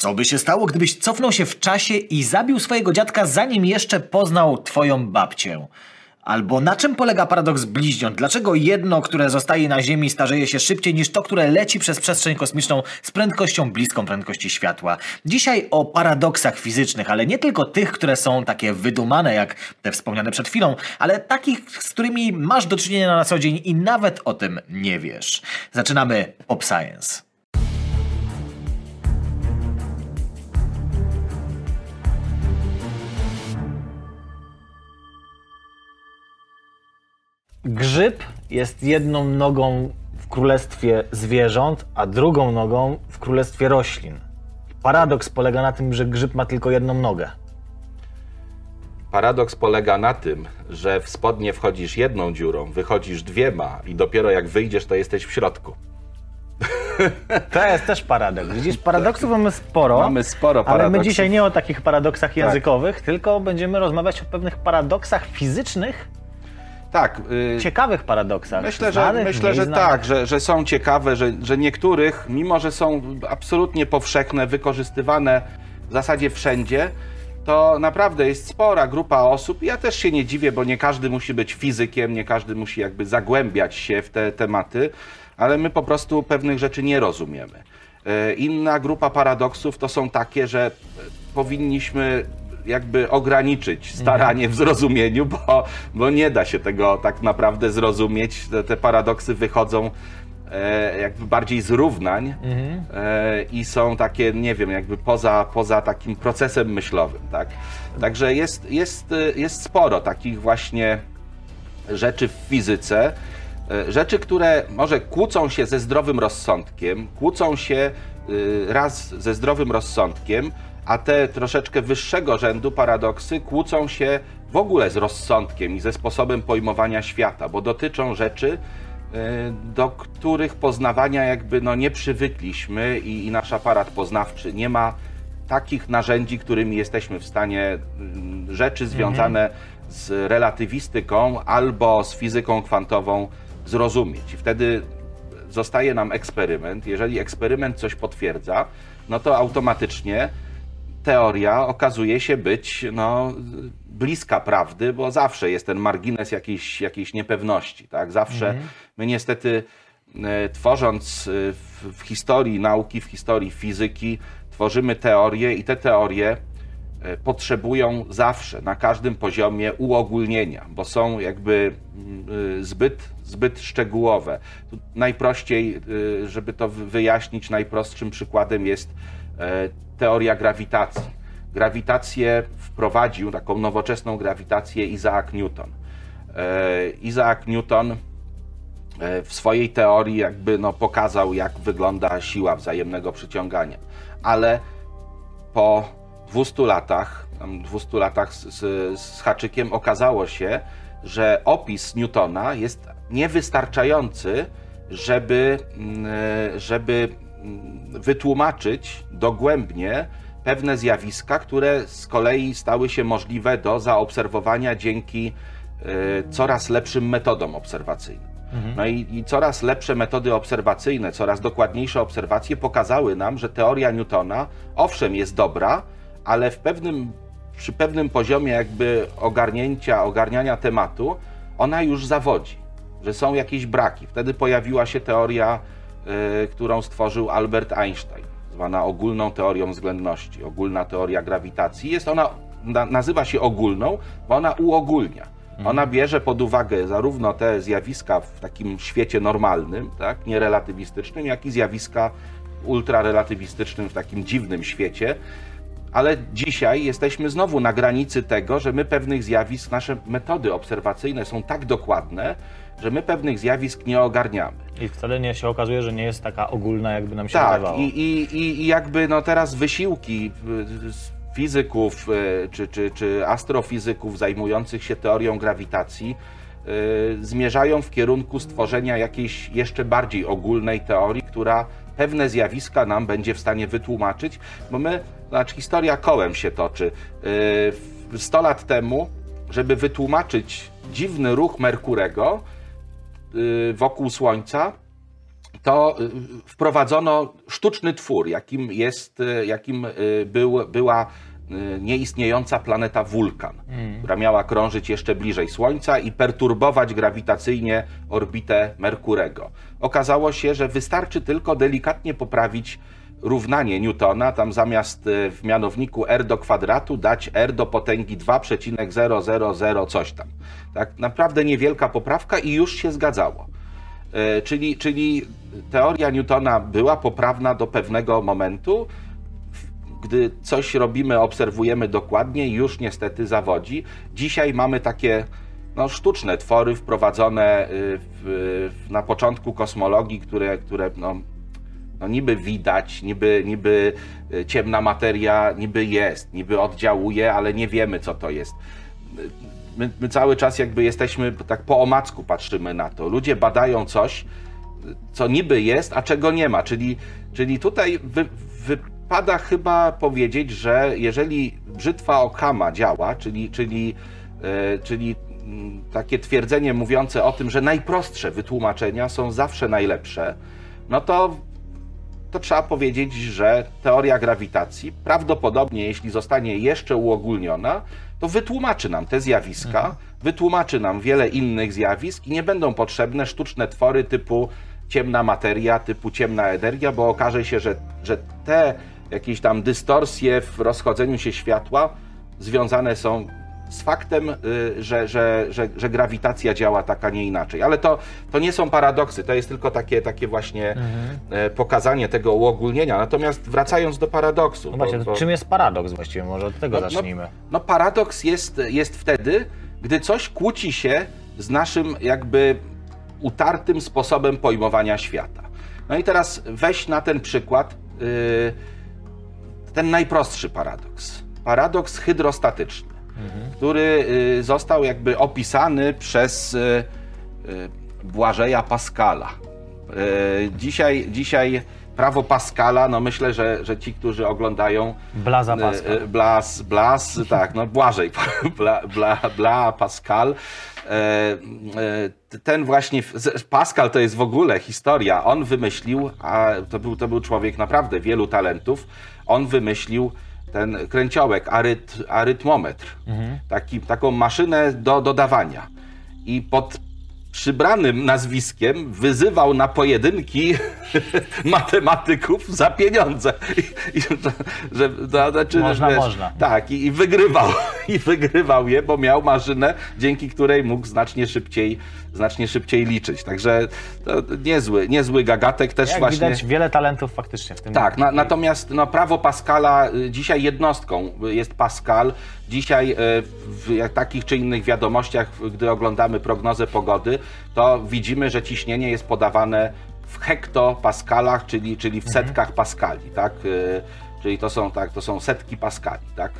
Co by się stało, gdybyś cofnął się w czasie i zabił swojego dziadka, zanim jeszcze poznał twoją babcię? Albo na czym polega paradoks bliźniąt? Dlaczego jedno, które zostaje na Ziemi, starzeje się szybciej niż to, które leci przez przestrzeń kosmiczną z prędkością bliską prędkości światła? Dzisiaj o paradoksach fizycznych, ale nie tylko tych, które są takie wydumane, jak te wspomniane przed chwilą, ale takich, z którymi masz do czynienia na co dzień i nawet o tym nie wiesz. Zaczynamy Pop Science. Grzyb jest jedną nogą w królestwie zwierząt, a drugą nogą w królestwie roślin. Paradoks polega na tym, że grzyb ma tylko jedną nogę. Paradoks polega na tym, że w spodnie wchodzisz jedną dziurą, wychodzisz dwiema i dopiero jak wyjdziesz, to jesteś w środku. To jest też paradoks. Widzisz, paradoksów mamy sporo. Mamy sporo Ale my paradoksów. dzisiaj nie o takich paradoksach językowych, tylko będziemy rozmawiać o pewnych paradoksach fizycznych, Tak, y, ciekawych paradoksach. Myślę, że, znanych, myślę, że znanych. tak, że, że są ciekawe, że, że niektórych, mimo że są absolutnie powszechne, wykorzystywane w zasadzie wszędzie, to naprawdę jest spora grupa osób. Ja też się nie dziwię, bo nie każdy musi być fizykiem, nie każdy musi jakby zagłębiać się w te tematy, ale my po prostu pewnych rzeczy nie rozumiemy. E, Inna grupa paradoksów to są takie, że powinniśmy jakby ograniczyć staranie w zrozumieniu, bo, bo nie da się tego tak naprawdę zrozumieć. Te, te paradoksy wychodzą e, jakby bardziej z równań e, i są takie, nie wiem, jakby poza, poza takim procesem myślowym, tak? Także jest, jest, jest sporo takich właśnie rzeczy w fizyce, e, rzeczy, które może kłócą się ze zdrowym rozsądkiem, kłócą się y, raz ze zdrowym rozsądkiem, a te troszeczkę wyższego rzędu paradoksy kłócą się w ogóle z rozsądkiem i ze sposobem pojmowania świata, bo dotyczą rzeczy, y, do których poznawania jakby no nie przywykliśmy i, i nasz aparat poznawczy nie ma takich narzędzi, którymi jesteśmy w stanie mm, rzeczy związane z relatywistyką albo z fizyką kwantową zrozumieć. I wtedy zostaje nam eksperyment. Jeżeli eksperyment coś potwierdza, no to automatycznie teoria okazuje się być no, bliska prawdy, bo zawsze jest ten margines jakiejś, jakiejś niepewności. Tak? Zawsze my niestety e, tworząc e, w, w historii nauki, w historii fizyki, tworzymy teorie i te teorie e, potrzebują zawsze na każdym poziomie uogólnienia, bo są jakby zbyt, zbyt szczegółowe. Tu najprościej, żeby to wy- wyjaśnić, najprostszym przykładem jest teoria grawitacji. Grawitację wprowadził, taką nowoczesną grawitację Isaac Newton. E, Isaac Newton e, w swojej teorii jakby no, pokazał, jak wygląda siła wzajemnego przyciągania. Ale po 200 latach, tam 200 latach z, z, z haczykiem okazało się, że opis Newtona jest niewystarczający, żeby, mm, e, żeby wytłumaczyć dogłębnie pewne zjawiska, które z kolei stały się możliwe do zaobserwowania dzięki e, coraz lepszym metodom obserwacyjnym. No i, i coraz lepsze metody obserwacyjne, coraz dokładniejsze obserwacje pokazały nam, że teoria Newtona owszem jest dobra, ale w pewnym, przy pewnym poziomie jakby ogarnięcia, ogarniania tematu, ona już zawodzi, że są jakieś braki. Wtedy pojawiła się teoria, którą stworzył Albert Einstein, zwana ogólną teorią względności, ogólna teoria grawitacji. Jest ona, na, nazywa się ogólną, bo ona uogólnia. Ona bierze pod uwagę zarówno te zjawiska w takim świecie normalnym, tak, nierelatywistycznym, jak i zjawiska ultrarelatywistycznym w takim dziwnym świecie. Ale dzisiaj jesteśmy znowu na granicy tego, że my pewnych zjawisk, nasze metody obserwacyjne są tak dokładne, że my pewnych zjawisk nie ogarniamy. I wcale nie się okazuje, że nie jest taka ogólna, jakby nam się Tak, wydawało. i, i, i- i jakby no teraz wysiłki y, fizyków y, czy, czy, czy astrofizyków zajmujących się teorią grawitacji y, zmierzają w kierunku stworzenia jakiejś jeszcze bardziej ogólnej teorii, która pewne zjawiska nam będzie w stanie wytłumaczyć, bo my, znaczy historia kołem się toczy. Y, w- 100 lat temu, żeby wytłumaczyć dziwny ruch Merkurego wokół Słońca, to y, wprowadzono sztuczny twór, jakim, jest, y, jakim y, był, była nieistniejąca planeta Wulkan, mm. która miała krążyć jeszcze bliżej Słońca i perturbować grawitacyjnie orbitę Merkurego. Okazało się, że wystarczy tylko delikatnie poprawić równanie Newtona, tam zamiast w mianowniku r do kwadratu dać r do potęgi 2,000 coś tam. Tak naprawdę niewielka poprawka i już się zgadzało. E, czyli, czyli teoria Newtona była poprawna do pewnego momentu. Gdy coś robimy, obserwujemy dokładnie, już niestety zawodzi. Dzisiaj mamy takie no, sztuczne twory wprowadzone y, w, w, na początku kosmologii, które, które no, no niby widać, niby, niby y, ciemna materia niby jest, niby oddziałuje, ale nie wiemy, co to jest my, my, cały czas jakby jesteśmy, tak po omacku patrzymy na to. Ludzie badają coś, co niby jest, a czego nie ma. Czyli, czyli tutaj wy, wypada chyba powiedzieć, że jeżeli brzytwa Okama działa, czyli, czyli, yy, czyli mm, takie twierdzenie mówiące o tym, że najprostsze wytłumaczenia są zawsze najlepsze, no to, to trzeba powiedzieć, że teoria grawitacji prawdopodobnie, jeśli zostanie jeszcze uogólniona, to wytłumaczy nam te zjawiska, mhm. wytłumaczy nam wiele innych zjawisk i nie będą potrzebne sztuczne twory typu ciemna materia, typu ciemna energia, bo okaże się, że, że te jakieś tam dystorsje w rozchodzeniu się światła związane są z faktem, y, że, że, że, że grawitacja działa tak, a nie inaczej. Ale to, to nie są paradoksy, to jest tylko takie, takie właśnie mhm. E, pokazanie tego uogólnienia. Natomiast wracając do paradoksu. No właśnie, bo, bo... czym jest paradoks właściwie? Może od tego no, no zacznijmy. No, no paradoks jest, jest wtedy, gdy coś kłóci się z naszym jakby utartym sposobem pojmowania świata. No i teraz weź na ten przykład yy, ten najprostszy paradoks. Paradoks hydrostatyczny mhm. który y, został jakby opisany przez y, y, Błażeja Pascala. Dzisiaj, dzisiaj prawo Pascala, no myślę, że, że ci, którzy oglądają... Blaza Pascal. Blas, Blas, tak, no Błażej, Bla, Bla, Bla Pascal. Ten właśnie, Pascal to jest w ogóle historia. On wymyślił, a to był, to był człowiek naprawdę wielu talentów, on wymyślił ten kręciołek, aryt, arytmometr, mhm. taki, taką maszynę do dodawania. I pod przybranym nazwiskiem wyzywał na pojedynki matematyków za pieniądze. I, i, że, to, znaczy, można, wiesz, można. Tak, i, i, wygrywał. I wygrywał je, bo miał maszynę, dzięki której mógł znacznie szybciej, znacznie szybciej liczyć. Także to niezły, niezły gagatek też Jak właśnie. widać wiele talentów faktycznie w tym. Tak, na, natomiast no, prawo Pascala y, dzisiaj jednostką jest Pascal. Dzisiaj y, w takich czy innych wiadomościach, gdy oglądamy prognozę pogody, to widzimy, że ciśnienie jest podawane w hektopaskalach, czyli, czyli w mhm. setkach paskali, tak? Y, czyli to są, tak, to są setki paskali, tak?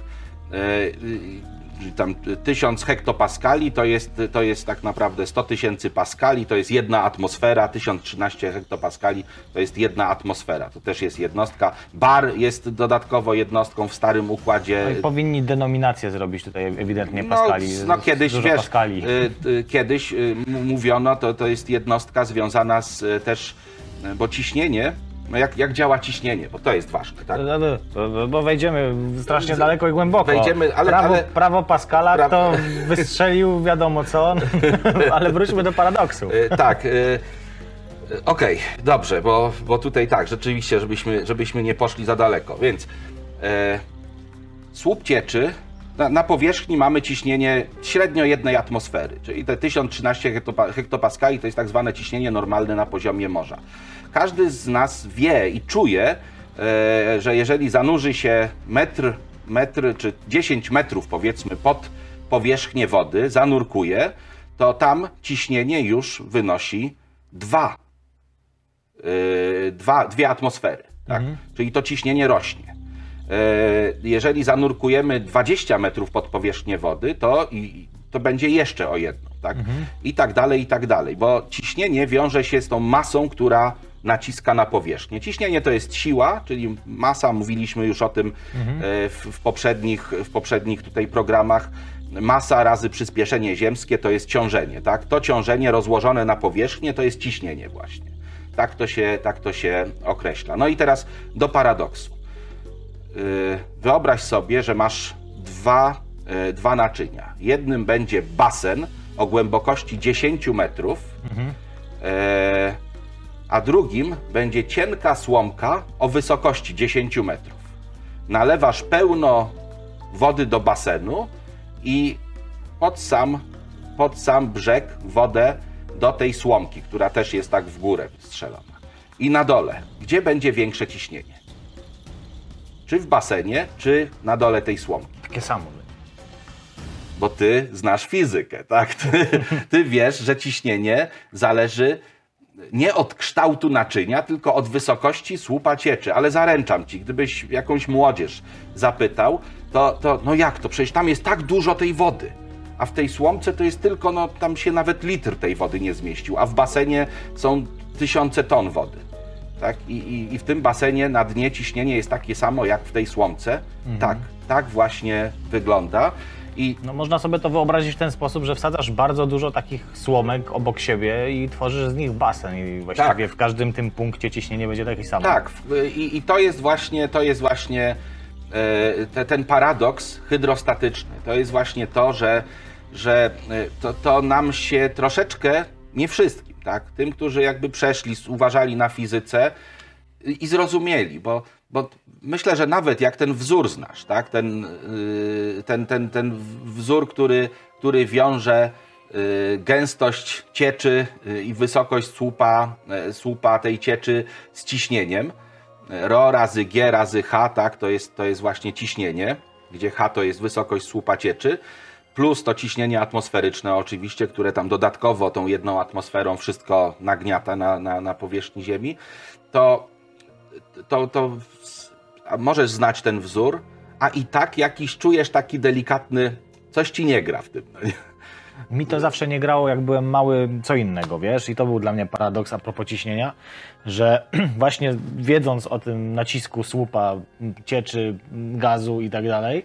Tam 1000 hektopaskali to jest, to jest tak naprawdę 100 tysięcy paskali, to jest jedna atmosfera, 1013 hektopaskali to jest jedna atmosfera, to też jest jednostka. Bar jest dodatkowo jednostką w starym układzie. No powinni denominację zrobić tutaj ewidentnie no, paskali. No, no kiedyś, wiesz, paskali. Y, y, kiedyś y, mówiono, to, to jest jednostka związana z też, bo ciśnienie no jak, jak działa ciśnienie, bo to jest ważne, tak? No, no, bo wejdziemy strasznie daleko i głęboko. Wejdziemy, ale, prawo, ale... prawo Pascala pra... to wystrzelił wiadomo co, ale wróćmy do paradoksu. E, tak. E, okej, okay, dobrze, bo, bo tutaj tak, rzeczywiście, żebyśmy, żebyśmy nie poszli za daleko. Więc e, słup cieczy na, na, powierzchni mamy ciśnienie średnio jednej atmosfery, czyli te 1013 hektopaskali to jest tak zwane ciśnienie normalne na poziomie morza. Każdy z nas wie i czuje, e, że jeżeli zanurzy się metr, metr czy 10 metrów powiedzmy pod powierzchnię wody, zanurkuje, to tam ciśnienie już wynosi 2, dwa, dwie atmosfery. Tak? Mhm. Czyli to ciśnienie rośnie. E, jeżeli zanurkujemy 20 metrów pod powierzchnię wody, to, to będzie jeszcze o jedno. Tak? Mhm. I tak dalej, i tak dalej. Bo ciśnienie wiąże się z tą masą, która naciska na powierzchnię. Ciśnienie to jest siła, czyli masa, mówiliśmy już o tym mhm. E, w, w, poprzednich, w poprzednich tutaj programach. Masa razy przyspieszenie ziemskie to jest ciążenie. Tak? To ciążenie rozłożone na powierzchnię to jest ciśnienie właśnie. tak to się, tak to się określa. No i teraz do paradoksu. Yy, wyobraź sobie, że masz dwa, yy, dwa naczynia. Jednym będzie basen o głębokości 10 metrów, yy, a drugim będzie cienka słomka o wysokości 10 metrów. Nalewasz pełno wody do basenu i pod sam, pod sam brzeg wodę do tej słomki, która też jest tak w górę strzelona. I na dole, gdzie będzie większe ciśnienie? Czy w basenie, czy na dole tej słomki? Takie samo. Bo ty znasz fizykę, tak? Ty, ty wiesz, że ciśnienie zależy nie od kształtu naczynia, tylko od wysokości słupa cieczy. Ale zaręczam ci, gdybyś jakąś młodzież zapytał, to, to no jak to? Przecież tam jest tak dużo tej wody. A w tej słomce to jest tylko, no tam się nawet litr tej wody nie zmieścił, a w basenie są tysiące ton wody. Tak? I, i, I w tym basenie na dnie ciśnienie jest takie samo jak w tej słomce. Tak, tak właśnie wygląda. I No można sobie to wyobrazić w ten sposób, że wsadzasz bardzo dużo takich słomek obok siebie i tworzysz z nich basen i właściwie Tak. w każdym tym punkcie ciśnienie będzie takie samo. Tak, i, i to jest właśnie, to jest właśnie e, te, ten paradoks hydrostatyczny. To jest właśnie to, że, że e, to, to nam się troszeczkę, nie wszystkim, tak, tym, którzy jakby przeszli, uważali na fizyce i, zrozumieli, bo, bo myślę, że nawet jak ten wzór znasz, tak, ten, y, ten, ten, ten wzór, który, który wiąże y, gęstość cieczy y, i wysokość słupa, słupa tej cieczy z ciśnieniem. Rho razy G razy H, tak, to jest, to jest właśnie ciśnienie, gdzie H to jest wysokość słupa cieczy, plus to ciśnienie atmosferyczne oczywiście, które tam dodatkowo tą jedną atmosferą wszystko nagniata na, na, na powierzchni Ziemi, to, to, to możesz znać ten wzór, a i tak jakiś czujesz taki delikatny, coś ci nie gra w tym. Mi to zawsze nie grało, jak byłem mały, co innego, wiesz? I to był dla mnie paradoks a propos ciśnienia, że właśnie wiedząc o tym nacisku słupa, cieczy, gazu i tak dalej,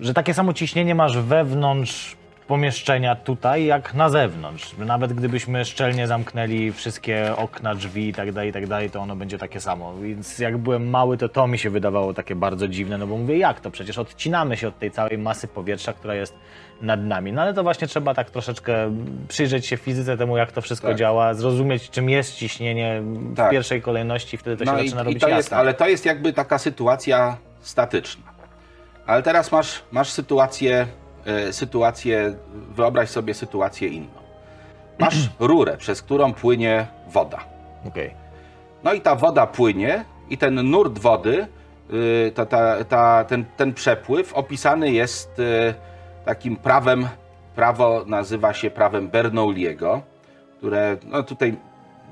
że takie samo ciśnienie masz wewnątrz pomieszczenia tutaj, jak na zewnątrz. Nawet gdybyśmy szczelnie zamknęli wszystkie okna, drzwi i tak dalej, i tak dalej, to ono będzie takie samo. Więc jak byłem mały, to to mi się wydawało takie bardzo dziwne, no bo mówię, jak to? Przecież odcinamy się od tej całej masy powietrza, która jest nad nami. No ale to właśnie trzeba tak troszeczkę przyjrzeć się fizyce temu, jak to wszystko Tak. działa, zrozumieć, czym jest ciśnienie w Tak. pierwszej kolejności, wtedy to się No i, zaczyna i robić to jasne. jest, ale to jest jakby taka sytuacja statyczna. Ale teraz masz, masz sytuację, e, sytuację, wyobraź sobie sytuację inną. Masz rurę, przez którą płynie woda. Okej. No i ta woda płynie i ten nurt wody, y, ta, ta, ta, ten, ten przepływ opisany jest y, takim prawem, prawo nazywa się prawem Bernoulliego, które no tutaj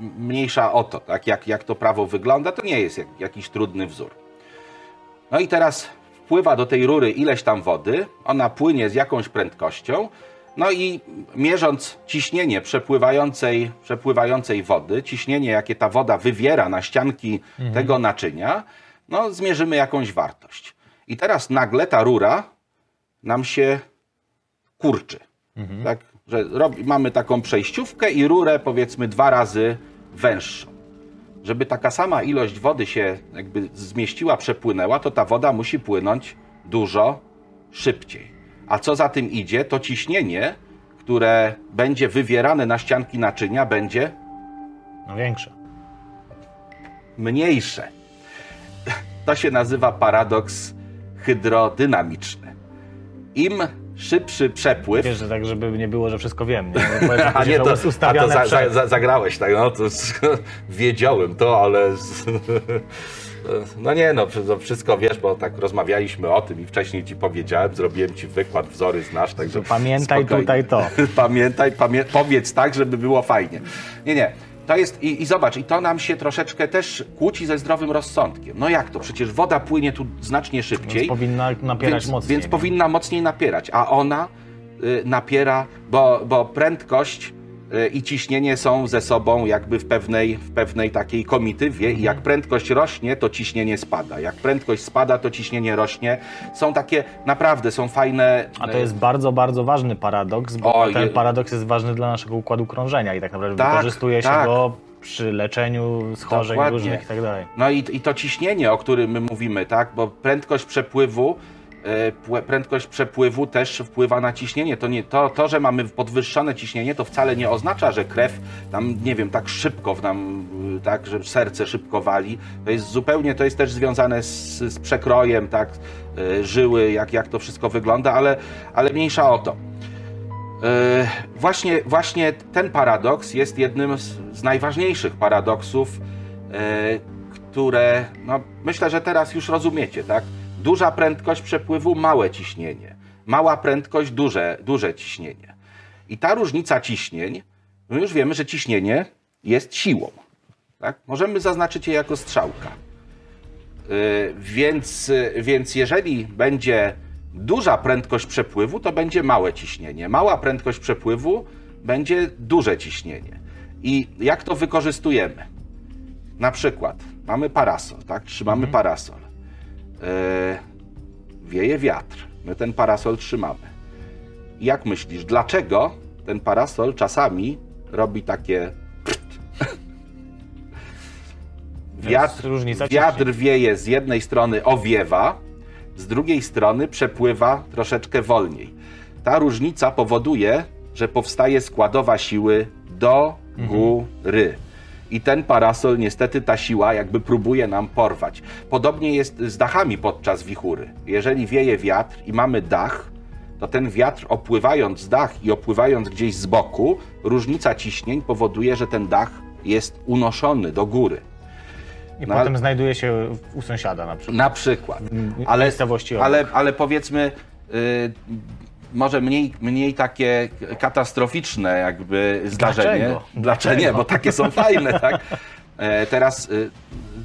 mniejsza o to, tak, jak, jak to prawo wygląda, to nie jest jak, jakiś trudny wzór. No i teraz wpływa do tej rury ileś tam wody, ona płynie z jakąś prędkością, no i mierząc ciśnienie przepływającej, przepływającej wody, ciśnienie, jakie ta woda wywiera na ścianki tego naczynia, no zmierzymy jakąś wartość. I teraz nagle ta rura nam się kurczy. Tak? Że robi, mamy taką przejściówkę i rurę powiedzmy dwa razy węższą. Żeby taka sama ilość wody się jakby zmieściła, przepłynęła, to ta woda musi płynąć dużo szybciej. A co za tym idzie, to ciśnienie, które będzie wywierane na ścianki naczynia, będzie No większe. mniejsze. To się nazywa paradoks hydrodynamiczny. Im szybszy przepływ, Wiesz, że tak, żeby nie było, że wszystko wiem. Nie? Bo A nie, to, a to za, za, za, zagrałeś, tak? No, to wiedziałem to, ale. No nie, no, no, wszystko wiesz, bo tak rozmawialiśmy o tym i wcześniej ci powiedziałem, zrobiłem ci wykład, wzory znasz, także. Pamiętaj spokojnie. tutaj to. Pamiętaj, pamię powiedz tak, żeby było fajnie. Nie, nie. To jest, i, i zobacz, i to nam się troszeczkę też kłóci ze zdrowym rozsądkiem. No jak to? Przecież woda płynie tu znacznie szybciej. Więc powinna napierać Więc, mocniej. więc powinna mocniej napierać, a ona y, napiera, bo, bo prędkość i ciśnienie są ze sobą jakby w pewnej, w pewnej takiej komitywie i jak prędkość rośnie, to ciśnienie spada. Jak prędkość spada, to ciśnienie rośnie. Są takie, naprawdę są fajne... A to jest bardzo, bardzo ważny paradoks, bo Oj, ten je- paradoks jest ważny dla naszego układu krążenia i tak naprawdę Tak, wykorzystuje się tak. go przy leczeniu schorzeń Dokładnie. różnych i tak dalej. No i, i to ciśnienie, o którym my mówimy, tak? Bo prędkość przepływu, e, prędkość przepływu też wpływa na ciśnienie. To, nie, to, to, że mamy podwyższone ciśnienie, to wcale nie oznacza, że krew tam, nie wiem, tak szybko w nam, y, tak, że serce szybko wali. To jest zupełnie, to jest też związane z, z przekrojem, tak, e, żyły, jak, jak to wszystko wygląda, ale, ale mniejsza o to. E, Właśnie, właśnie ten paradoks jest jednym z, z najważniejszych paradoksów, e, które no, myślę, że teraz już rozumiecie, tak? Duża prędkość przepływu, małe ciśnienie. Mała prędkość, duże, duże ciśnienie. I ta różnica ciśnień, my już wiemy, że ciśnienie jest siłą. Tak? Możemy zaznaczyć je jako strzałka. Y, Więc, więc jeżeli będzie duża prędkość przepływu, to będzie małe ciśnienie. Mała prędkość przepływu będzie duże ciśnienie. I jak to wykorzystujemy? Na przykład mamy parasol, tak? Trzymamy parasol. Y, Wieje wiatr. My ten parasol trzymamy. I Jak myślisz, dlaczego ten parasol czasami robi takie wiatr, wiatr wieje z jednej strony owiewa, z drugiej strony przepływa troszeczkę wolniej. Ta różnica powoduje, że powstaje składowa siły do góry. I ten parasol, niestety, ta siła jakby próbuje nam porwać. Podobnie jest z dachami podczas wichury. Jeżeli wieje wiatr i mamy dach, to ten wiatr opływając dach i opływając gdzieś z boku, różnica ciśnień powoduje, że ten dach jest unoszony do góry. I No, potem znajduje się u sąsiada na przykład. Na przykład. Ale, ale, ale powiedzmy, y, może mniej, mniej takie katastroficzne jakby zdarzenie. Dlaczego? Dlaczego? Nie, bo takie są fajne, tak? E, teraz y,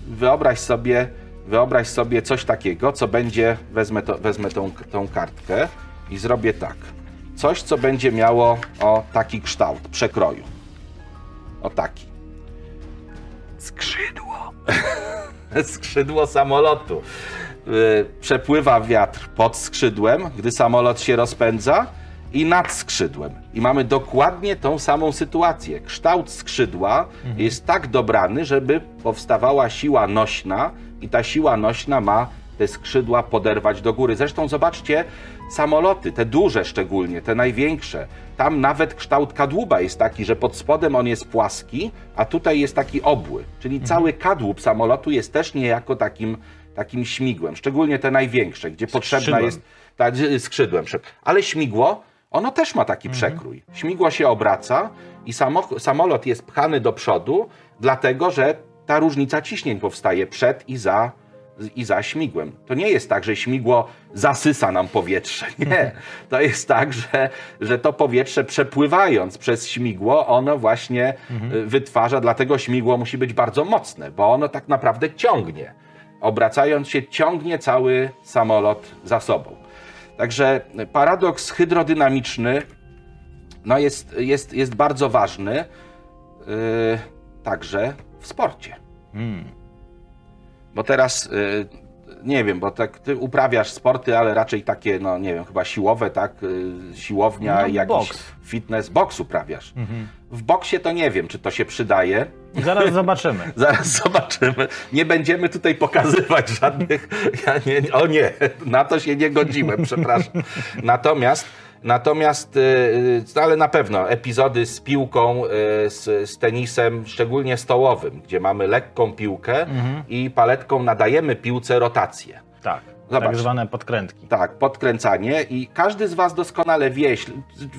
wyobraź sobie, wyobraź sobie coś takiego, co będzie, wezmę, to, wezmę tą, tą kartkę i zrobię tak. Coś, co będzie miało o taki kształt przekroju. O taki. Skrzydło. skrzydło samolotu. Y, Przepływa wiatr pod skrzydłem, gdy samolot się rozpędza i nad skrzydłem. I mamy dokładnie tą samą sytuację. Kształt skrzydła jest tak dobrany, żeby powstawała siła nośna i ta siła nośna ma te skrzydła poderwać do góry. Zresztą zobaczcie, samoloty, te duże szczególnie, te największe, tam nawet kształt kadłuba jest taki, że pod spodem on jest płaski, a tutaj jest taki obły. Czyli cały kadłub samolotu jest też niejako takim, takim śmigłem. Szczególnie te największe, gdzie potrzebna Skrzydłem. jest z- skrzydłem. Ale śmigło, ono też ma taki przekrój. Śmigło się obraca i samo, samolot jest pchany do przodu, dlatego że ta różnica ciśnień powstaje przed i za, i za śmigłem. To nie jest tak, że śmigło zasysa nam powietrze. Nie. To jest tak, że, że to powietrze przepływając przez śmigło, ono właśnie y, wytwarza, dlatego śmigło musi być bardzo mocne, bo ono tak naprawdę ciągnie. Obracając się, ciągnie cały samolot za sobą. Także paradoks hydrodynamiczny no jest, jest, jest bardzo ważny yy, także w sporcie. Hmm. Bo teraz yy, nie wiem, bo tak ty uprawiasz sporty, ale raczej takie, no nie wiem, chyba siłowe, tak? Yy, siłownia, No, jakiś boks. fitness, boks uprawiasz. W boksie to nie wiem, czy to się przydaje. Zaraz zobaczymy. Zaraz zobaczymy. Nie będziemy tutaj pokazywać żadnych. Ja nie, o nie, na to się nie godziłem, przepraszam. Natomiast. Natomiast, y, y, ale na pewno epizody z piłką, y, z, z tenisem, szczególnie stołowym, gdzie mamy lekką piłkę i paletką nadajemy piłce rotację. Tak. Zobacz. Tak zwane podkrętki. Tak, podkręcanie i każdy z Was doskonale wie,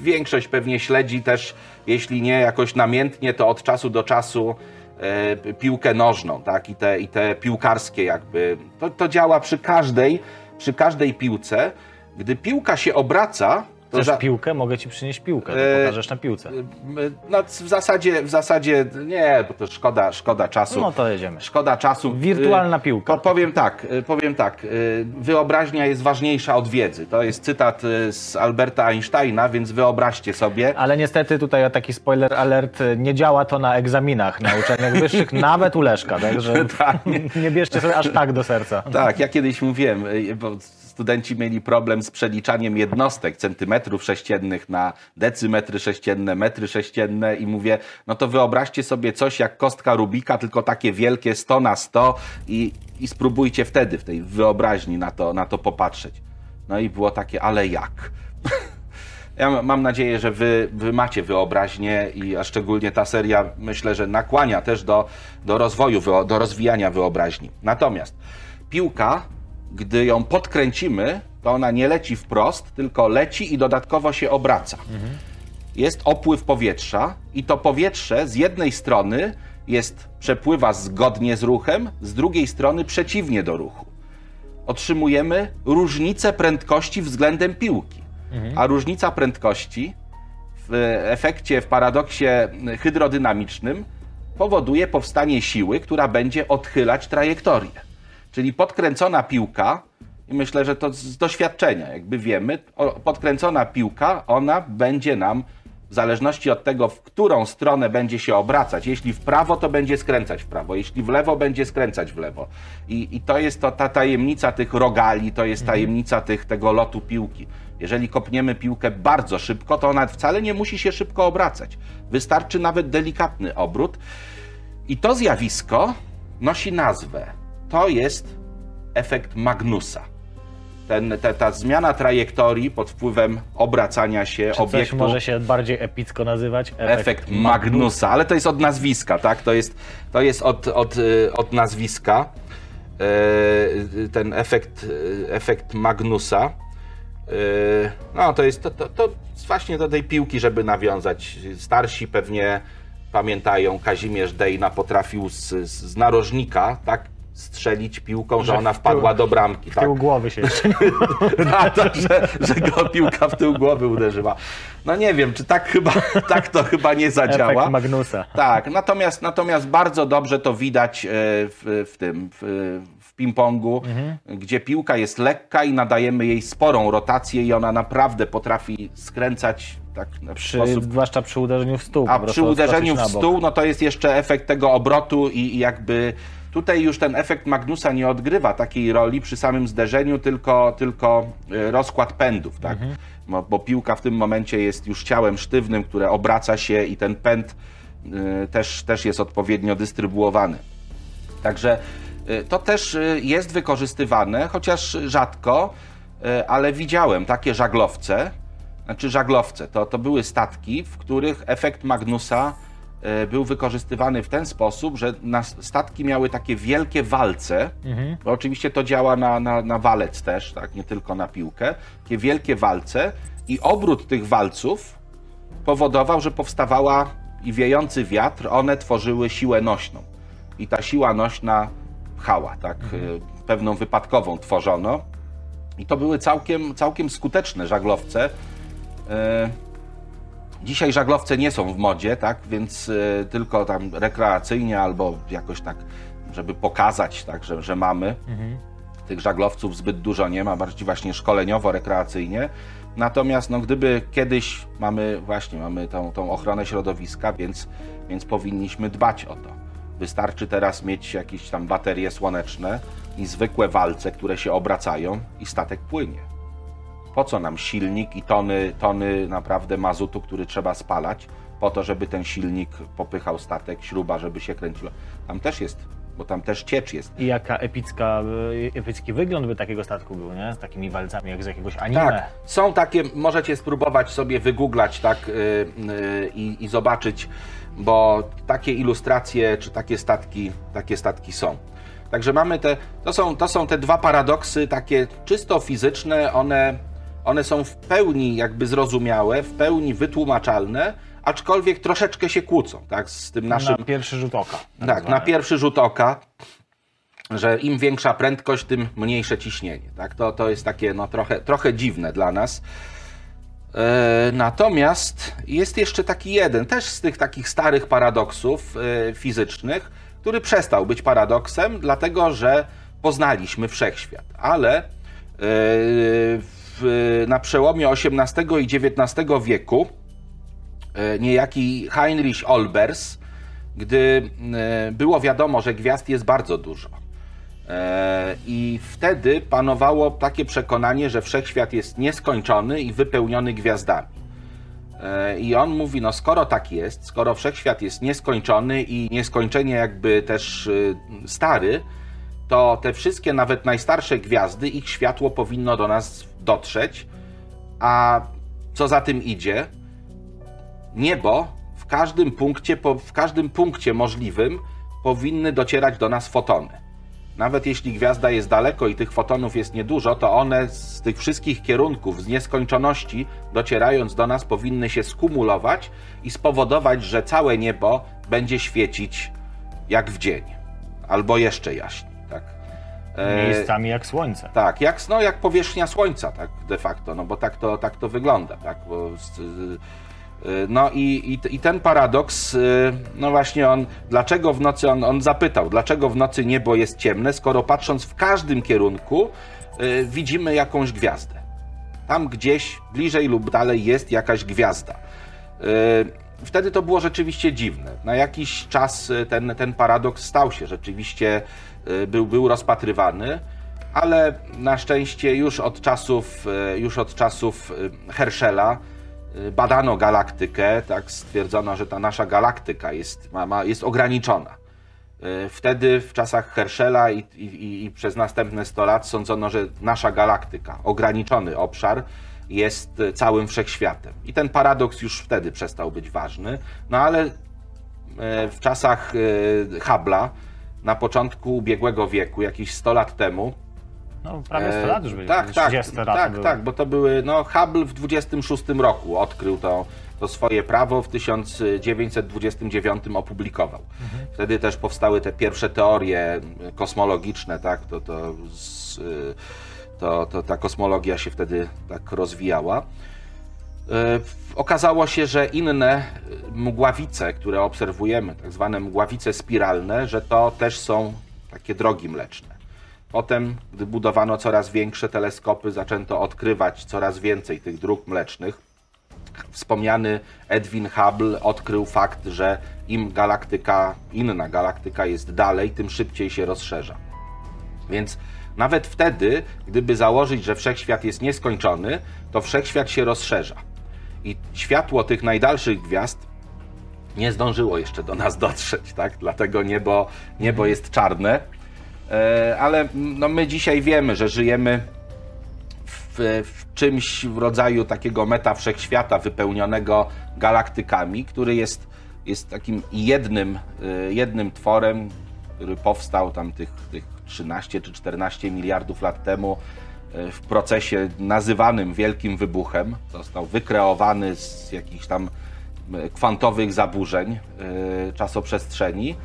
większość pewnie śledzi też, jeśli nie jakoś namiętnie, to od czasu do czasu e, piłkę nożną, tak, i te, i te piłkarskie jakby, to, to działa przy każdej, przy każdej piłce. Gdy piłka się obraca, Chcesz za- piłkę? Mogę ci przynieść piłkę, to E, pokażesz na piłce. no, w zasadzie, w zasadzie nie, bo to szkoda, szkoda czasu. No to jedziemy. Szkoda czasu. Wirtualna Y, piłka. Po, powiem tak, powiem tak. Wyobraźnia jest ważniejsza od wiedzy. To jest cytat z Alberta Einsteina, więc wyobraźcie sobie. Ale niestety tutaj taki spoiler alert, nie działa to na egzaminach na uczelniach wyższych, nawet u Leszka, także nie bierzcie sobie aż tak do serca. Tak, ja kiedyś mówiłem, bo studenci mieli problem z przeliczaniem jednostek, centymetrów sześciennych na decymetry sześcienne, metry sześcienne i mówię, no to wyobraźcie sobie coś jak kostka Rubika, tylko takie wielkie 100 na 100 i, i spróbujcie wtedy w tej wyobraźni na to, na to popatrzeć. No i było takie, ale jak? Ja mam nadzieję, że wy, wy macie wyobraźnię i a szczególnie ta seria myślę, że nakłania też do, do rozwoju, do rozwijania wyobraźni. Natomiast piłka, gdy ją podkręcimy, to ona nie leci wprost, tylko leci i dodatkowo się obraca. Mhm. Jest opływ powietrza i to powietrze z jednej strony jest przepływa zgodnie z ruchem, z drugiej strony przeciwnie do ruchu. Otrzymujemy różnicę prędkości względem piłki. Mhm. A różnica prędkości w efekcie, w paradoksie hydrodynamicznym powoduje powstanie siły, która będzie odchylać trajektorię. Czyli podkręcona piłka, i myślę, że to z doświadczenia, jakby wiemy, podkręcona piłka, ona będzie nam w zależności od tego, w którą stronę będzie się obracać. Jeśli w prawo, to będzie skręcać w prawo, jeśli w lewo, będzie skręcać w lewo. I, i to jest to, ta tajemnica tych rogali, to jest mhm. tajemnica tych, tego lotu piłki. Jeżeli kopniemy piłkę bardzo szybko, to ona wcale nie musi się szybko obracać. Wystarczy nawet delikatny obrót. I to zjawisko nosi nazwę. To jest efekt Magnusa. Ten, te, ta zmiana trajektorii pod wpływem obracania się Czy obiektu. Coś może się bardziej epicko nazywać? Efekt, efekt Magnusa, ale to jest od nazwiska, tak? To jest, to jest od, od, y, od nazwiska. Y, ten efekt, y, efekt Magnusa. No to jest to, to, to właśnie do tej piłki, żeby nawiązać. Starsi pewnie pamiętają, Kazimierz Dejna potrafił z, z narożnika, tak? Strzelić piłką, że, że ona wpadła do bramki. W tak? tył głowy się jeszcze tak, tak, że, że go piłka w tył głowy uderzyła. No nie wiem, czy tak chyba, tak to chyba nie zadziała. Efekt Magnusa. Tak, natomiast, natomiast bardzo dobrze to widać e, w, w tym, w, ping-pongu, mhm. gdzie piłka jest lekka i nadajemy jej sporą rotację i ona naprawdę potrafi skręcać tak przy, sposób... Zwłaszcza przy uderzeniu w stół. A przy uderzeniu w stół, no to jest jeszcze efekt tego obrotu i, i jakby Tutaj już ten efekt Magnusa nie odgrywa takiej roli przy samym zderzeniu, tylko, tylko e, rozkład pędów, tak? Mhm. Bo, bo, piłka w tym momencie jest już ciałem sztywnym, które obraca się i ten pęd y, też, też jest odpowiednio dystrybuowany. Także Y, to też jest wykorzystywane, chociaż rzadko, ale widziałem takie żaglowce, znaczy żaglowce, to, to były statki, w których efekt Magnusa był wykorzystywany w ten sposób, że statki miały takie wielkie walce, mhm. bo oczywiście to działa na, na, na walec też, tak, nie tylko na piłkę, takie wielkie walce i obrót tych walców powodował, że powstawała i wiejący wiatr, one tworzyły siłę nośną. I ta siła nośna pchała, tak? Mhm. Pewną wypadkową tworzono. I to były całkiem, całkiem skuteczne żaglowce. E, dzisiaj żaglowce nie są w modzie, tak? Więc e, tylko tam rekreacyjnie albo jakoś tak, żeby pokazać, tak, że, że mamy. Mhm. Tych żaglowców zbyt dużo nie ma, bardziej właśnie szkoleniowo, rekreacyjnie. Natomiast no, gdyby kiedyś mamy właśnie mamy tą, tą ochronę środowiska, więc, więc powinniśmy dbać o to. Wystarczy teraz mieć jakieś tam baterie słoneczne i zwykłe walce, które się obracają i statek płynie. Po co nam silnik i tony, tony naprawdę mazutu, który trzeba spalać, po to, żeby ten silnik popychał statek, śruba, żeby się kręciło. Tam też jest, bo tam też ciecz jest. I jaka epicka, epicki wygląd by takiego statku był, nie? Z takimi walcami jak z jakiegoś anime. Tak, są takie, możecie spróbować sobie wygooglać tak yy, yy, i zobaczyć bo takie ilustracje czy takie statki, takie statki są. Także mamy te, to są, to są te dwa paradoksy takie czysto fizyczne, one, one są w pełni jakby zrozumiałe, w pełni wytłumaczalne, aczkolwiek troszeczkę się kłócą, tak, z tym naszym... Na pierwszy rzut oka. Tak, tak na pierwszy rzut oka, że im większa prędkość, tym mniejsze ciśnienie, tak, to, to jest takie no trochę, trochę dziwne dla nas. E, natomiast jest jeszcze taki jeden, też z tych takich starych paradoksów e, fizycznych, który przestał być paradoksem, dlatego że poznaliśmy wszechświat. Ale e, na przełomie XVIII i XIX wieku niejaki Heinrich Olbers, gdy było wiadomo, że gwiazd jest bardzo dużo, E, I wtedy panowało takie przekonanie, że wszechświat jest nieskończony i wypełniony gwiazdami. E, I on mówi, no skoro tak jest, skoro wszechświat jest nieskończony i nieskończenie jakby też stary, to te wszystkie nawet najstarsze gwiazdy, ich światło powinno do nas dotrzeć, a co za tym idzie, niebo w każdym punkcie, w każdym punkcie możliwym powinny docierać do nas fotony. Nawet jeśli gwiazda jest daleko i tych fotonów jest niedużo, to one z tych wszystkich kierunków, z nieskończoności, docierając do nas, powinny się skumulować i spowodować, że całe niebo będzie świecić jak w dzień, albo jeszcze jaśniej. E, Miejscami jak słońce. Tak, jak, no, jak powierzchnia słońca, tak de facto, no bo tak to, tak to wygląda. Tak? Bo, Y, no i, i, i, ten paradoks, y, no właśnie on, dlaczego w nocy, on, on zapytał, dlaczego w nocy niebo jest ciemne, skoro patrząc w każdym kierunku y, widzimy jakąś gwiazdę. Tam gdzieś, bliżej lub dalej jest jakaś gwiazda. Wtedy to było rzeczywiście dziwne. Na jakiś czas ten, ten paradoks stał się rzeczywiście, był, był rozpatrywany, ale na szczęście już od czasów, już od czasów Herschela, Y, badano galaktykę, tak stwierdzono, że ta nasza galaktyka jest, ma, ma, jest ograniczona. Y, wtedy w czasach Herschela i, i, i, przez następne 100 lat sądzono, że nasza galaktyka, ograniczony obszar, jest całym wszechświatem. I ten paradoks już wtedy przestał być ważny. No ale y, w czasach Hubble'a, na początku ubiegłego wieku, jakieś 100 lat temu, no, prawie 100 lat już byli. Tak, tak, tak, były. tak, bo to były, no Hubble w 26 roku odkrył to, to swoje prawo, w 1929 opublikował. Mhm. Wtedy też powstały te pierwsze teorie kosmologiczne, tak, to, to, z, to, to ta kosmologia się wtedy tak rozwijała. E, okazało się, że inne mgławice, które obserwujemy, tak zwane mgławice spiralne, że to też są takie drogi mleczne. Potem, gdy budowano coraz większe teleskopy, zaczęto odkrywać coraz więcej tych dróg mlecznych. Wspomniany Edwin Hubble odkrył fakt, że im galaktyka, inna galaktyka jest dalej, tym szybciej się rozszerza. Więc nawet wtedy, gdyby założyć, że wszechświat jest nieskończony, to wszechświat się rozszerza. I światło tych najdalszych gwiazd nie zdążyło jeszcze do nas dotrzeć, tak? Dlatego niebo, niebo jest czarne E, ale no, my dzisiaj wiemy, że żyjemy w, w, czymś w rodzaju takiego meta wszechświata wypełnionego galaktykami, który jest, jest takim jednym, e, jednym tworem, który powstał tam tych, tych 13 czy 14 miliardów lat temu w procesie nazywanym Wielkim Wybuchem. Został wykreowany z jakichś tam kwantowych zaburzeń czasoprzestrzeni.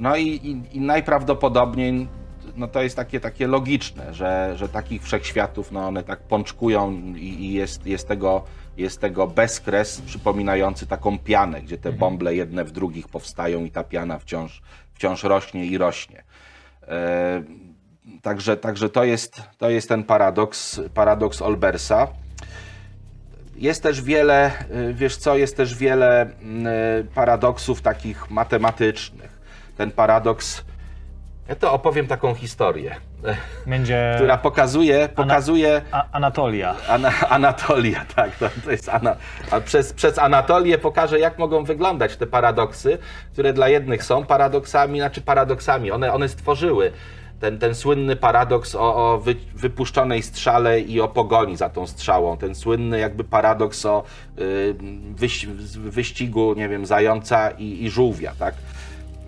No i, i, i najprawdopodobniej no to jest takie, takie logiczne, że, że takich wszechświatów, no one tak pączkują i, i jest, jest, tego, jest tego bezkres przypominający taką pianę, gdzie te mhm. bąble jedne w drugich powstają i ta piana wciąż, wciąż rośnie i rośnie. Także także to, jest, to jest ten paradoks, paradoks Olbersa. Jest też wiele, wiesz co, jest też wiele mm, paradoksów takich matematycznych. Ten paradoks ja to opowiem taką historię. Będzie... Która pokazuje. pokazuje Ana... Anatolia. Ana... Anatolia, tak. To, to jest Ana... A przez, przez Anatolię pokażę, jak mogą wyglądać te paradoksy, które dla jednych są paradoksami, znaczy paradoksami. One, one stworzyły ten, ten słynny paradoks o, o wy, wypuszczonej strzale i o pogoni za tą strzałą. Ten słynny jakby paradoks o y, wyś, wyścigu, nie wiem, zająca i, i żółwia, tak?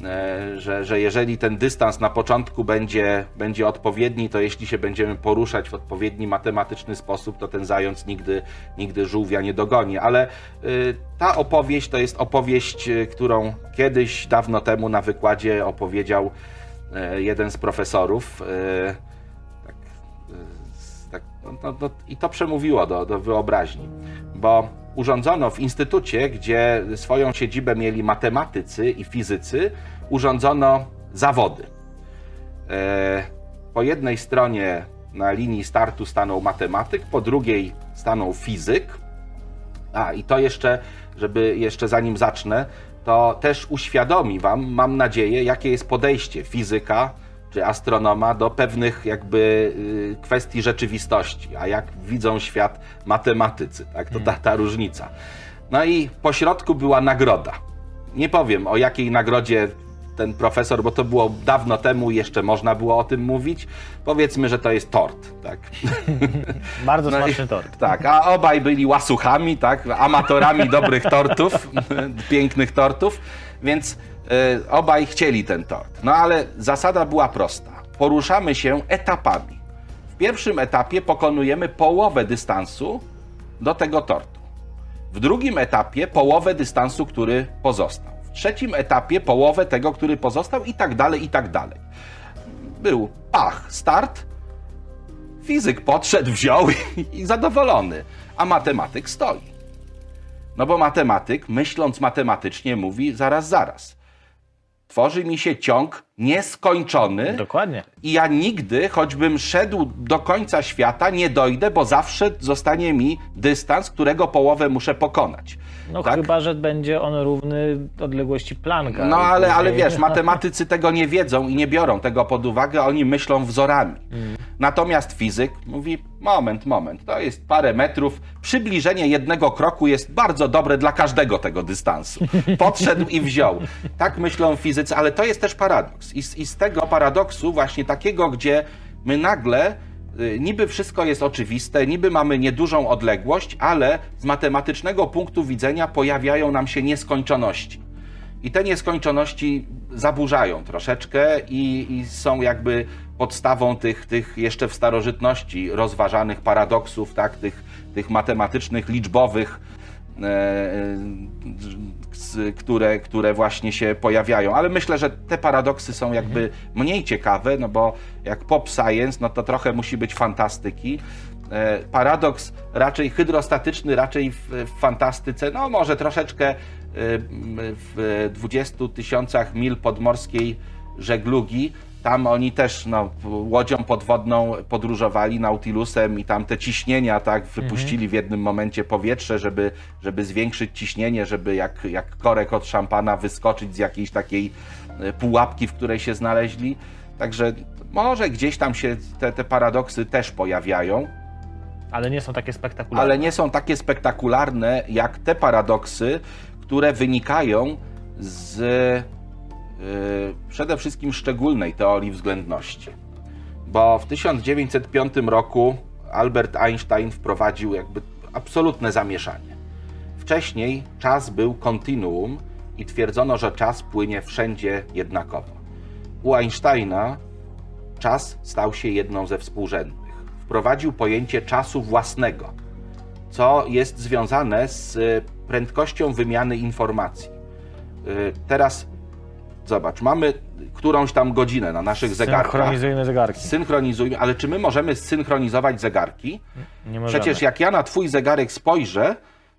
E, że, że jeżeli ten dystans na początku będzie, będzie odpowiedni, to jeśli się będziemy poruszać w odpowiedni matematyczny sposób, to ten zając nigdy, nigdy żółwia nie dogoni. Ale y, ta opowieść to jest opowieść, y, którą kiedyś, dawno temu na wykładzie opowiedział jeden z profesorów. Tak, tak, no, no, no, I to przemówiło do, do wyobraźni, bo urządzono w instytucie, gdzie swoją siedzibę mieli matematycy i fizycy, urządzono zawody. E, po jednej stronie na linii startu stanął matematyk, po drugiej stanął fizyk. A i to jeszcze, żeby jeszcze zanim zacznę, to też uświadomi Wam, mam nadzieję, jakie jest podejście fizyka czy astronoma do pewnych jakby y, kwestii rzeczywistości, a jak widzą świat matematycy, tak? To ta, ta różnica. No i po środku była nagroda. Nie powiem o jakiej nagrodzie ten profesor, bo to było dawno temu jeszcze można było o tym mówić. Powiedzmy, że to jest tort, tak? Bardzo No i- smaczny tort. Tak, a obaj byli łasuchami, tak? Amatorami dobrych tortów, pięknych tortów, więc y, obaj chcieli ten tort. No ale zasada była prosta. Poruszamy się etapami. W pierwszym etapie pokonujemy połowę dystansu do tego tortu. W drugim etapie połowę dystansu, który pozostał. Trzecim etapie połowę tego, który pozostał i tak dalej, i tak dalej. Był pach, start, Fizyk podszedł, wziął i, i zadowolony, a matematyk stoi. No bo matematyk, myśląc matematycznie, mówi zaraz, zaraz. Tworzy mi się ciąg nieskończony Dokładnie. i ja nigdy, choćbym szedł do końca świata, nie dojdę, bo zawsze zostanie mi dystans, którego połowę muszę pokonać. No Tak? chyba, że będzie on równy odległości Plancka. No ale, ale wiesz, matematycy tego nie wiedzą i nie biorą tego pod uwagę, oni myślą wzorami. Natomiast fizyk mówi, moment, moment, to jest parę metrów, przybliżenie jednego kroku jest bardzo dobre dla każdego tego dystansu. Podszedł i wziął. Tak myślą fizycy, ale to jest też paradoks. I z, i z tego paradoksu właśnie takiego, gdzie my nagle y, niby wszystko jest oczywiste, niby mamy niedużą odległość, ale z matematycznego punktu widzenia pojawiają nam się nieskończoności. I te nieskończoności zaburzają troszeczkę i, i są jakby podstawą tych, tych jeszcze w starożytności rozważanych paradoksów, tak, tych, tych matematycznych, liczbowych, e, z- które, które właśnie się pojawiają. Ale myślę, że te paradoksy są jakby mniej ciekawe, no bo jak pop science, no to trochę musi być fantastyki. E, Paradoks raczej hydrostatyczny, raczej w, w fantastyce, no może troszeczkę e, w 20 tysiącach mil podmorskiej żeglugi. Tam oni też no, łodzią podwodną podróżowali, Nautilusem i tam te ciśnienia tak wypuścili w jednym momencie powietrze, żeby, żeby zwiększyć ciśnienie, żeby jak, jak korek od szampana wyskoczyć z jakiejś takiej e, pułapki, w której się znaleźli. Także może gdzieś tam się te, te paradoksy też pojawiają, Ale nie są takie spektakularne. ale nie są takie spektakularne jak te paradoksy, które wynikają z przede wszystkim szczególnej teorii względności. Bo w 1905 roku Albert Einstein wprowadził jakby absolutne zamieszanie. Wcześniej czas był kontinuum i twierdzono, że czas płynie wszędzie jednakowo. U Einsteina czas stał się jedną ze współrzędnych. Wprowadził pojęcie czasu własnego, co jest związane z prędkością wymiany informacji. Y, Teraz zobacz, mamy którąś tam godzinę na naszych zegarkach. Synchronizujmy zegarki. Synchronizujmy, ale czy my możemy synchronizować zegarki? Nie możemy. Przecież jak ja na twój zegarek spojrzę,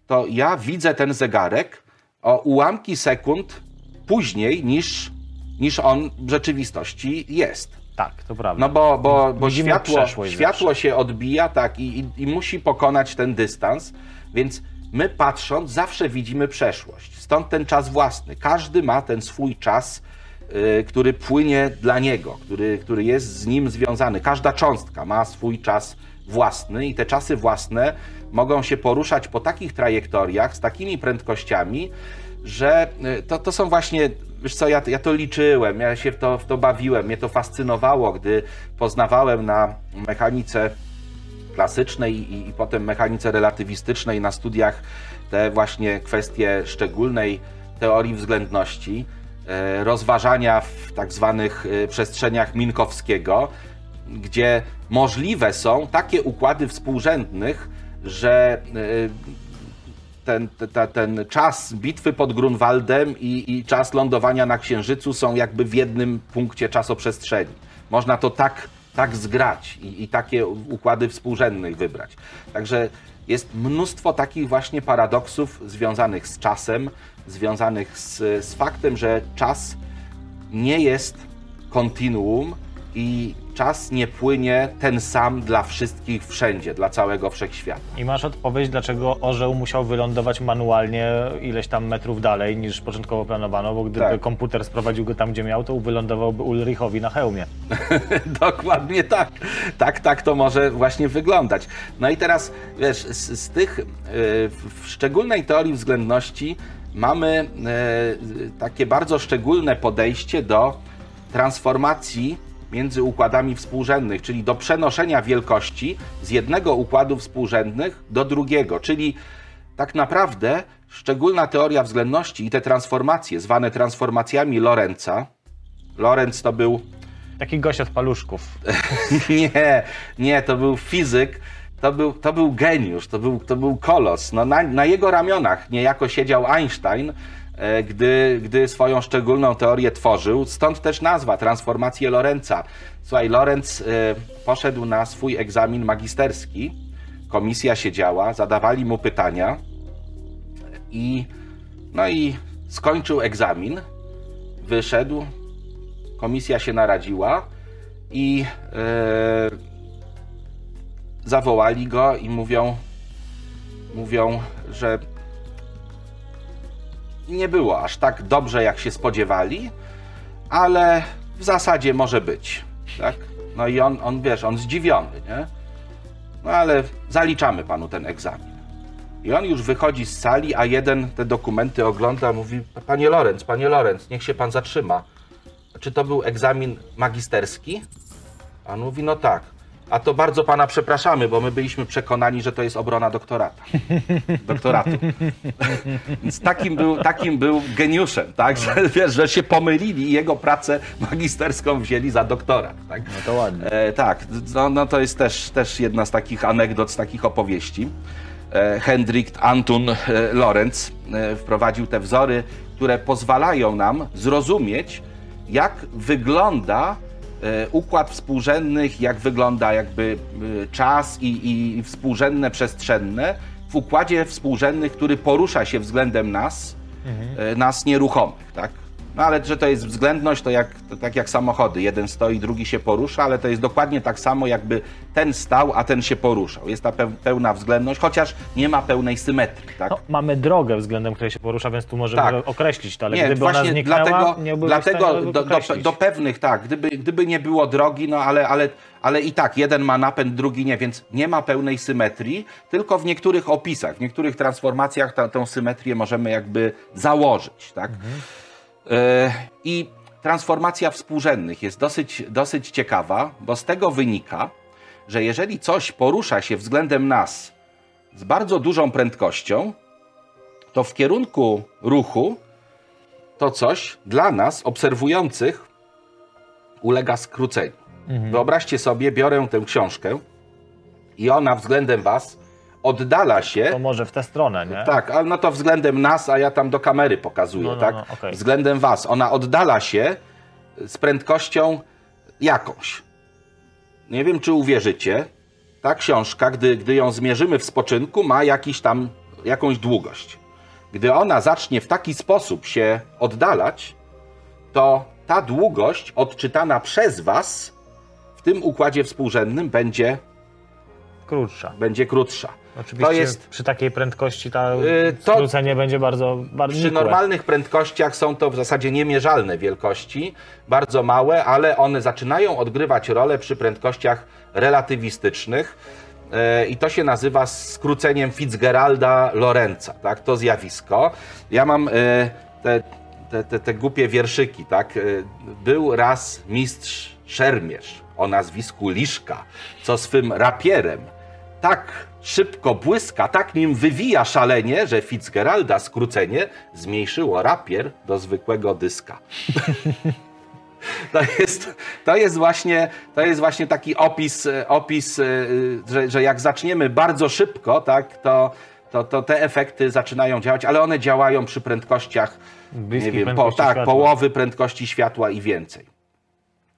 to ja widzę ten zegarek o ułamki sekund później niż, niż on w rzeczywistości jest. Tak, to prawda. No bo, bo, bo Widzimy światło, światło zawsze. się odbija tak i, i, i musi pokonać ten dystans, więc my patrząc zawsze widzimy przeszłość. Stąd ten czas własny. Każdy ma ten swój czas, y, który płynie dla niego, który, który jest z nim związany. Każda cząstka ma swój czas własny i te czasy własne mogą się poruszać po takich trajektoriach, z takimi prędkościami, że y, to, to są właśnie, wiesz co, ja, ja to liczyłem, ja się w to, w to bawiłem, mnie to fascynowało, gdy poznawałem na mechanice klasycznej i, i potem mechanice relatywistycznej na studiach te właśnie kwestie szczególnej teorii względności, e, rozważania w tak zwanych e, przestrzeniach Minkowskiego, gdzie możliwe są takie układy współrzędnych, że e, ten, te- ta- ten czas bitwy pod Grunwaldem i, i czas lądowania na Księżycu są jakby w jednym punkcie czasoprzestrzeni. Można to tak, tak zgrać i, i takie układy współrzędnych wybrać. Także jest mnóstwo takich właśnie paradoksów związanych z czasem, związanych z, z faktem, że czas nie jest kontinuum i czas nie płynie ten sam dla wszystkich wszędzie, dla całego wszechświata. I masz odpowiedź, dlaczego orzeł musiał wylądować manualnie ileś tam metrów dalej niż początkowo planowano, bo gdyby Tak. komputer sprowadził go tam, gdzie miał, to wylądowałby Ulrichowi na hełmie. Dokładnie tak. Tak, tak to może właśnie wyglądać. No i teraz, wiesz, z, z tych, y, w szczególnej teorii względności mamy y, takie bardzo szczególne podejście do transformacji między układami współrzędnych, czyli do przenoszenia wielkości z jednego układu współrzędnych do drugiego, czyli tak naprawdę szczególna teoria względności i te transformacje, zwane transformacjami Lorenza, Lorenz to był Taki gość od paluszków. nie, nie, to był fizyk, to był, to był geniusz, to był, to był kolos. No, na, na jego ramionach niejako siedział Einstein, gdy, gdy swoją szczególną teorię tworzył. Stąd też nazwa, transformacje Lorenza. Słuchaj, Lorenz e, poszedł na swój egzamin magisterski, komisja siedziała, zadawali mu pytania i, no i skończył egzamin, wyszedł, komisja się naradziła i e, zawołali go i mówią, mówią, że nie było aż tak dobrze, jak się spodziewali, ale w zasadzie może być, tak? No i on, on wiesz, on zdziwiony, nie? No ale zaliczamy panu ten egzamin. I on już wychodzi z sali, a jeden te dokumenty ogląda, mówi: Panie Lorenz, panie Lorenz, niech się pan zatrzyma. Czy to był egzamin magisterski? A on mówi: No tak. A to bardzo pana przepraszamy, bo my byliśmy przekonani, że to jest obrona doktorata. Doktoratu. Więc takim był, takim był geniuszem, tak? Że, wiesz, że się pomylili i jego pracę magisterską wzięli za doktorat. Tak? No to ładnie. E, tak, no, no to jest też, też jedna z takich anegdot, z takich opowieści. E, Hendrik Anton e, Lorenz e, wprowadził te wzory, które pozwalają nam zrozumieć, jak wygląda układ współrzędnych, jak wygląda jakby e, czas i, i współrzędne przestrzenne w układzie współrzędnych, który porusza się względem nas, e, nas nieruchomych, tak? No ale że to jest względność, to, jak, to tak jak samochody. Jeden stoi, drugi się porusza, ale to jest dokładnie tak samo, jakby ten stał, a ten się poruszał. Jest ta peł- pełna względność, chociaż nie ma pełnej symetrii, tak? No, mamy drogę względem której się porusza, więc tu możemy Tak. określić to, ale nie, gdyby ona właśnie zniknęła, dlatego, nie byłby dlatego do, do, do pewnych, tak, gdyby, gdyby nie było drogi, no ale, ale, ale i tak, jeden ma napęd, drugi nie, więc nie ma pełnej symetrii, tylko w niektórych opisach, w niektórych transformacjach ta, tą symetrię możemy jakby założyć, tak? E, I transformacja współrzędnych jest dosyć, dosyć ciekawa, bo z tego wynika, że jeżeli coś porusza się względem nas z bardzo dużą prędkością, to w kierunku ruchu to coś dla nas, obserwujących, ulega skróceniu. Wyobraźcie sobie, biorę tę książkę i ona względem Was oddala się. To może w tę stronę, nie? Tak, ale no to względem nas, a ja tam do kamery pokazuję, No, no, tak? no, okej. Względem was. Ona oddala się z prędkością jakąś. Nie wiem, czy uwierzycie. Ta książka, gdy, gdy ją zmierzymy w spoczynku, ma jakiś tam, jakąś długość. Gdy ona zacznie w taki sposób się oddalać, to ta długość odczytana przez was w tym układzie współrzędnym będzie, Krótsza. będzie krótsza. Oczywiście To jest przy takiej prędkości ta Yy, to- skrócenie będzie bardzo, bardzo Przy nikłe. normalnych prędkościach są to w zasadzie niemierzalne wielkości, bardzo małe, ale one zaczynają odgrywać rolę przy prędkościach relatywistycznych. E, I to się nazywa skróceniem Fitzgeralda Lorenza, tak? To zjawisko. Ja mam e, te, te, te, te głupie wierszyki, tak? E, Był raz mistrz szermierz o nazwisku Liszka, co swym rapierem tak szybko błyska, tak nim wywija szalenie, że Fitzgeralda skrócenie zmniejszyło rapier do zwykłego dyska. To jest, to jest, właśnie, to jest właśnie taki opis, e, opis e, że, że jak zaczniemy bardzo szybko, tak, to, to, to te efekty zaczynają działać, ale one działają przy prędkościach nie wiem, po, prędkości tak, światła. połowy prędkości światła i więcej.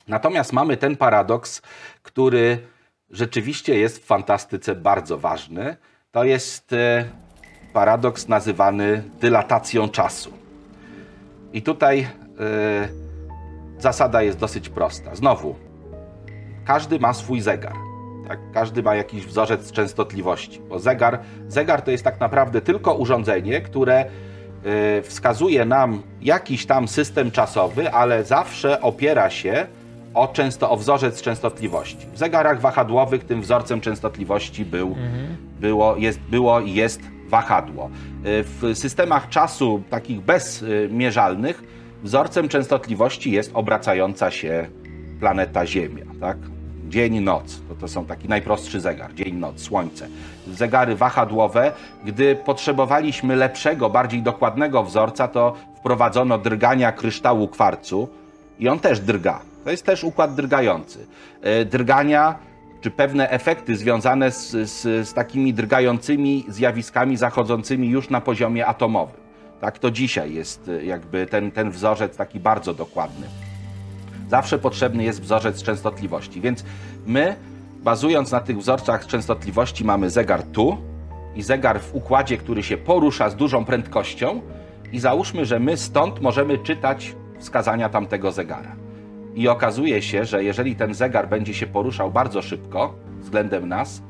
Natomiast mamy ten paradoks, który rzeczywiście jest w fantastyce bardzo ważny. To jest e, paradoks nazywany dylatacją czasu. I tutaj e, zasada jest dosyć prosta. Znowu, każdy ma swój zegar. Tak? Każdy ma jakiś wzorzec częstotliwości, bo zegar, zegar to jest tak naprawdę tylko urządzenie, które y, wskazuje nam jakiś tam system czasowy, ale zawsze opiera się o, często, o wzorzec częstotliwości. W zegarach wahadłowych tym wzorcem częstotliwości był, było, jest, było i jest wahadło. Y, W systemach czasu takich bezmierzalnych wzorcem częstotliwości jest obracająca się planeta Ziemia. Tak? Dzień, noc. To, to są taki najprostszy zegar. Dzień, noc, słońce. Zegary wahadłowe, gdy potrzebowaliśmy lepszego, bardziej dokładnego wzorca, to wprowadzono drgania kryształu kwarcu i on też drga. To jest też układ drgający. E, Drgania czy pewne efekty związane z, z, z takimi drgającymi zjawiskami zachodzącymi już na poziomie atomowym. Tak to dzisiaj jest e, jakby ten, ten wzorzec taki bardzo dokładny. Zawsze potrzebny jest wzorzec częstotliwości, więc my, bazując na tych wzorcach częstotliwości, mamy zegar tu i zegar w układzie, który się porusza z dużą prędkością i załóżmy, że my stąd możemy czytać wskazania tamtego zegara. I okazuje się, że jeżeli ten zegar będzie się poruszał bardzo szybko względem nas,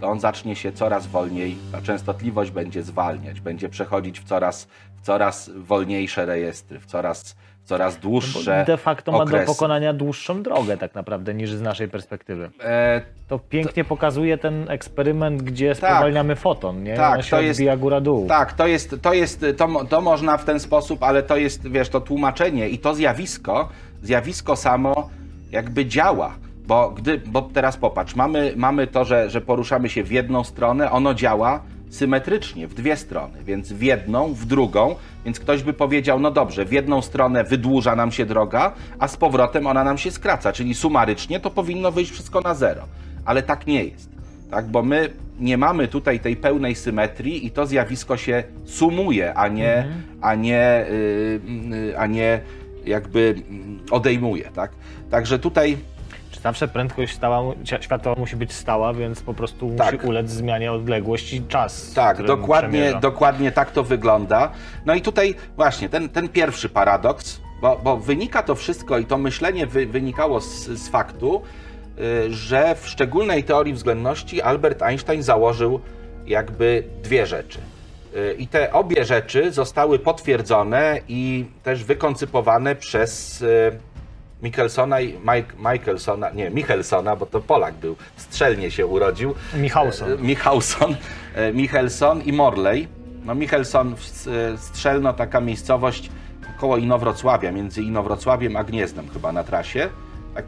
to on zacznie się coraz wolniej, ta częstotliwość będzie zwalniać, będzie przechodzić w coraz, w coraz wolniejsze rejestry, w coraz, w coraz dłuższe De facto ma do okresy. pokonania dłuższą drogę tak naprawdę niż z naszej perspektywy. E, To pięknie pokazuje ten eksperyment, gdzie spowalniamy foton, nie? Tak, to jest- odbija góra-dół. Tak, to jest, to jest, to, to można w ten sposób, ale to jest, wiesz, to tłumaczenie i to zjawisko, zjawisko samo jakby działa. Bo, gdy, bo teraz popatrz, mamy, mamy to, że, że poruszamy się w jedną stronę, ono działa symetrycznie, w dwie strony, więc w jedną, w drugą, więc ktoś by powiedział, no dobrze, w jedną stronę wydłuża nam się droga, a z powrotem ona nam się skraca, czyli sumarycznie to powinno wyjść wszystko na zero. Ale tak nie jest tak? Bo my nie mamy tutaj tej pełnej symetrii i to zjawisko się sumuje, a nie, a nie, y, y, a nie jakby mm, odejmuje, tak? Także tutaj Czy zawsze prędkość stała, światła musi być stała, więc po prostu Tak. musi ulec zmianie odległość i czas. tak, dokładnie, przemierza. dokładnie tak to wygląda. No i tutaj właśnie ten, ten pierwszy paradoks, bo, bo wynika to wszystko i to myślenie wy, wynikało z, z faktu, y, że w szczególnej teorii względności Albert Einstein założył jakby dwie rzeczy. I te obie rzeczy zostały potwierdzone i też wykoncypowane przez y, Michelsona i Mike, Michelsona, nie, Michelsona, bo to Polak był, strzelnie się urodził. Michałson. E, Michałson, e, Michelson i Morley. No Michelson, e, Strzelno, taka miejscowość koło Inowrocławia, między Inowrocławiem a Gniezdem chyba na trasie. Tak,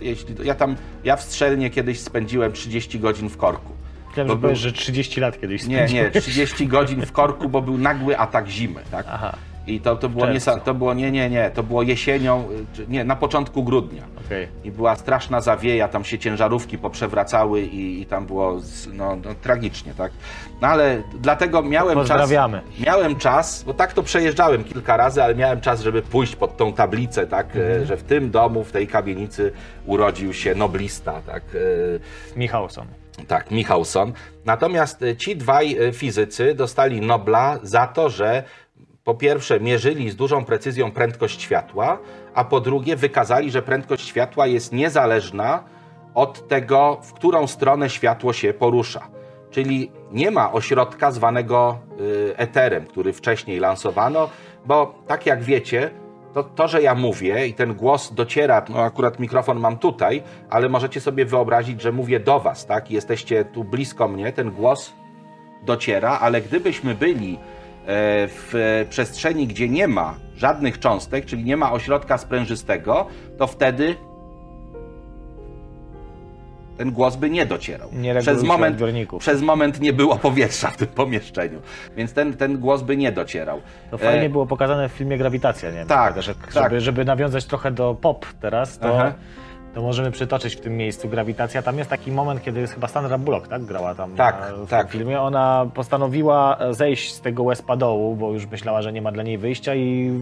jeśli, ja tam, ja w Strzelnie kiedyś spędziłem 30 godzin w korku. Myślałem, że był- powiesz, że 30 lat kiedyś Nie, nie, spędziłeś. 30 godzin w korku, bo był nagły atak zimy, tak? Aha, I to, to było, niesa- to było, nie, nie, nie, to było jesienią, nie, na początku grudnia okej. i była straszna zawieja, tam się ciężarówki poprzewracały i, i tam było no, no, tragicznie, tak? No ale dlatego miałem czas, miałem czas, bo tak to przejeżdżałem kilka razy, ale miałem czas, żeby pójść pod tą tablicę, tak, e, że w tym domu, w tej kamienicy urodził się noblista, tak, e, Michałson. Tak, Michałson. Natomiast e, ci dwaj e, fizycy dostali Nobla za to, że po pierwsze mierzyli z dużą precyzją prędkość światła, a po drugie wykazali, że prędkość światła jest niezależna od tego, w którą stronę światło się porusza. Czyli nie ma ośrodka zwanego y, eterem, który wcześniej lansowano, bo tak jak wiecie, to, to, że ja mówię i ten głos dociera, no akurat mikrofon mam tutaj, ale możecie sobie wyobrazić, że mówię do was, tak? Jesteście tu blisko mnie, ten głos dociera, ale gdybyśmy byli e, w przestrzeni, gdzie nie ma żadnych cząstek, czyli nie ma ośrodka sprężystego, to wtedy ten głos by nie docierał. Nie przez moment, odbiorników. przez moment nie było powietrza w tym pomieszczeniu, więc ten, ten głos by nie docierał. To fajnie E, było pokazane w filmie Grawitacja, nie wiem, Tak, czy- tak. żeby, żeby nawiązać trochę do pop teraz, to, Aha. to możemy przytoczyć w tym miejscu Grawitacja. Tam jest taki moment, kiedy chyba Sandra Bullock tak, grała tam Tak, na, w tak. tym filmie. Ona postanowiła zejść z tego łezpa dołu, bo już myślała, że nie ma dla niej wyjścia i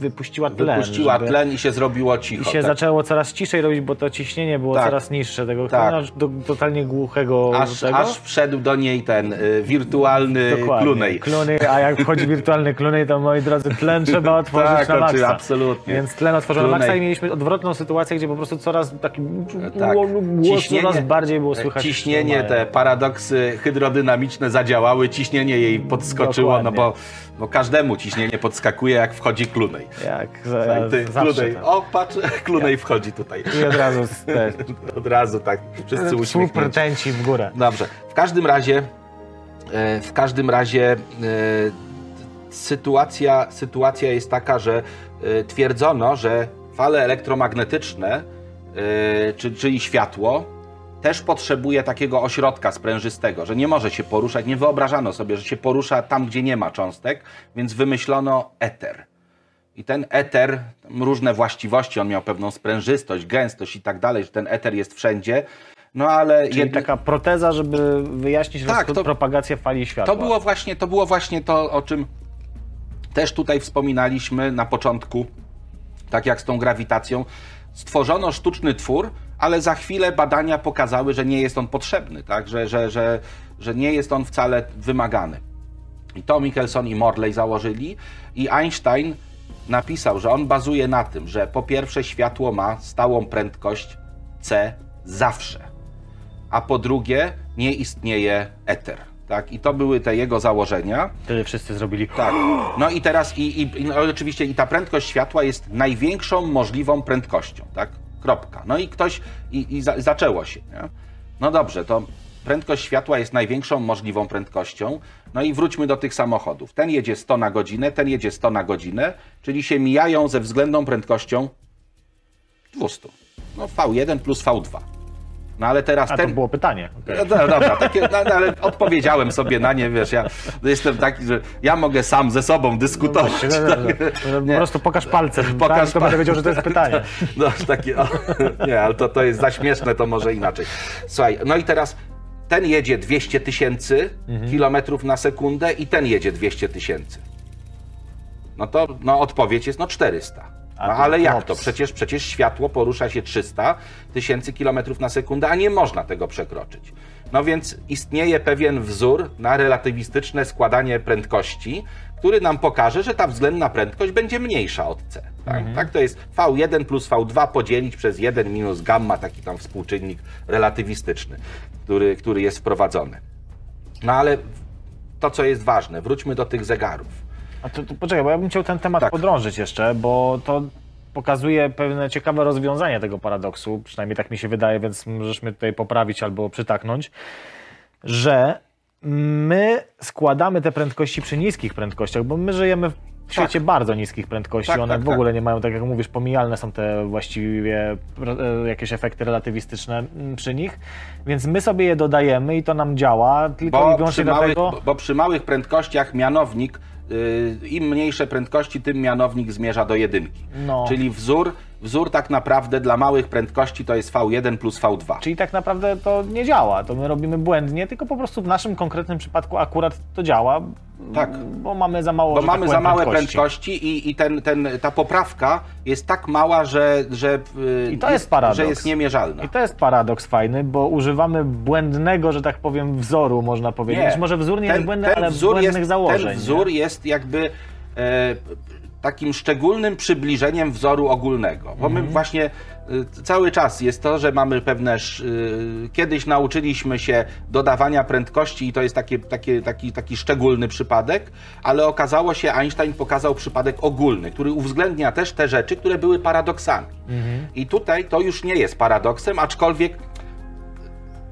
wypuściła tlen. Wypuściła tlen i się zrobiło I cicho. się tak. zaczęło coraz ciszej robić, bo to ciśnienie było Tak. coraz niższe tego Tak. aż do totalnie głuchego Aż, tego. aż wszedł do niej ten y, wirtualny Dokładnie. klunej. A jak wchodzi wirtualny klunej, to moi drodzy, tlen trzeba otworzyć Tak, na maksa. oczy- absolutnie. Więc tlen otworzono na maksa i mieliśmy odwrotną sytuację, gdzie po prostu coraz taki Tak. głos coraz bardziej było słychać. ciśnienie, te paradoksy hydrodynamiczne zadziałały, ciśnienie jej podskoczyło, no Dokładnie. bo, bo każdemu ciśnienie podskakuje, jak wchodzi klunej. Jak I ty, zawsze klunej, tak. o patrz, klunej wchodzi tutaj. I od razu Od razu tak, wszyscy uśmiechnięci. w górę. Dobrze. W każdym razie, e, w każdym razie e, sytuacja, sytuacja jest taka, że e, twierdzono, że fale elektromagnetyczne, czy, czyli światło, też potrzebuje takiego ośrodka sprężystego, że nie może się poruszać. Nie wyobrażano sobie, że się porusza tam, gdzie nie ma cząstek, więc wymyślono eter. I ten eter, różne właściwości, on miał pewną sprężystość, gęstość i tak dalej, że ten eter jest wszędzie. No ale Czyli jedy- taka proteza, żeby wyjaśnić Tak, to- propagację fali światła. to było właśnie to, było właśnie to o czym też tutaj wspominaliśmy na początku, tak jak z tą grawitacją. Stworzono sztuczny twór, ale za chwilę badania pokazały, że nie jest on potrzebny, tak? że, że, że, że nie jest on wcale wymagany. I to Michelson i Morley założyli i Einstein napisał, że on bazuje na tym, że po pierwsze światło ma stałą prędkość c zawsze, a po drugie nie istnieje eter. Tak? I to były te jego założenia. Wtedy wszyscy zrobili. Tak. No i teraz, i, i, no oczywiście, i ta prędkość światła jest największą możliwą prędkością, tak? Kropka. No i ktoś, i, i za, zaczęło się, nie? No dobrze, to prędkość światła jest największą możliwą prędkością. No i wróćmy do tych samochodów. Ten jedzie 100 na godzinę, ten jedzie 100 na godzinę, czyli się mijają ze względną prędkością 200. No V1 plus V2. No ale teraz A ten... to było pytanie. Okej. No, no, dobra, takie, no, no, ale odpowiedziałem sobie na nie, wiesz, ja jestem taki, że ja mogę sam ze sobą dyskutować. Dobrze, dobrze. Po Nie. prostu pokaż palcem, Pokaż tak, to będę wiedział, że to jest pytanie. No, takie, o, nie, ale to, to jest za śmieszne, to może inaczej. Słuchaj, no i teraz ten jedzie 200 tysięcy Mhm. kilometrów na sekundę i ten jedzie 200 tysięcy. No to no, odpowiedź jest no 400. No, A ale jak to? Przecież, przecież światło porusza się 300 tysięcy kilometrów na sekundę, a nie można tego przekroczyć. No więc istnieje pewien wzór na relatywistyczne składanie prędkości, który nam pokaże, że ta względna prędkość będzie mniejsza od c. Tak, tak to jest V1 plus V2 podzielić przez 1 minus gamma, taki tam współczynnik relatywistyczny, który, który jest wprowadzony. No ale to, co jest ważne, wróćmy do tych zegarów. A to, to poczekaj, bo ja bym chciał ten temat Tak. podrążyć jeszcze, bo to pokazuje pewne ciekawe rozwiązanie tego paradoksu, przynajmniej tak mi się wydaje, więc możesz mnie tutaj poprawić albo przytaknąć, że my składamy te prędkości przy niskich prędkościach, bo my żyjemy w świecie bardzo niskich prędkości, Tak, one tak, w tak. ogóle nie mają, tak jak mówisz, pomijalne są te właściwie e, jakieś efekty relatywistyczne mm, przy nich, więc my sobie je dodajemy i to nam działa, tylko i Bo wyłącznie przy, małych, dlatego... bo- przy małych prędkościach mianownik, im mniejsze prędkości, tym mianownik zmierza do jedynki. No. Czyli wzór, wzór tak naprawdę dla małych prędkości to jest V1 plus V2. Czyli tak naprawdę to nie działa, to my robimy błędnie, tylko po prostu w naszym konkretnym przypadku akurat to działa, Tak. bo mamy za mało Bo tak mamy powiem, za małe prędkości. prędkości i, i ten, ten, ta poprawka jest tak mała, że, że, I to jest paradoks. że jest niemierzalna. I to jest paradoks fajny, bo używamy błędnego, że tak powiem, wzoru, można powiedzieć. Może wzór nie jest błędny, ale wzór błędnych jest, założeń. Ten wzór nie? jest jakby e, takim szczególnym przybliżeniem wzoru ogólnego. Bo Mhm. my właśnie e, cały czas jest to, że mamy pewne. e, kiedyś nauczyliśmy się dodawania prędkości i to jest takie, takie, taki, taki szczególny przypadek, ale okazało się, Einstein pokazał przypadek ogólny, który uwzględnia też te rzeczy, które były paradoksami. Mhm. I tutaj to już nie jest paradoksem, aczkolwiek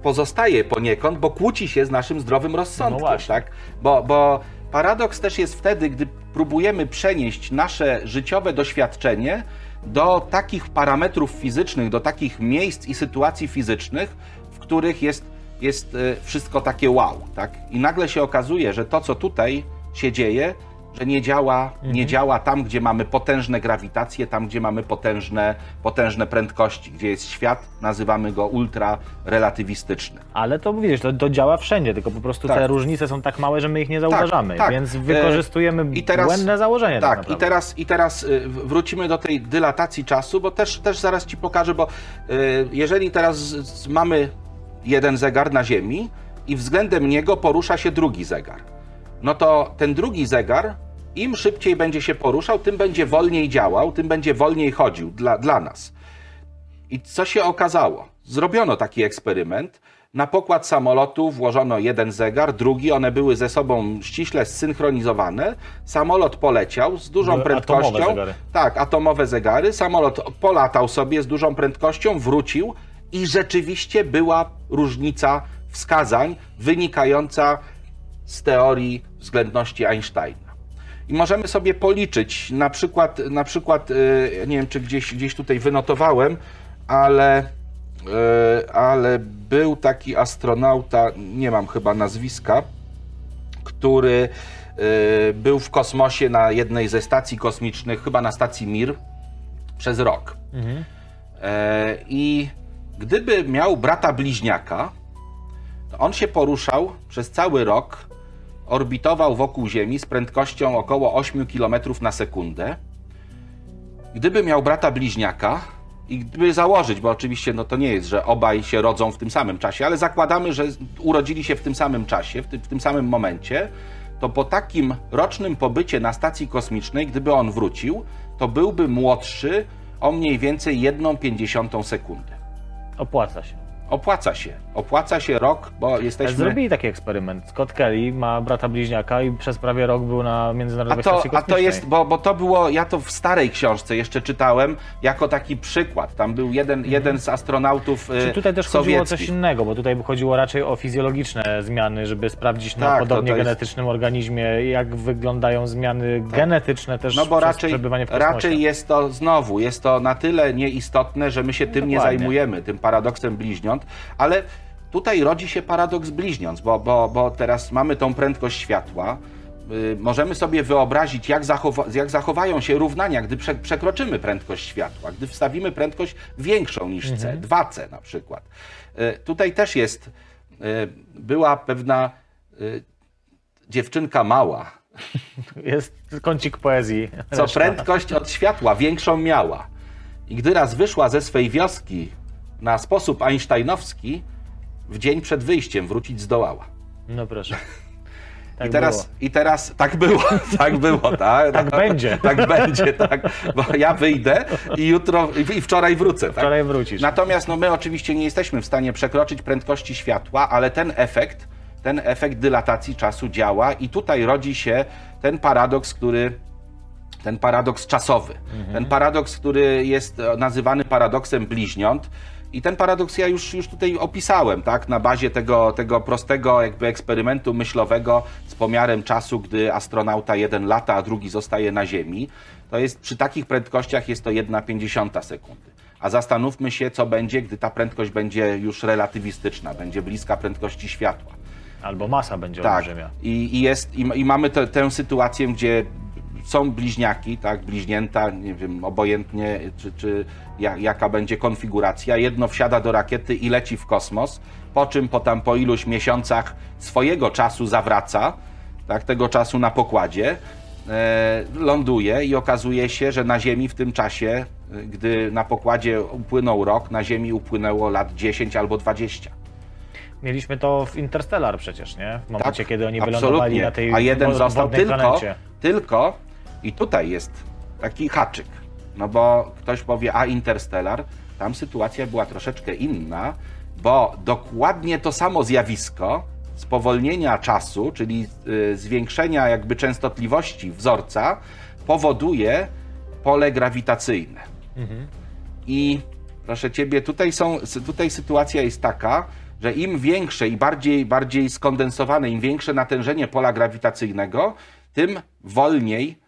pozostaje poniekąd, bo kłóci się z naszym zdrowym No rozsądkiem, właśnie. tak? Bo, bo paradoks też jest wtedy, gdy próbujemy przenieść nasze życiowe doświadczenie do takich parametrów fizycznych, do takich miejsc i sytuacji fizycznych, w których jest, jest e, wszystko takie wow, tak? I nagle się okazuje, że to, co tutaj się dzieje, że nie działa, nie Mhm. działa tam, gdzie mamy potężne grawitacje, tam, gdzie mamy potężne, potężne prędkości, gdzie jest świat, nazywamy go ultrarelatywistyczny. Ale to widzisz, to, to działa wszędzie, tylko po prostu Tak. te różnice są tak małe, że my ich nie zauważamy, tak. więc E, wykorzystujemy i teraz- błędne założenie. Tak, Tak, i teraz, i teraz y, wrócimy do tej dylatacji czasu, bo też, też zaraz ci pokażę, bo y, jeżeli teraz mamy jeden zegar na Ziemi i względem niego porusza się drugi zegar, no to ten drugi zegar, im szybciej będzie się poruszał, tym będzie wolniej działał, tym będzie wolniej chodził dla, dla nas. I co się okazało? Zrobiono taki eksperyment. Na pokład samolotu włożono jeden zegar, drugi, one były ze sobą ściśle zsynchronizowane. Samolot poleciał z dużą prędkością. atomowe zegary. Tak, atomowe zegary. Samolot polatał sobie z dużą prędkością, wrócił i rzeczywiście była różnica wskazań wynikająca z teorii względności Einsteina. I możemy sobie policzyć, na przykład, na przykład y, nie wiem, czy gdzieś, gdzieś tutaj wynotowałem, ale, y, ale był taki astronauta, nie mam chyba nazwiska, który y, był w kosmosie na jednej ze stacji kosmicznych, chyba na stacji Mir, przez rok. E, I gdyby miał brata bliźniaka, to on się poruszał przez cały rok, orbitował wokół Ziemi z prędkością około 8 km na sekundę. Gdyby miał brata bliźniaka i gdyby założyć, bo oczywiście no to nie jest, że obaj się rodzą w tym samym czasie, ale zakładamy, że urodzili się w tym samym czasie, w, ty, w tym samym momencie, to po takim rocznym pobycie na stacji kosmicznej, gdyby on wrócił, to byłby młodszy o mniej więcej 1,50 sekundy. Opłaca się. Opłaca się. Opłaca się rok, bo jesteśmy... Zrobili taki eksperyment. Scott Kelly ma brata bliźniaka i przez prawie rok był na A Międzynarodowej to, Stacji a to Kosmicznej. jest, bo, bo to było, ja to w starej książce jeszcze czytałem, jako taki przykład. Tam był jeden, jeden z astronautów Mhm. Czy tutaj też chodziło o coś innego, bo tutaj chodziło raczej o fizjologiczne zmiany, żeby sprawdzić na Tak, to- podobnie to jest- genetycznym organizmie, jak wyglądają zmiany genetyczne też No bo raczej, przebywanie w kosmosie. raczej jest to znowu, jest to na tyle nieistotne, że my się tym nie dokładnie. zajmujemy, tym paradoksem bliźniąt, ale tutaj rodzi się paradoks bliźniąt, bo, bo, bo teraz mamy tą prędkość światła. y, Możemy sobie wyobrazić, jak, zachowa- jak zachowają się równania, gdy prze- przekroczymy prędkość światła, gdy wstawimy prędkość większą niż c, 2c na przykład. Y, Tutaj też jest, y, była pewna dziewczynka mała, Jest kącik poezji. co prędkość od światła większą miała. I gdy raz wyszła ze swej wioski na sposób einsteinowski, w dzień przed wyjściem wrócić zdołała. No proszę. Tak I teraz, było. I teraz tak było, tak było, tak? Tak będzie. Tak będzie, tak. Bo ja wyjdę i jutro, i wczoraj wrócę, tak? Wczoraj wrócisz. Natomiast no, my oczywiście nie jesteśmy w stanie przekroczyć prędkości światła, ale ten efekt, ten efekt dylatacji czasu działa i tutaj rodzi się ten paradoks, który ten paradoks czasowy. Ten paradoks, który jest e, nazywany paradoksem bliźniąt. I ten paradoks ja już, już tutaj opisałem, tak? Na bazie tego, tego prostego jakby eksperymentu myślowego z pomiarem czasu, gdy astronauta jeden lata, a drugi zostaje na Ziemi. To jest przy takich prędkościach jest to 1,50 sekundy. A zastanówmy się, co będzie, gdy ta prędkość będzie już relatywistyczna, będzie bliska prędkości światła. Albo masa będzie Tak. olbrzymia. I, i, jest, i, i mamy te, tę sytuację, gdzie są bliźniaki, tak, bliźnięta, nie wiem, obojętnie czy, czy ja, jaka będzie konfiguracja. Jedno wsiada do rakiety i leci w kosmos, po czym po tam po iluś miesiącach swojego czasu zawraca, tak, tego czasu na pokładzie, e, ląduje i okazuje się, że na Ziemi w tym czasie, e, gdy na pokładzie upłynął rok, na Ziemi upłynęło lat 10 albo 20. Mieliśmy to w Interstellar przecież, nie? W momencie, Tak, kiedy oni absolutnie. wylądowali na tej A jeden został tylko, tylko, i tutaj jest taki haczyk, no bo ktoś powie, a Interstellar, tam sytuacja była troszeczkę inna, bo dokładnie to samo zjawisko spowolnienia czasu, czyli y, zwiększenia jakby częstotliwości wzorca, powoduje pole grawitacyjne. I proszę ciebie, tutaj, są, tutaj sytuacja jest taka, że im większe i bardziej, bardziej skondensowane, im większe natężenie pola grawitacyjnego, tym wolniej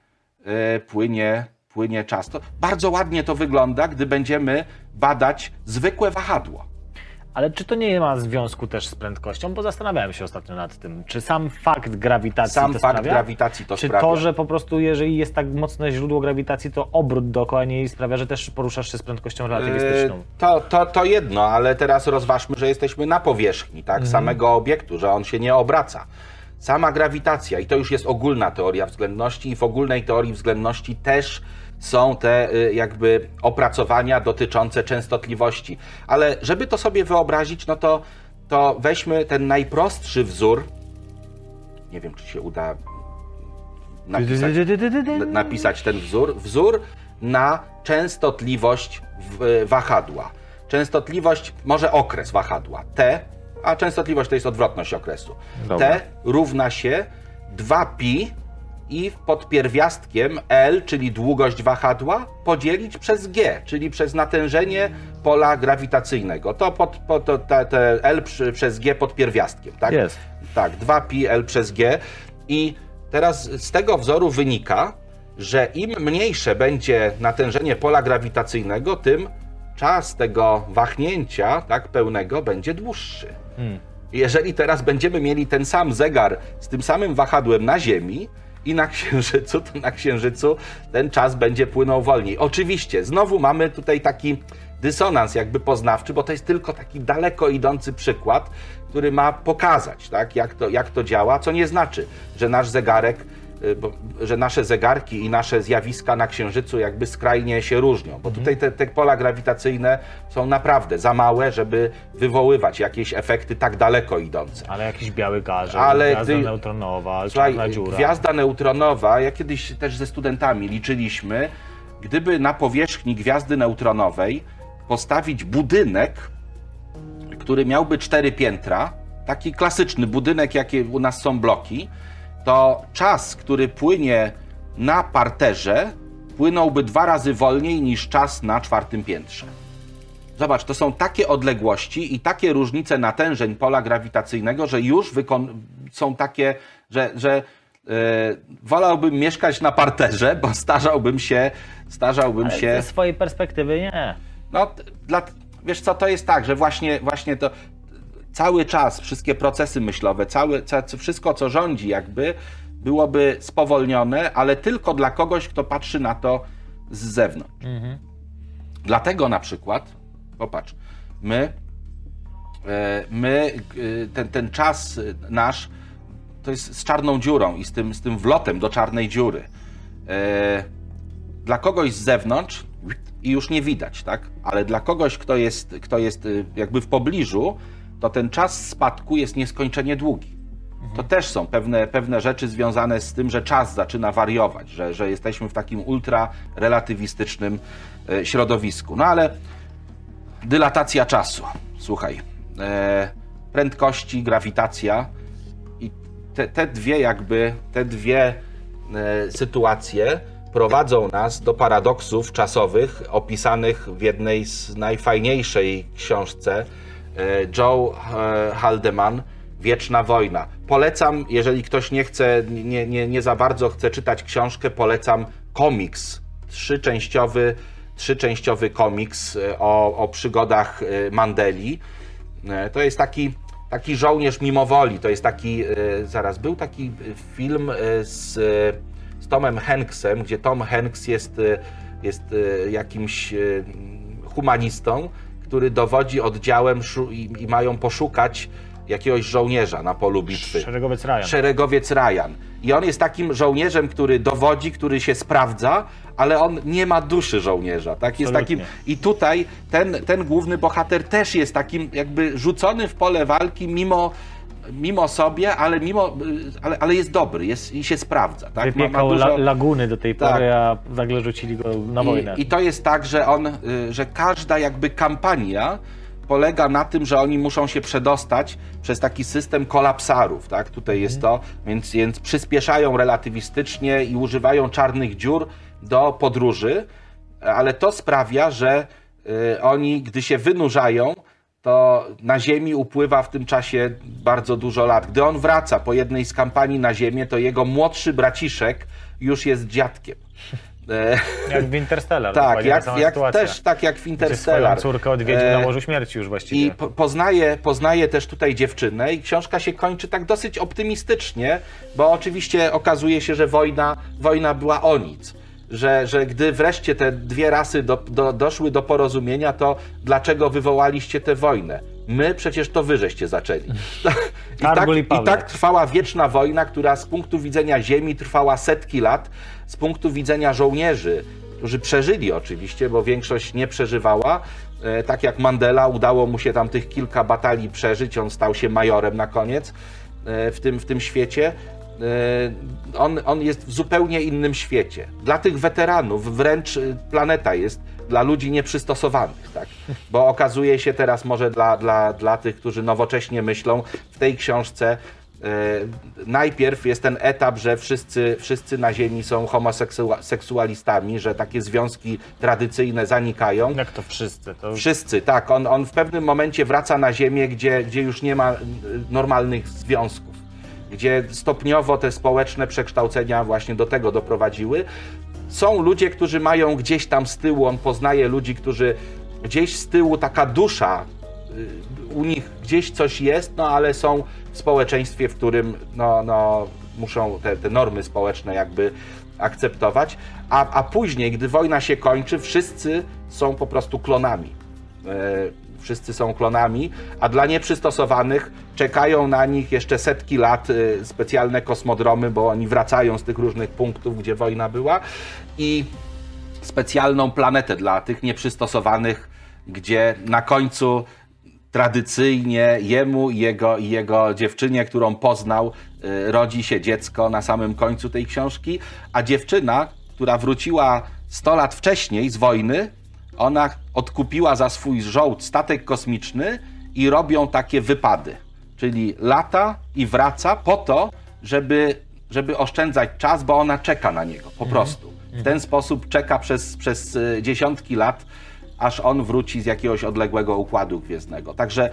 płynie, płynie czas. To bardzo ładnie to wygląda, gdy będziemy badać zwykłe wahadło. Ale czy to nie ma związku też z prędkością? Bo zastanawiałem się ostatnio nad tym. Czy sam fakt grawitacji Sam to fakt sprawia? grawitacji to czy sprawia. to, że po prostu jeżeli jest tak mocne źródło grawitacji, to obrót dookoła niej sprawia, że też poruszasz się z prędkością relatywistyczną? Yy, To, to, to jedno, ale teraz rozważmy, że jesteśmy na powierzchni tak, Mhm. samego obiektu, że on się nie obraca. Sama grawitacja, i to już jest ogólna teoria względności, i w ogólnej teorii względności też są te y, jakby opracowania dotyczące częstotliwości. Ale żeby to sobie wyobrazić, no to, to weźmy ten najprostszy wzór. Nie wiem, czy się uda napisać napisać ten wzór. Wzór na częstotliwość w- wahadła. Częstotliwość, może okres wahadła. T, a częstotliwość to jest odwrotność okresu. Dobra. T równa się 2pi i pod pierwiastkiem L, czyli długość wahadła, podzielić przez G, czyli przez natężenie pola grawitacyjnego. To, pod, pod, to te, te L przy, przez G pod pierwiastkiem, tak? Jest. Tak, 2pi L przez G. I teraz z tego wzoru wynika, że im mniejsze będzie natężenie pola grawitacyjnego, tym czas tego wahnięcia tak, pełnego będzie dłuższy. Jeżeli teraz będziemy mieli ten sam zegar z tym samym wahadłem na Ziemi i na Księżycu, to na Księżycu ten czas będzie płynął wolniej. Oczywiście, znowu mamy tutaj taki dysonans jakby poznawczy, bo to jest tylko taki daleko idący przykład, który ma pokazać, tak, jak, to, jak to działa, co nie znaczy, że nasz zegarek że nasze zegarki i nasze zjawiska na Księżycu jakby skrajnie się różnią, bo tutaj te, te pola grawitacyjne są naprawdę za małe, żeby wywoływać jakieś efekty tak daleko idące. Ale jakiś biały garze, Ale gwiazda gdy- neutronowa, Słuchaj, czarna dziura. gwiazda neutronowa, ja kiedyś też ze studentami liczyliśmy, gdyby na powierzchni gwiazdy neutronowej postawić budynek, który miałby cztery piętra, taki klasyczny budynek, jakie u nas są bloki, to czas, który płynie na parterze, płynąłby dwa razy wolniej niż czas na czwartym piętrze. Zobacz, to są takie odległości i takie różnice natężeń pola grawitacyjnego, że już są takie, że, że e, wolałbym mieszkać na parterze, bo starzałbym się, starzałbym Ale się. ze swojej perspektywy nie. No, dla, wiesz co, to jest tak, że właśnie, właśnie to cały czas, wszystkie procesy myślowe, całe, ca, wszystko, co rządzi jakby, byłoby spowolnione, ale tylko dla kogoś, kto patrzy na to z zewnątrz. Dlatego na przykład, popatrz, my, e, my e, ten, ten czas nasz, to jest z czarną dziurą i z tym, z tym wlotem do czarnej dziury. E, Dla kogoś z zewnątrz i już nie widać, tak? Ale dla kogoś, kto jest, kto jest y, jakby w pobliżu, to ten czas spadku jest nieskończenie długi. To też są pewne, pewne rzeczy związane z tym, że czas zaczyna wariować, że, że jesteśmy w takim ultra relatywistycznym e, środowisku. No ale dylatacja czasu. Słuchaj, e, prędkości, grawitacja i te, te dwie jakby, te dwie e, sytuacje prowadzą nas do paradoksów czasowych opisanych w jednej z najfajniejszej książce Joe e, Haldeman Wieczna wojna. Polecam, jeżeli ktoś nie chce, nie, nie, nie za bardzo chce czytać książkę, polecam komiks trzyczęściowy, trzyczęściowy komiks e, o, o przygodach e, Mandeli. E, To jest taki, taki żołnierz mimowoli. To jest taki, e, zaraz, był taki e, film e, z, e, z Tomem Hanksem, gdzie Tom Hanks jest, e, jest e, jakimś e, humanistą, który dowodzi oddziałem i, i mają poszukać jakiegoś żołnierza na polu bitwy. Szeregowiec Ryan. Szeregowiec Ryan. I on jest takim żołnierzem, który dowodzi, który się sprawdza, ale on nie ma duszy żołnierza. Tak? Jest Absolutnie. takim, I tutaj ten, ten główny bohater też jest takim jakby rzucony w pole walki mimo, mimo sobie, ale, mimo, ale, ale jest dobry jest, i się sprawdza. Tak? Wypiekał la, laguny do tej Tak. pory, a nagle rzucili go na wojnę. I, I to jest tak, że on, y, że każda jakby kampania polega na tym, że oni muszą się przedostać przez taki system kolapsarów, tak? Tutaj jest to, więc, więc przyspieszają relatywistycznie i używają czarnych dziur do podróży, ale to sprawia, że y, oni, gdy się wynurzają, to na Ziemi upływa w tym czasie bardzo dużo lat. Gdy on wraca po jednej z kampanii na Ziemię, to jego młodszy braciszek już jest dziadkiem. Jak w Interstellar. tak, jak, jak też tak jak w Gdzie Interstellar. córkę odwiedził E, na Morzu Śmierci już właściwie. I po, poznaje, poznaje też tutaj dziewczynę i książka się kończy tak dosyć optymistycznie, bo oczywiście okazuje się, że wojna, wojna była o nic. Że, że gdy wreszcie te dwie rasy do, do, doszły do porozumienia, to dlaczego wywołaliście tę wojnę? My przecież to wy żeście zaczęli. I tak, i tak trwała wieczna wojna, która z punktu widzenia Ziemi trwała setki lat, z punktu widzenia żołnierzy, którzy przeżyli oczywiście, bo większość nie przeżywała. E, tak jak Mandela, udało mu się tam tych kilka batalii przeżyć, on stał się majorem na koniec e, w tym, w tym świecie. E, on, on jest w zupełnie innym świecie. Dla tych weteranów wręcz e, planeta jest dla ludzi nieprzystosowanych, tak? Bo okazuje się teraz może dla, dla, dla tych, którzy nowocześnie myślą, w tej książce e, najpierw jest ten etap, że wszyscy, wszyscy na Ziemi są homoseksualistami, że takie związki tradycyjne zanikają. Jak to wszyscy? To Wszyscy, tak. On, on w pewnym momencie wraca na Ziemię, gdzie, gdzie już nie ma y, normalnych związków. Gdzie stopniowo te społeczne przekształcenia właśnie do tego doprowadziły. Są ludzie, którzy mają gdzieś tam z tyłu, on poznaje ludzi, którzy gdzieś z tyłu taka dusza, y, u nich gdzieś coś jest, no ale są w społeczeństwie, w którym no, no, muszą te, te normy społeczne jakby akceptować, a, a później, gdy wojna się kończy, wszyscy są po prostu klonami. Wszyscy są klonami, a dla nieprzystosowanych czekają na nich jeszcze setki lat e, specjalne kosmodromy, bo oni wracają z tych różnych punktów, gdzie wojna była i specjalną planetę dla tych nieprzystosowanych, gdzie na końcu tradycyjnie jemu i jego, i jego dziewczynie, którą poznał, y, rodzi się dziecko na samym końcu tej książki, a dziewczyna, która wróciła 100 lat wcześniej z wojny, ona odkupiła za swój żołd statek kosmiczny i robią takie wypady. Czyli lata i wraca po to, żeby, żeby oszczędzać czas, bo ona czeka na niego po prostu. W ten sposób czeka przez, przez y, dziesiątki lat, aż on wróci z jakiegoś odległego układu gwiezdnego. Także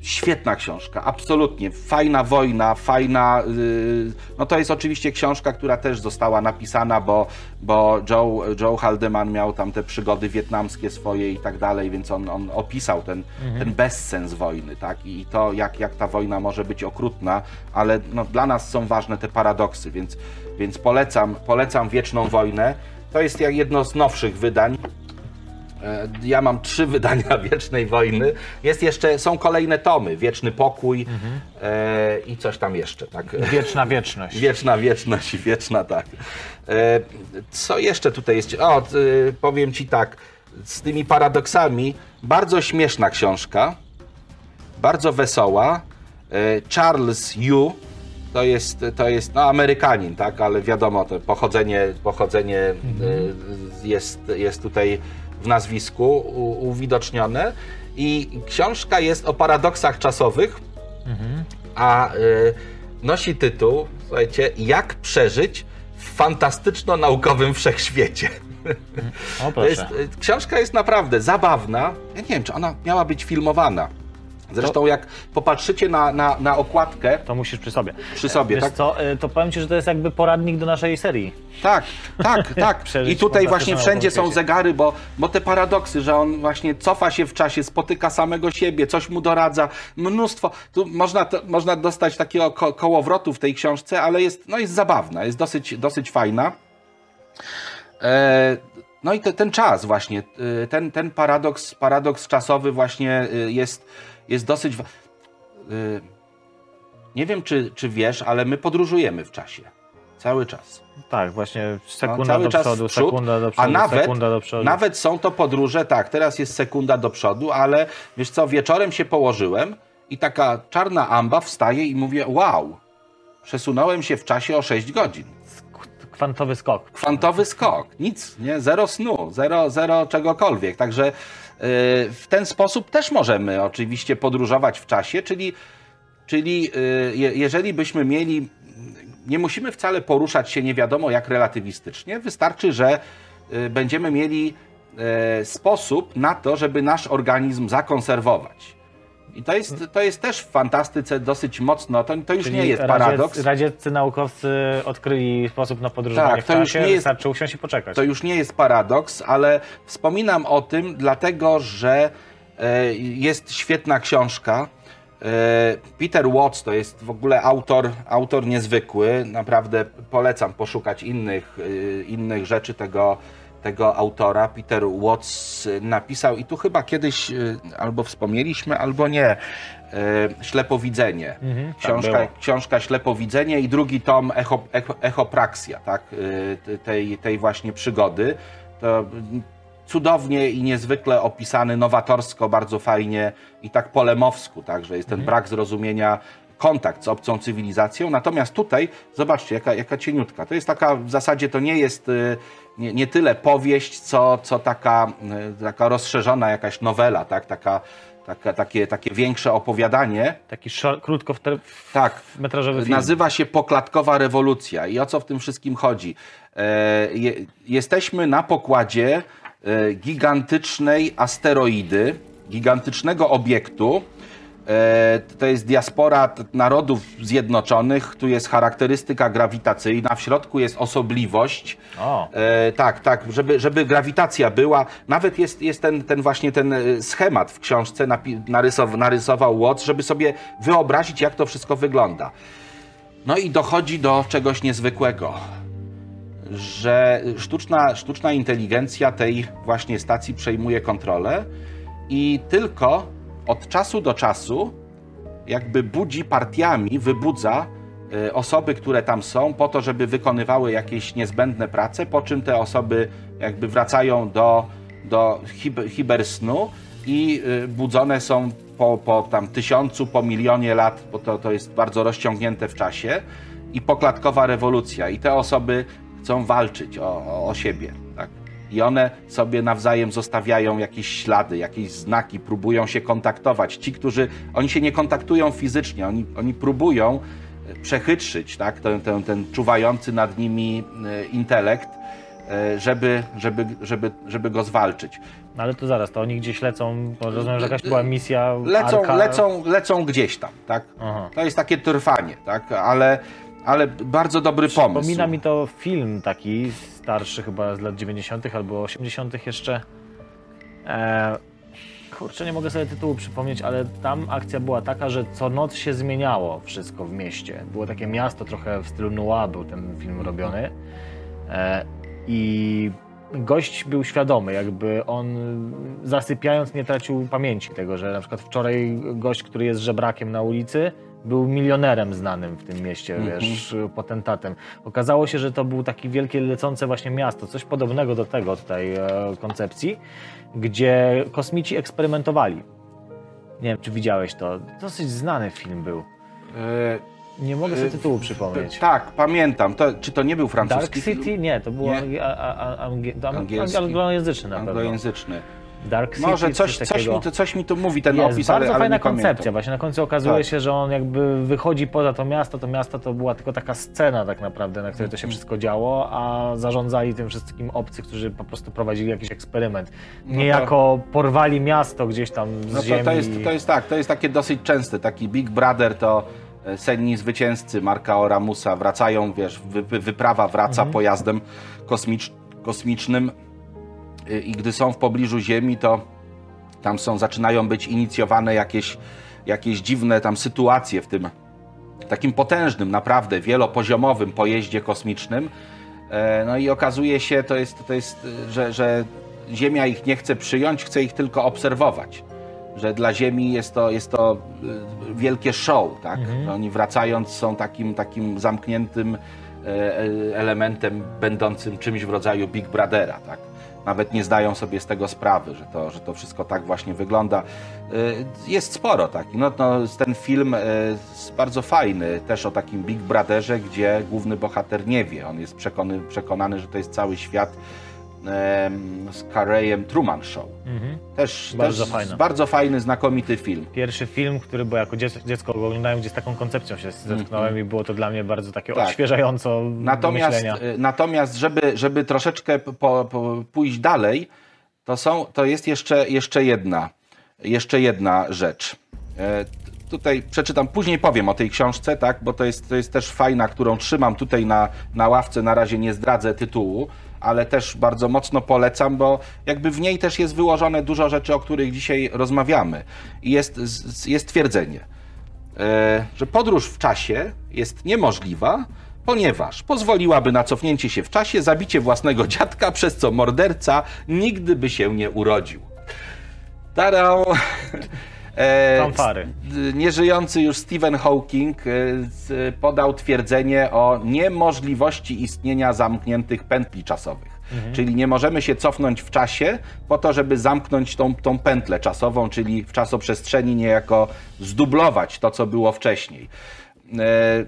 świetna książka, absolutnie. Fajna wojna, fajna. y, No to jest oczywiście książka, która też została napisana, bo, bo Joe, Joe Haldeman miał tam te przygody wietnamskie swoje i tak dalej, więc on, on opisał ten, ten bezsens wojny, tak? I to, jak, jak ta wojna może być okrutna, ale no, dla nas są ważne te paradoksy, więc, więc polecam, polecam Wieczną Wojnę. To jest jak jedno z nowszych wydań. E, Ja mam trzy wydania Wiecznej Wojny. Jest jeszcze, są kolejne tomy. Wieczny Pokój e, i coś tam jeszcze, tak? Wieczna wieczność. Wieczna wieczność, wieczna tak. E, co jeszcze tutaj jest? O, e, powiem ci tak, z tymi paradoksami, bardzo śmieszna książka, bardzo wesoła. E, Charles Yu, to jest, to jest no, Amerykanin, tak, ale wiadomo, to pochodzenie, pochodzenie e, jest, jest tutaj nazwisku u, uwidocznione. I książka jest o paradoksach czasowych, a y, nosi tytuł, słuchajcie, Jak przeżyć w fantastyczno-naukowym wszechświecie. O To jest, proszę. y, książka jest naprawdę zabawna. Ja nie wiem, czy ona miała być filmowana. Zresztą jak popatrzycie na, na, na okładkę To musisz przy sobie. przy sobie, Wiesz tak? co, y, to powiem Ci, że to jest jakby poradnik do naszej serii. Tak, tak, tak. I tutaj właśnie wszędzie są zegary, bo, bo te paradoksy, że on właśnie cofa się w czasie, spotyka samego siebie, coś mu doradza, mnóstwo. Tu można, to, można dostać takiego ko kołowrotu w tej książce, ale jest, no jest zabawna, jest dosyć, dosyć fajna. E, no i te, ten czas właśnie, y, ten, ten paradoks, paradoks czasowy właśnie y, jest, jest dosyć... wa- y, Nie wiem, czy, czy wiesz, ale my podróżujemy w czasie. Cały czas. Tak, właśnie sekunda No, do przodu, przód, sekunda do przodu, a nawet, sekunda do przodu. nawet są to podróże, tak, teraz jest sekunda do przodu, ale wiesz co, wieczorem się położyłem i taka czarna amba wstaje i mówię, wow, przesunąłem się w czasie o 6 godzin. Kwantowy skok. Kwantowy skok, nic, nie, zero snu, zero, zero czegokolwiek. Także w ten sposób też możemy oczywiście podróżować w czasie, czyli, czyli je, jeżeli byśmy mieli, nie musimy wcale poruszać się nie wiadomo jak relatywistycznie, wystarczy, że yy, będziemy mieli sposób na to, żeby nasz organizm zakonserwować. I to jest, to jest też w fantastyce dosyć mocno, to, to już Czyli nie jest radziec- paradoks. Radzieccy naukowcy odkryli sposób na podróżowanie Tak, w to już czasie, nie jest- wystarczy usiąść i poczekać. To już nie jest paradoks, ale wspominam o tym dlatego, że e, jest świetna książka. E, Peter Watts to jest w ogóle autor, autor niezwykły. Naprawdę polecam poszukać innych, e, innych rzeczy tego, tego autora. Peter Watts napisał i tu chyba kiedyś e, albo wspomnieliśmy, albo nie. e, Ślepowidzenie. Mhm, tak książka, książka Ślepowidzenie i drugi tom Echo, Echo, Echopraksja, tak? y, tej, tej właśnie przygody. To mm, cudownie i niezwykle opisany, nowatorsko, bardzo fajnie i tak po lemowsku, tak? Że jest ten brak zrozumienia, kontakt z obcą cywilizacją. Natomiast tutaj, zobaczcie, jaka, jaka cieniutka. To jest taka, w zasadzie to nie jest y, nie, nie tyle powieść, co, co taka, y, taka rozszerzona jakaś nowela, tak? Taka, taka, takie, takie większe opowiadanie. Taki krótko Tak, metrażowy film. Nazywa się Poklatkowa Rewolucja. I o co w tym wszystkim chodzi? E, je, jesteśmy na pokładzie e, gigantycznej asteroidy, gigantycznego obiektu. E, to jest diaspora narodów zjednoczonych, tu jest charakterystyka grawitacyjna, w środku jest osobliwość. O. E, tak, tak, żeby, żeby grawitacja była. Nawet jest, jest ten, ten właśnie ten e, schemat w książce napi- narysow, narysował Watts, żeby sobie wyobrazić, jak to wszystko wygląda. No i dochodzi do czegoś niezwykłego, że sztuczna, sztuczna inteligencja tej właśnie stacji przejmuje kontrolę i tylko od czasu do czasu jakby budzi partiami, wybudza e, osoby, które tam są, po to, żeby wykonywały jakieś niezbędne prace, po czym te osoby jakby wracają do, do hib- hibersnu i e, budzone są po, po tam tysiącu, po milionie lat, bo to, to jest bardzo rozciągnięte w czasie i poklatkowa rewolucja. I te osoby chcą walczyć o, o siebie. I one sobie nawzajem zostawiają jakieś ślady, jakieś znaki, próbują się kontaktować. Ci, którzy, oni się nie kontaktują fizycznie, oni, oni próbują e, przechytrzyć tak? ten, ten, ten czuwający nad nimi e, intelekt, e, żeby, żeby, żeby, żeby go zwalczyć. No ale to zaraz, to oni gdzieś lecą, bo rozumiem, że jakaś była misja Lecą, Arka. lecą, lecą gdzieś tam, tak? Aha. To jest takie trwanie, tak? Ale, ale bardzo dobry pomysł. Przypomina mi to film taki starszy chyba z lat 90. albo 80. jeszcze. E, kurczę, nie mogę sobie tytułu przypomnieć, ale tam akcja była taka, że co noc się zmieniało wszystko w mieście. Było takie miasto trochę w stylu noir był ten film robiony. E, I gość był świadomy, jakby on zasypiając nie tracił pamięci tego, że na przykład wczoraj gość, który jest żebrakiem na ulicy, był milionerem znanym w tym mieście, wiesz, potentatem. Okazało się, że to był taki wielkie lecące właśnie miasto, coś podobnego do tego tutaj e, koncepcji, gdzie kosmici eksperymentowali. Nie wiem, czy widziałeś to. Dosyć znany film był. E, Nie mogę sobie E, tytułu przypomnieć. tak, pamiętam. To, czy to nie był Dark francuski City? film? Nie, to ang- Angielski. anglojęzyczny na pewno. Anglojęzyczny. Dark City, Może coś, coś, takiego. mi, to, coś mi tu mówi ten Jest opis, bardzo ale, ale fajna nie pamiętam. koncepcja. Właśnie na końcu okazuje Tak. się, że on jakby wychodzi poza to miasto. To miasto to była tylko taka scena tak naprawdę, na której to się wszystko działo, a zarządzali tym wszystkim obcy, którzy po prostu prowadzili jakiś eksperyment. No to- Niejako porwali miasto gdzieś tam z No to, ziemi. to, jest, to jest tak, to jest takie dosyć częste. Taki Big Brother to e, senni zwycięzcy Marka Oramusa wracają, wiesz, wy, wy- wyprawa wraca Mhm. pojazdem kosmicz, kosmicznym i gdy są w pobliżu Ziemi, to tam są, zaczynają być inicjowane jakieś, jakieś dziwne tam sytuacje w tym takim potężnym, naprawdę wielopoziomowym pojeździe kosmicznym. E, No i okazuje się, to jest, to jest y, że, że Ziemia ich nie chce przyjąć, chce ich tylko obserwować. Że dla Ziemi jest to, jest to y, wielkie show, tak? Że Oni wracając są takim, takim zamkniętym e, e, elementem, będącym czymś w rodzaju Big Brothera, tak? Nawet nie zdają sobie z tego sprawy, że to, że to wszystko tak właśnie wygląda. Y, Jest sporo takich. No, no, ten film y, jest bardzo fajny, też o takim Big Brotherze, gdzie główny bohater nie wie. On jest przekony, przekonany, że to jest cały świat z Careyem Truman Show. Mhm. Też Bardzo też fajny. bardzo fajny, znakomity film. Pierwszy film, który bo jako dziecko, dziecko oglądałem, gdzie z taką koncepcją się zetknąłem i było to dla mnie bardzo takie Tak. odświeżająco Natomiast, myślenia. y, natomiast żeby, żeby troszeczkę po, po, pójść dalej, to, są, to jest jeszcze, jeszcze, jedna, jeszcze jedna rzecz. E, tutaj przeczytam, później powiem o tej książce, tak, bo to jest, to jest też fajna, którą trzymam tutaj na, na ławce, na razie nie zdradzę tytułu, ale też bardzo mocno polecam, bo jakby w niej też jest wyłożone dużo rzeczy, o których dzisiaj rozmawiamy. I jest, jest twierdzenie, e, że podróż w czasie jest niemożliwa, ponieważ pozwoliłaby na cofnięcie się w czasie, zabicie własnego dziadka, przez co morderca nigdy by się nie urodził. Tarał. E, Fanfary. Nieżyjący już Stephen Hawking e, podał twierdzenie o niemożliwości istnienia zamkniętych pętli czasowych. Mhm. Czyli nie możemy się cofnąć w czasie po to, żeby zamknąć tą, tą pętlę czasową, czyli w czasoprzestrzeni niejako zdublować to, co było wcześniej. E,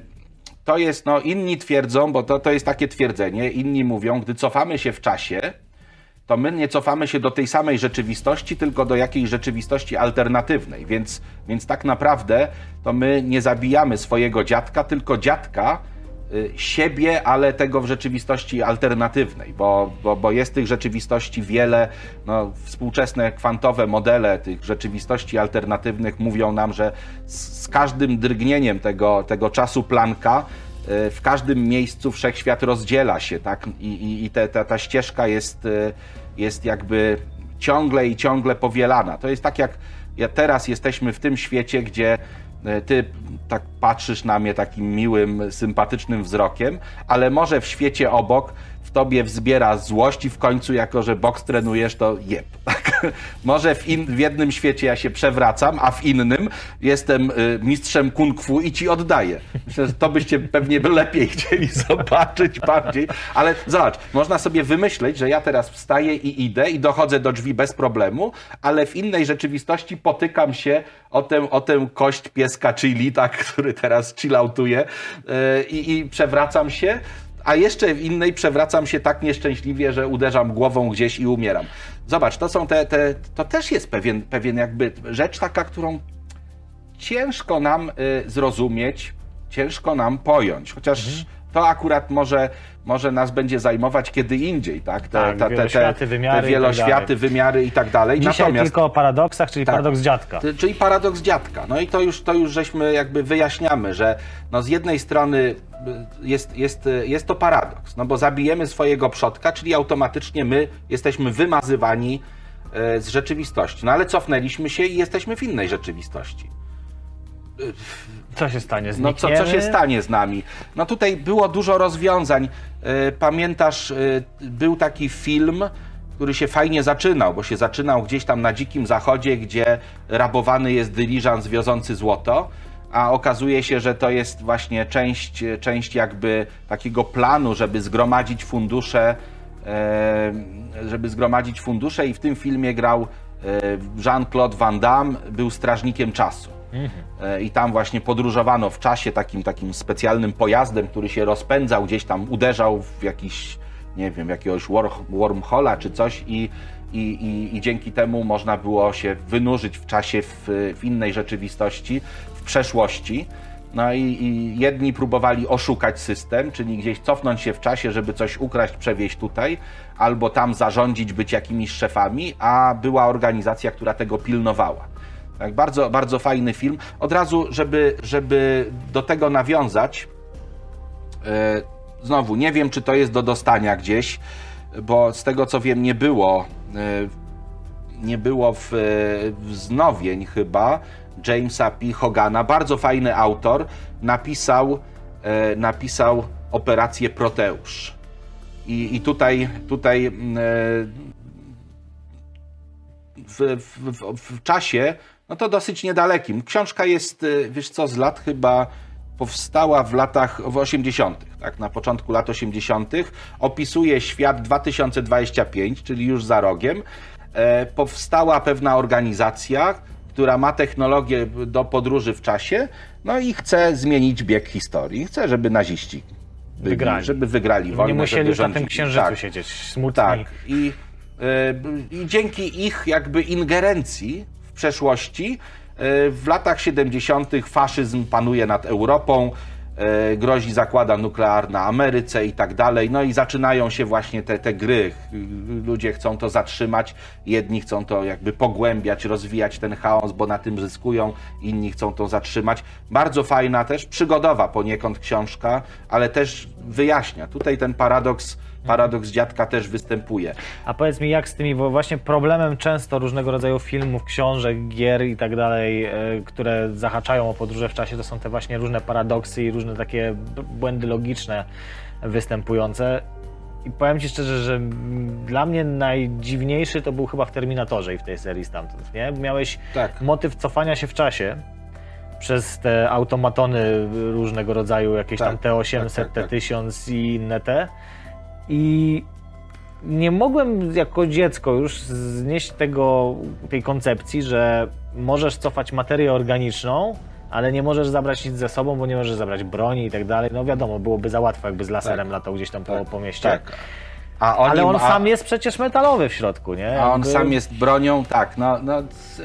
to jest, no inni twierdzą, bo to, to jest takie twierdzenie, inni mówią, gdy cofamy się w czasie, to my nie cofamy się do tej samej rzeczywistości, tylko do jakiejś rzeczywistości alternatywnej. Więc, więc tak naprawdę to my nie zabijamy swojego dziadka, tylko dziadka y, siebie, ale tego w rzeczywistości alternatywnej, bo, bo, bo jest tych rzeczywistości wiele. No, współczesne kwantowe modele tych rzeczywistości alternatywnych mówią nam, że z, z każdym drgnieniem tego, tego czasu planka w każdym miejscu wszechświat rozdziela się, tak? I, i, i te, ta, ta ścieżka jest y, jest jakby ciągle i ciągle powielana. To jest tak jak ja teraz jesteśmy w tym świecie, gdzie e, ty tak patrzysz na mnie takim miłym, sympatycznym wzrokiem, ale może w świecie obok tobie wzbiera złość i w końcu, jako że boks trenujesz, to jeb. Tak? Może w, in, w jednym świecie ja się przewracam, a w innym jestem y, mistrzem kung fu i ci oddaję. Myślę, że to byście pewnie lepiej chcieli zobaczyć bardziej, ale zobacz, można sobie wymyśleć, że ja teraz wstaję i idę i dochodzę do drzwi bez problemu, ale w innej rzeczywistości potykam się o tę, o tę kość pieska chili, tak, który teraz chilloutuje yy, i przewracam się a jeszcze w innej przewracam się tak nieszczęśliwie, że uderzam głową gdzieś i umieram. Zobacz, to są te, te to też jest pewien, pewien jakby rzecz taka, którą ciężko nam y, zrozumieć, ciężko nam pojąć, chociaż mhm. to akurat może, może nas będzie zajmować kiedy indziej, tak? Te, tak, te, wieloświaty, te, wymiary, te wieloświaty, tak wymiary i tak dalej. Dzisiaj Natomiast, tylko o paradoksach, czyli tak, paradoks dziadka. Czyli paradoks dziadka. No i to już, to już żeśmy jakby wyjaśniamy, że no z jednej strony jest, jest, jest to paradoks, no bo zabijemy swojego przodka, czyli automatycznie my jesteśmy wymazywani e, z rzeczywistości. No ale cofnęliśmy się i jesteśmy w innej rzeczywistości. Co się stanie z No co, co się stanie z nami? No tutaj było dużo rozwiązań. E, pamiętasz, e, był taki film, który się fajnie zaczynał, bo się zaczynał gdzieś tam na dzikim zachodzie, gdzie rabowany jest dyliżans wiozący złoto a okazuje się, że to jest właśnie część, część jakby takiego planu, żeby zgromadzić fundusze, e, żeby zgromadzić fundusze i w tym filmie grał Jean-Claude Van Damme, był strażnikiem czasu. E, I tam właśnie podróżowano w czasie takim, takim specjalnym pojazdem, który się rozpędzał, gdzieś tam uderzał w jakiś, nie wiem, jakiegoś wormhola czy coś i, i, i, i dzięki temu można było się wynurzyć w czasie w, w innej rzeczywistości przeszłości. No i, i, jedni próbowali oszukać system, czyli gdzieś cofnąć się w czasie, żeby coś ukraść, przewieźć tutaj, albo tam zarządzić, być jakimiś szefami, a była organizacja, która tego pilnowała. Tak, bardzo, bardzo fajny film. Od razu, żeby, żeby do tego nawiązać, yy, znowu nie wiem, czy to jest do dostania gdzieś, bo z tego co wiem, nie było. Yy, nie było w, w Znowień chyba, Jamesa P. Hogana, bardzo fajny autor, napisał, e, napisał operację Proteusz. I, i tutaj, tutaj mm, e, w, w, w, czasie, no to dosyć niedalekim. Książka jest, e, wiesz co, z lat chyba powstała w latach w 80., tak, na początku lat 80., opisuje świat 2025, czyli już za rogiem. E, powstała pewna organizacja, która ma technologię do podróży w czasie, no i chce zmienić bieg historii. Chce, żeby naziści byli, wygrali. żeby wygrali wojnę. Nie musieli już na tym księżycu tak. siedzieć, smutni. Tak. I, yy, I dzięki ich jakby ingerencji przeszłości yy, w latach 70. faszyzm panuje nad Europą, e, grozi zakłada nuklearna Ameryce i tak dalej. No i zaczynają się właśnie te, te gry. Ludzie chcą to zatrzymać, jedni chcą to jakby pogłębiać, rozwijać ten chaos, bo na tym zyskują, inni chcą to zatrzymać. Bardzo fajna też, przygodowa poniekąd książka, ale też wyjaśnia. Tutaj ten paradoks paradoks dziadka też występuje. A powiedz mi, jak z tymi, bo właśnie problemem często różnego rodzaju filmów, książek, gier i tak dalej, e, które zahaczają o podróże w czasie, to są te właśnie różne paradoksy i różne takie błędy logiczne występujące. I powiem Ci szczerze, że dla mnie najdziwniejszy to był chyba w Terminatorze i w tej serii stamtąd, nie? Miałeś Tak. motyw cofania się w czasie przez te automatony różnego rodzaju, jakieś Tak, tam T800, tak, tak, tak. T1000 i inne te. I nie mogłem jako dziecko już znieść tego, tej koncepcji, że możesz cofać materię organiczną, ale nie możesz zabrać nic ze sobą, bo nie możesz zabrać broni i tak dalej. No wiadomo, byłoby za łatwo, jakby z laserem Tak. latał gdzieś tam po, Tak, po mieście. Tak. A oni, Ale on sam jest przecież metalowy w środku, nie? A on Jakby- sam jest bronią, tak, no, no c-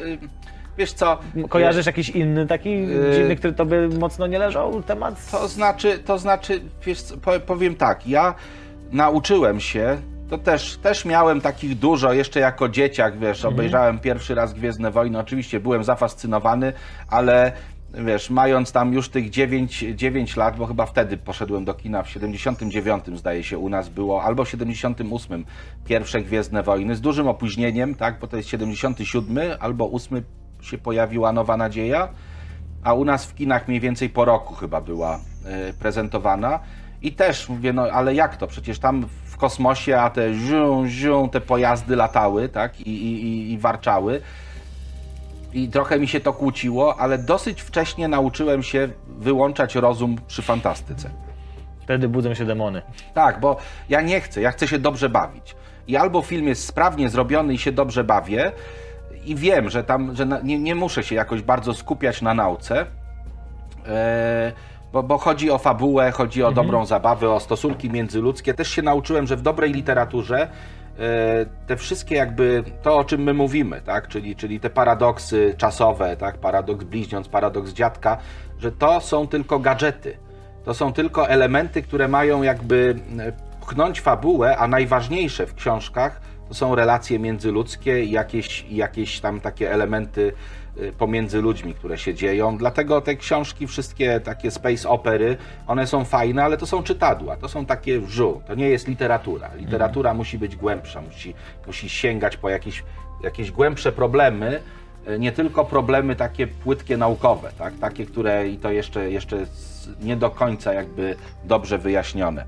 wiesz co... Kojarzysz jakiś inny taki Yy. dziwny, który tobie mocno nie leżał temat? To znaczy, to znaczy, wiesz, co, po- powiem tak, ja nauczyłem się, to też, też miałem takich dużo, jeszcze jako dzieciak, wiesz, obejrzałem pierwszy raz Gwiezdne Wojny, oczywiście byłem zafascynowany, ale wiesz, mając tam już tych 9, 9 lat, bo chyba wtedy poszedłem do kina, w 79 zdaje się u nas było, albo w 78 pierwsze Gwiezdne Wojny, z dużym opóźnieniem, tak, bo to jest 77 albo 8 się pojawiła Nowa Nadzieja, a u nas w kinach mniej więcej po roku chyba była e, prezentowana. I też mówię, no ale jak to? Przecież tam w kosmosie, a te zią, zią, te pojazdy latały, tak? I, i, i- warczały. I trochę mi się to kłóciło, ale dosyć wcześnie nauczyłem się wyłączać rozum przy fantastyce. Wtedy budzą się demony. Tak, bo ja nie chcę, ja chcę się dobrze bawić. I albo film jest sprawnie zrobiony i się dobrze bawię, i wiem, że tam, że nie, nie muszę się jakoś bardzo skupiać na nauce, e, bo, bo chodzi o fabułę, chodzi o dobrą zabawę, o stosunki międzyludzkie. Też się nauczyłem, że w dobrej literaturze e, te wszystkie jakby to, o czym my mówimy, tak? czyli, czyli te paradoksy czasowe, tak? paradoks bliźniąc, paradoks dziadka, że to są tylko gadżety. To są tylko elementy, które mają jakby e, pchnąć fabułę, a najważniejsze w książkach to są relacje międzyludzkie i jakieś, jakieś tam takie elementy pomiędzy ludźmi, które się dzieją. Dlatego te książki, wszystkie takie space opery, one są fajne, ale to są czytadła, to są takie żu, to nie jest literatura. Literatura musi być głębsza, musi, musi sięgać po jakieś, jakieś głębsze problemy, y, nie tylko problemy takie płytkie naukowe, tak? takie, które i to jeszcze, jeszcze nie do końca jakby dobrze wyjaśnione.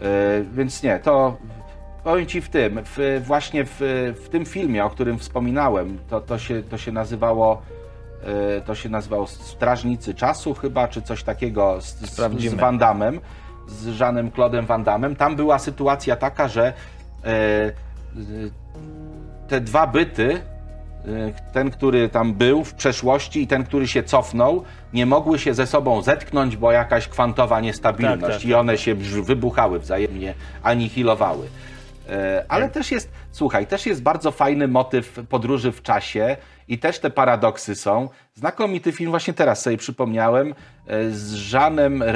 Yy, Więc nie, to powiem Ci w tym, w, właśnie w, w tym filmie, o którym wspominałem, to, to, się, to się nazywało yy, to się nazywało Strażnicy Czasu chyba, czy coś takiego z, z, z. Van Damme, z Jeanem Claude'em Van Damme. Tam była sytuacja taka, że yy, te dwa byty, y, ten, który tam był w przeszłości i ten, który się cofnął, nie mogły się ze sobą zetknąć, bo jakaś kwantowa niestabilność Tak, tak, i one się wybuchały wzajemnie, anihilowały. E, Ale też jest, słuchaj, też jest bardzo fajny motyw podróży w czasie i też te paradoksy są. Znakomity film, właśnie teraz sobie przypomniałem, e, z Jeanem e,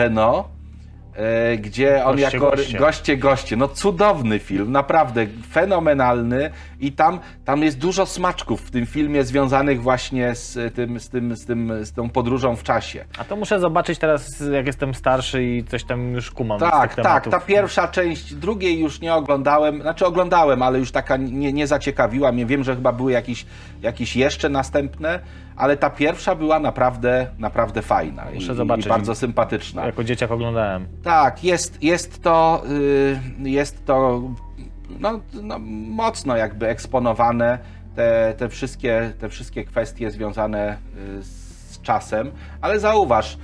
gdzie on Goście, jako goście. goście, goście, no cudowny film, naprawdę fenomenalny i tam, tam jest dużo smaczków w tym filmie związanych właśnie z, tym, z, tym, z, tym, z tą podróżą w czasie. A to muszę zobaczyć teraz, jak jestem starszy i coś tam już kumam Tak, tak, ta pierwsza część, drugiej już nie oglądałem, znaczy oglądałem, ale już taka nie, nie zaciekawiła mnie. Wiem, że chyba były jakieś, jakieś jeszcze następne, ale ta pierwsza była naprawdę, naprawdę fajna Muszę i, zobaczyć. i bardzo sympatyczna. Jako dzieciak oglądałem. Tak, jest, jest to, y, jest to no, no, mocno jakby eksponowane, te, te, wszystkie, te wszystkie kwestie związane y, z czasem, ale zauważ, y,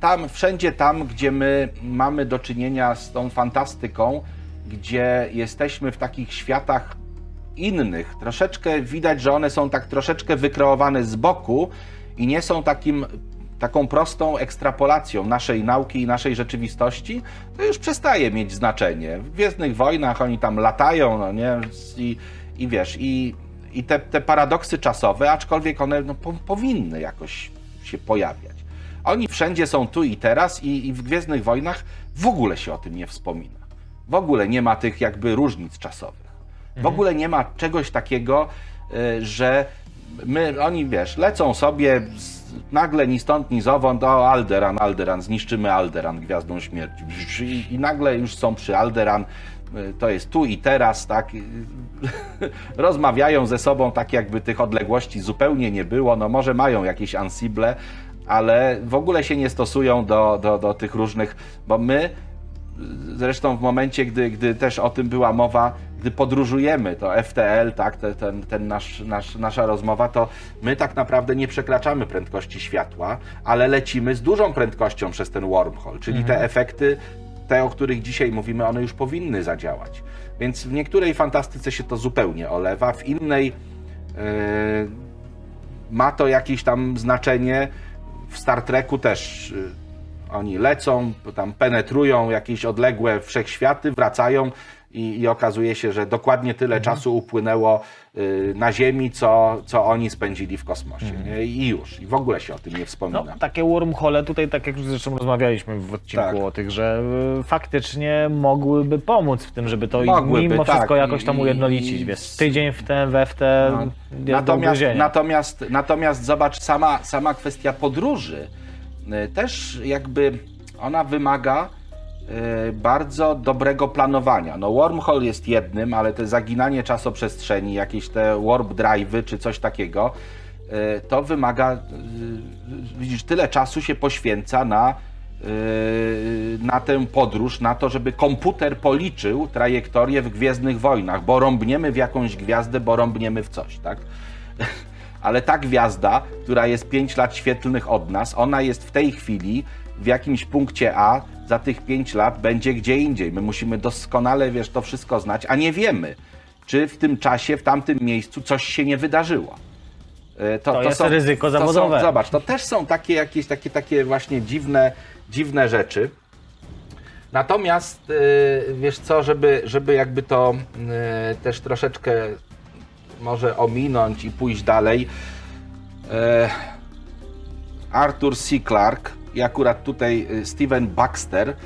tam, wszędzie tam, gdzie my mamy do czynienia z tą fantastyką, gdzie jesteśmy w takich światach innych, troszeczkę widać, że one są tak troszeczkę wykreowane z boku i nie są takim, taką prostą ekstrapolacją naszej nauki i naszej rzeczywistości, to już przestaje mieć znaczenie. W Gwiezdnych Wojnach oni tam latają, no nie, i, i wiesz, i, i te, te paradoksy czasowe, aczkolwiek one no, po, powinny jakoś się pojawiać. Oni wszędzie są tu i teraz i, i w Gwiezdnych Wojnach w ogóle się o tym nie wspomina. W ogóle nie ma tych jakby różnic czasowych. W ogóle nie ma czegoś takiego, y, że my, oni wiesz, lecą sobie nagle ni stąd, ni zowąd, o Alderan, Alderan, zniszczymy Alderan gwiazdą śmierci. I, I nagle już są przy Alderan, y, to jest tu i teraz, tak? Rozmawiają ze sobą tak, jakby tych odległości zupełnie nie było. No może mają jakieś ansible, ale w ogóle się nie stosują do, do, do tych różnych, bo my zresztą w momencie, gdy, gdy też o tym była mowa, gdy podróżujemy, to FTL, tak, te, ten, ten nasz, nasz, nasza rozmowa, to my tak naprawdę nie przekraczamy prędkości światła, ale lecimy z dużą prędkością przez ten wormhole, czyli te efekty, te, o których dzisiaj mówimy, one już powinny zadziałać. Więc w niektórej fantastyce się to zupełnie olewa, w innej yy, ma to jakieś tam znaczenie. W Star Treku też y, oni lecą, tam penetrują jakieś odległe wszechświaty, wracają i, i okazuje się, że dokładnie tyle czasu upłynęło y, na Ziemi, co, co oni spędzili w kosmosie. Nie? I już. I w ogóle się o tym nie wspomina. No, takie wormhole tutaj, tak jak już zresztą rozmawialiśmy w odcinku Tak. o tych, że y, faktycznie mogłyby pomóc w tym, żeby to Mogłyby, mimo tak. wszystko jakoś tam I- ujednolicić. i- Wiesz, tydzień w ten, we w te, No. Natomiast, natomiast, natomiast zobacz, sama, sama kwestia podróży też jakby ona wymaga y, bardzo dobrego planowania. No wormhole jest jednym, ale to zaginanie czasoprzestrzeni, jakieś te warp drive'y czy coś takiego, y, to wymaga, widzisz, tyle czasu się poświęca na na tę podróż, na to, żeby komputer policzył trajektorię w Gwiezdnych Wojnach, bo rąbniemy w jakąś gwiazdę, bo rąbniemy w coś, tak? Ale ta gwiazda, która jest 5 lat świetlnych od nas, ona jest w tej chwili w jakimś punkcie A, za tych 5 lat będzie gdzie indziej. My musimy doskonale, wiesz, to wszystko znać, a nie wiemy, czy w tym czasie, w tamtym miejscu coś się nie wydarzyło. E, To jest ryzyko to zawodowe. Są, zobacz, to też są takie jakieś takie, takie właśnie dziwne, dziwne rzeczy. Natomiast e, wiesz co, żeby, żeby jakby to e, też troszeczkę może ominąć i pójść dalej. E, Arthur C. Clarke i akurat tutaj e, Steven Baxter,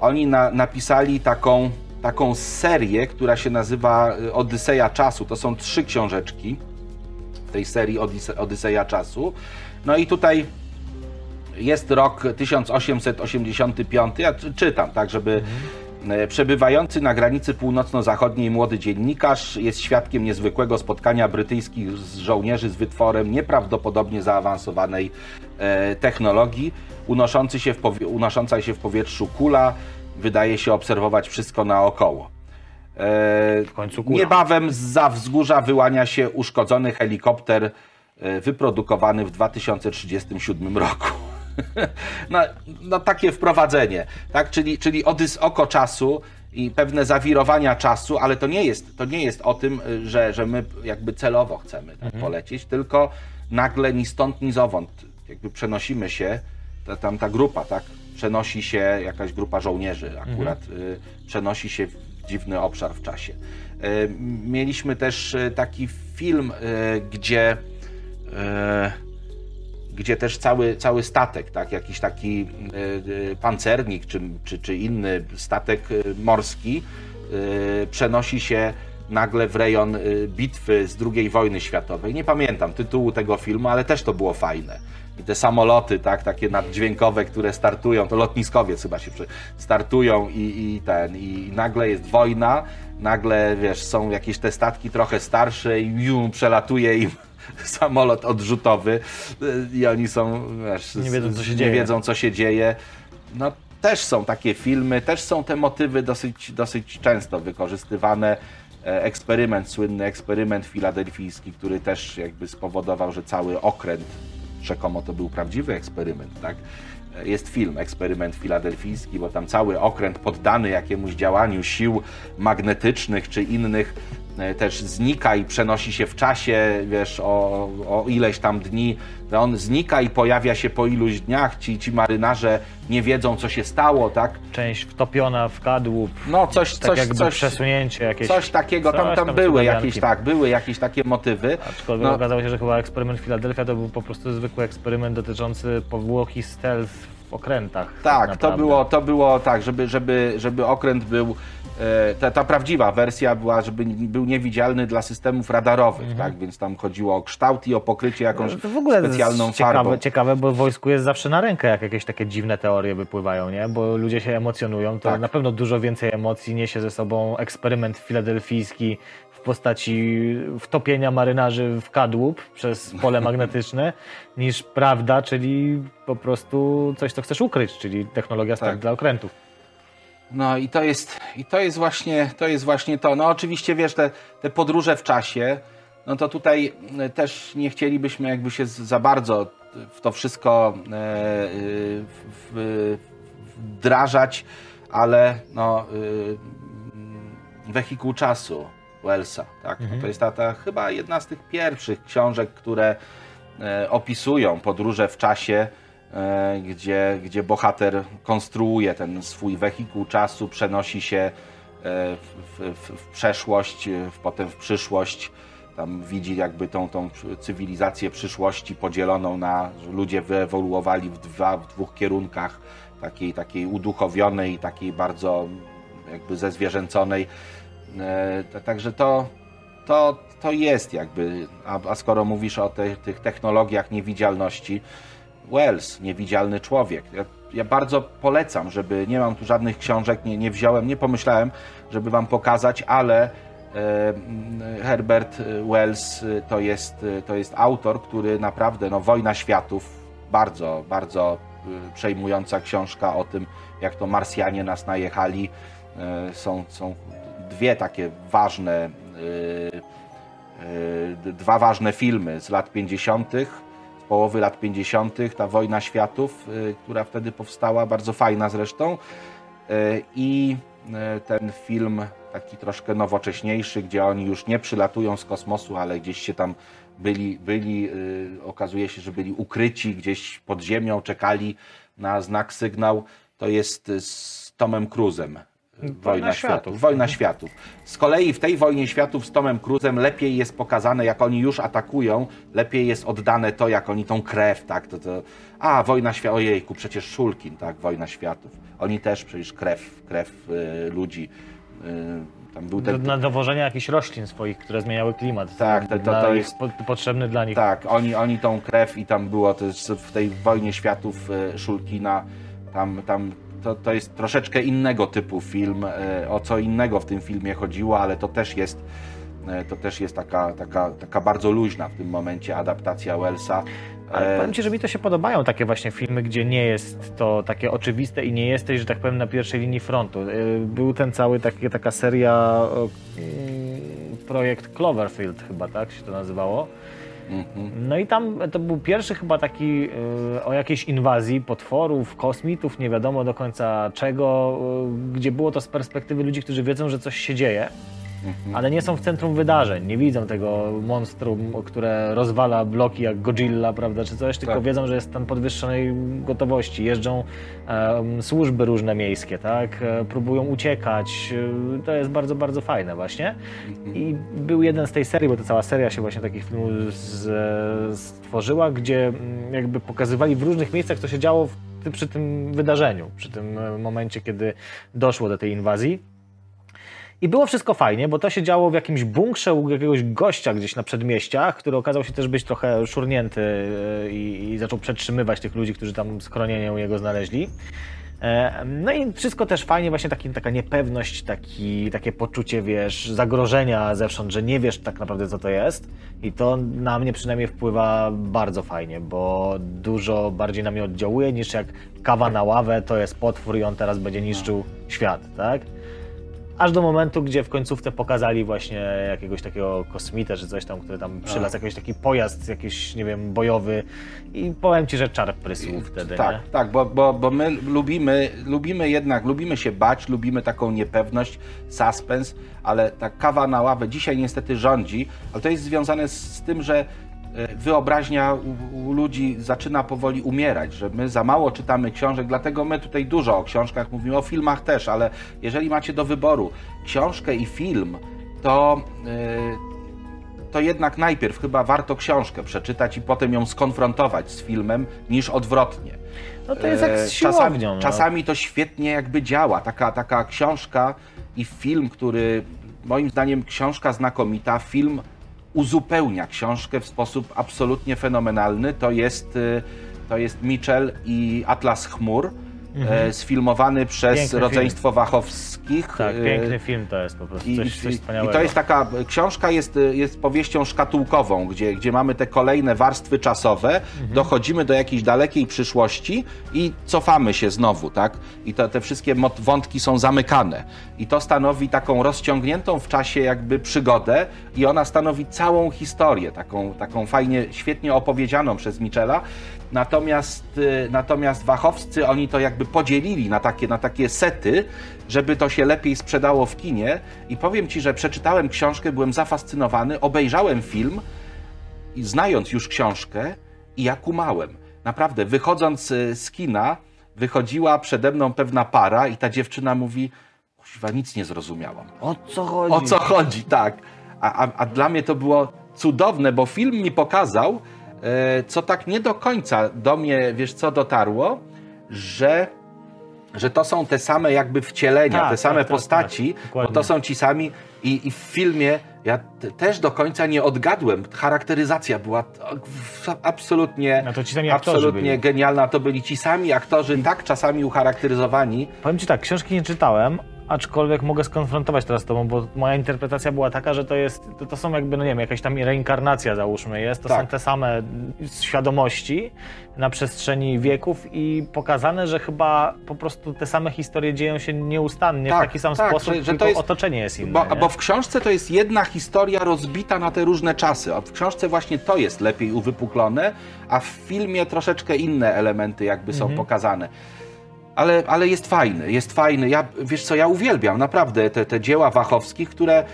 oni na, napisali taką, taką serię, która się nazywa e, Odyseja Czasu. To są trzy książeczki tej serii Odise Odyseja Czasu. No i tutaj jest rok 1885. Ja czy- czytam, tak, żeby e, przebywający na granicy północno-zachodniej młody dziennikarz jest świadkiem niezwykłego spotkania brytyjskich żołnierzy z wytworem nieprawdopodobnie zaawansowanej e, technologii. Unoszący się w unosząca się w powietrzu kula wydaje się obserwować wszystko naokoło. E, W końcu kula. Niebawem za wzgórza wyłania się uszkodzony helikopter e, wyprodukowany w 2037 roku. No, no takie wprowadzenie, tak? Czyli, czyli odys oko czasu i pewne zawirowania czasu, ale to nie jest, to nie jest o tym, że, że my jakby celowo chcemy tak polecieć, tylko nagle ni stąd, ni zowąd jakby przenosimy się, ta, tam ta grupa, tak? Przenosi się jakaś grupa żołnierzy akurat, y, przenosi się w dziwny obszar w czasie. Y, mieliśmy też y, taki film, y, gdzie y, gdzie też cały, cały statek, tak, jakiś taki y, y, pancernik czy, czy, czy inny statek y, morski przenosi się nagle w rejon bitwy z II wojny światowej. Nie pamiętam tytułu tego filmu, ale też to było fajne. I te samoloty, tak, takie naddźwiękowe, które startują, to lotniskowiec chyba się przy- startują i, i ten, i nagle jest wojna, nagle, wiesz, są jakieś te statki trochę starsze i przelatuje im samolot odrzutowy y, i oni są, wiesz, Nie wiedzą, co się nie dzieje. wiedzą, co się dzieje. No też są takie filmy, też są te motywy dosyć, dosyć często wykorzystywane. E, Eksperyment, słynny eksperyment filadelfijski, który też jakby spowodował, że cały okręt, rzekomo to był prawdziwy eksperyment, tak? E, Jest film Eksperyment Filadelfijski, bo tam cały okręt poddany jakiemuś działaniu sił magnetycznych czy innych też znika i przenosi się w czasie, wiesz, o, o ileś tam dni, on znika i pojawia się po iluś dniach, ci, ci marynarze nie wiedzą, co się stało, tak? Część wtopiona w kadłub, No coś, tak coś, coś, przesunięcie jakieś. coś takiego, tam, tam tam były jakieś, tak, były jakieś takie motywy. Aczkolwiek No. okazało się, że chyba eksperyment Filadelfia to był po prostu zwykły eksperyment dotyczący powłoki stealth w okrętach. Tak, to naprawdę. było, to było tak, żeby, żeby, żeby okręt był, e, ta, ta prawdziwa wersja była, żeby był niewidzialny dla systemów radarowych, tak, więc tam chodziło o kształt i o pokrycie jakąś Mhm. To w ogóle specjalną jest ciekawe, farbą. ciekawe, bo wojsku jest zawsze na rękę, jak jakieś takie dziwne teorie wypływają, nie? Bo ludzie się emocjonują, to Tak. na pewno dużo więcej emocji niesie ze sobą eksperyment filadelfijski w postaci wtopienia marynarzy w kadłub przez pole magnetyczne, niż prawda, czyli po prostu coś, co chcesz ukryć, czyli technologia start Tak. dla okrętów. No i to jest, i to jest właśnie, to jest właśnie to. No oczywiście wiesz, te, te podróże w czasie, no to tutaj e, też nie chcielibyśmy jakby się za bardzo w to wszystko e, e, wdrażać, ale no wehikuł czasu Wellsa, tak? No to jest ta, ta chyba jedna z tych pierwszych książek, które opisują podróże w czasie, gdzie, gdzie bohater konstruuje ten swój wehikuł czasu, przenosi się e, w, w, w przeszłość, e, w, potem w przyszłość. Tam widzi jakby tą, tą cywilizację przyszłości podzieloną na, ludzie wyewoluowali w, dwa, w dwóch kierunkach, takiej, takiej uduchowionej takiej bardzo jakby zezwierzęconej. E, Także to, to, to jest jakby, a, a skoro mówisz o te, tych technologiach niewidzialności, Wells, niewidzialny człowiek. Ja, ja bardzo polecam, żeby, nie mam tu żadnych książek, nie, nie wziąłem, nie pomyślałem, żeby wam pokazać, ale e, mm, Herbert Wells e, to jest, e, to jest autor, który naprawdę, no Wojna Światów, bardzo, bardzo przejmująca książka o tym, jak to Marsjanie nas najechali. Są, są dwie takie ważne, dwa ważne filmy z lat 50., z połowy lat 50., ta Wojna Światów, e, która wtedy powstała, bardzo fajna zresztą. E, I e, ten film taki troszkę nowocześniejszy, gdzie oni już nie przylatują z kosmosu, ale gdzieś się tam byli, byli okazuje się, że byli ukryci gdzieś pod ziemią, czekali na znak, sygnał. To jest z Tomem Cruzem. Wojna, Światów. Światów. Wojna Światów. Z kolei w tej Wojnie Światów z Tomem Cruzem lepiej jest pokazane, jak oni już atakują, lepiej jest oddane to, jak oni tą krew, tak, to, to a, Wojna Światów, ojejku, przecież Szulkin, tak, Wojna Światów. Oni też przecież krew, krew y, ludzi. Y, ten, na dowożenie jakichś roślin swoich, które zmieniały klimat. Tak, to- to- to jest- po, potrzebny dla nich. Tak, oni, oni tą krew i tam było też w tej wojnie światów e, Szulkina, tam, tam to, to jest troszeczkę innego typu film, e, o co innego w tym filmie chodziło, ale to też jest e, to też jest taka, taka, taka bardzo luźna w tym momencie adaptacja Wellsa. Ale E, powiem Ci, że mi to się podobają takie właśnie filmy, gdzie nie jest to takie oczywiste i nie jesteś, że tak powiem, na pierwszej linii frontu. Był ten cały taki, taka seria, projekt Cloverfield chyba, tak się to nazywało. No i tam to był pierwszy chyba taki y, o jakiejś inwazji potworów, kosmitów, nie wiadomo do końca czego, y, gdzie było to z perspektywy ludzi, którzy wiedzą, że coś się dzieje, ale nie są w centrum wydarzeń, nie widzą tego monstrum, które rozwala bloki jak Godzilla, prawda, czy coś, tylko Tak. wiedzą, że jest tam podwyższonej gotowości, jeżdżą służby różne miejskie, tak, e, próbują uciekać, e, to jest bardzo, bardzo fajne właśnie. I był jeden z tej serii, bo to cała seria się właśnie takich filmów z, stworzyła, gdzie mm, jakby pokazywali w różnych miejscach, co się działo w, przy tym wydarzeniu, przy tym e, momencie, kiedy doszło do tej inwazji. I było wszystko fajnie, bo to się działo w jakimś bunkrze u jakiegoś gościa gdzieś na przedmieściach, który okazał się też być trochę szurnięty e, i, i zaczął przetrzymywać tych ludzi, którzy tam schronienie u niego znaleźli. E, No i wszystko też fajnie, właśnie taki, taka niepewność, taki, takie poczucie, wiesz, zagrożenia zewsząd, że nie wiesz tak naprawdę co to jest. I to na mnie przynajmniej wpływa bardzo fajnie, bo dużo bardziej na mnie oddziałuje niż jak kawa na ławę, to jest potwór i on teraz będzie niszczył świat, tak? Aż do momentu, gdzie w końcówce pokazali właśnie jakiegoś takiego kosmitę czy coś tam, który tam przylazł, jakiś taki pojazd, jakiś, nie wiem, bojowy i powiem ci, że czar prysł wtedy, Tak, nie? tak, bo, bo, bo my lubimy, lubimy jednak, lubimy się bać, lubimy taką niepewność, suspens, ale ta kawa na ławę dzisiaj niestety rządzi, ale to jest związane z, tym, że wyobraźnia u, u ludzi zaczyna powoli umierać, że my za mało czytamy książek, dlatego my tutaj dużo o książkach mówimy, o filmach też, ale jeżeli macie do wyboru książkę i film, to e, to jednak najpierw chyba warto książkę przeczytać i potem ją skonfrontować z filmem, niż odwrotnie. No to jest jak E, z czasami, no. czasami to świetnie jakby działa. Taka, taka książka i film, który moim zdaniem książka znakomita, film uzupełnia książkę w sposób absolutnie fenomenalny. To jest, y, to jest Mitchell i Atlas Chmur, e, sfilmowany przez Mhm. Piękny rodzeństwo Wachowskich. Tak, e, piękny film to jest po prostu, i, coś, coś wspaniałego. I to jest taka, książka jest, jest powieścią szkatułkową, gdzie, gdzie mamy te kolejne warstwy czasowe, dochodzimy do jakiejś dalekiej przyszłości i cofamy się znowu, tak? I to, te wszystkie wątki są zamykane. I to stanowi taką rozciągniętą w czasie jakby przygodę i ona stanowi całą historię, taką, taką fajnie, świetnie opowiedzianą przez Michela. Natomiast, y, natomiast Wachowscy oni to jakby podzielili na takie, na takie sety, żeby to się lepiej sprzedało w kinie. I powiem Ci, że przeczytałem książkę, byłem zafascynowany, obejrzałem film znając już książkę i ja kumałem. Naprawdę, wychodząc y, z kina, wychodziła przede mną pewna para i ta dziewczyna mówi, kuźwa, nic nie zrozumiałam. O co chodzi? O co chodzi, tak. A, a, a dla mnie to było cudowne, bo film mi pokazał, co tak nie do końca do mnie, wiesz co, dotarło, że, że to są te same jakby wcielenia, Tak, te same tak, tak, postaci, tak, bo to są ci sami i, i w filmie ja też do końca nie odgadłem. Charakteryzacja była absolutnie, No to absolutnie genialna. To byli ci sami aktorzy, tak czasami ucharakteryzowani. Powiem ci tak, książki nie czytałem, aczkolwiek mogę skonfrontować teraz z tobą, bo moja interpretacja była taka, że to jest, to, to są jakby, no nie wiem, jakaś tam reinkarnacja załóżmy jest, to Tak. są te same świadomości na przestrzeni wieków i pokazane, że chyba po prostu te same historie dzieją się nieustannie Tak, w taki sam tak, sposób, że- że to jest- otoczenie jest inne. Bo, bo w książce to jest jedna historia rozbita na te różne czasy. A w książce właśnie to jest lepiej uwypuklone, a w filmie troszeczkę inne elementy jakby są Mhm. pokazane. Ale, ale jest fajny, jest fajny. Ja, wiesz co, ja uwielbiam naprawdę te, te dzieła Wachowskich, które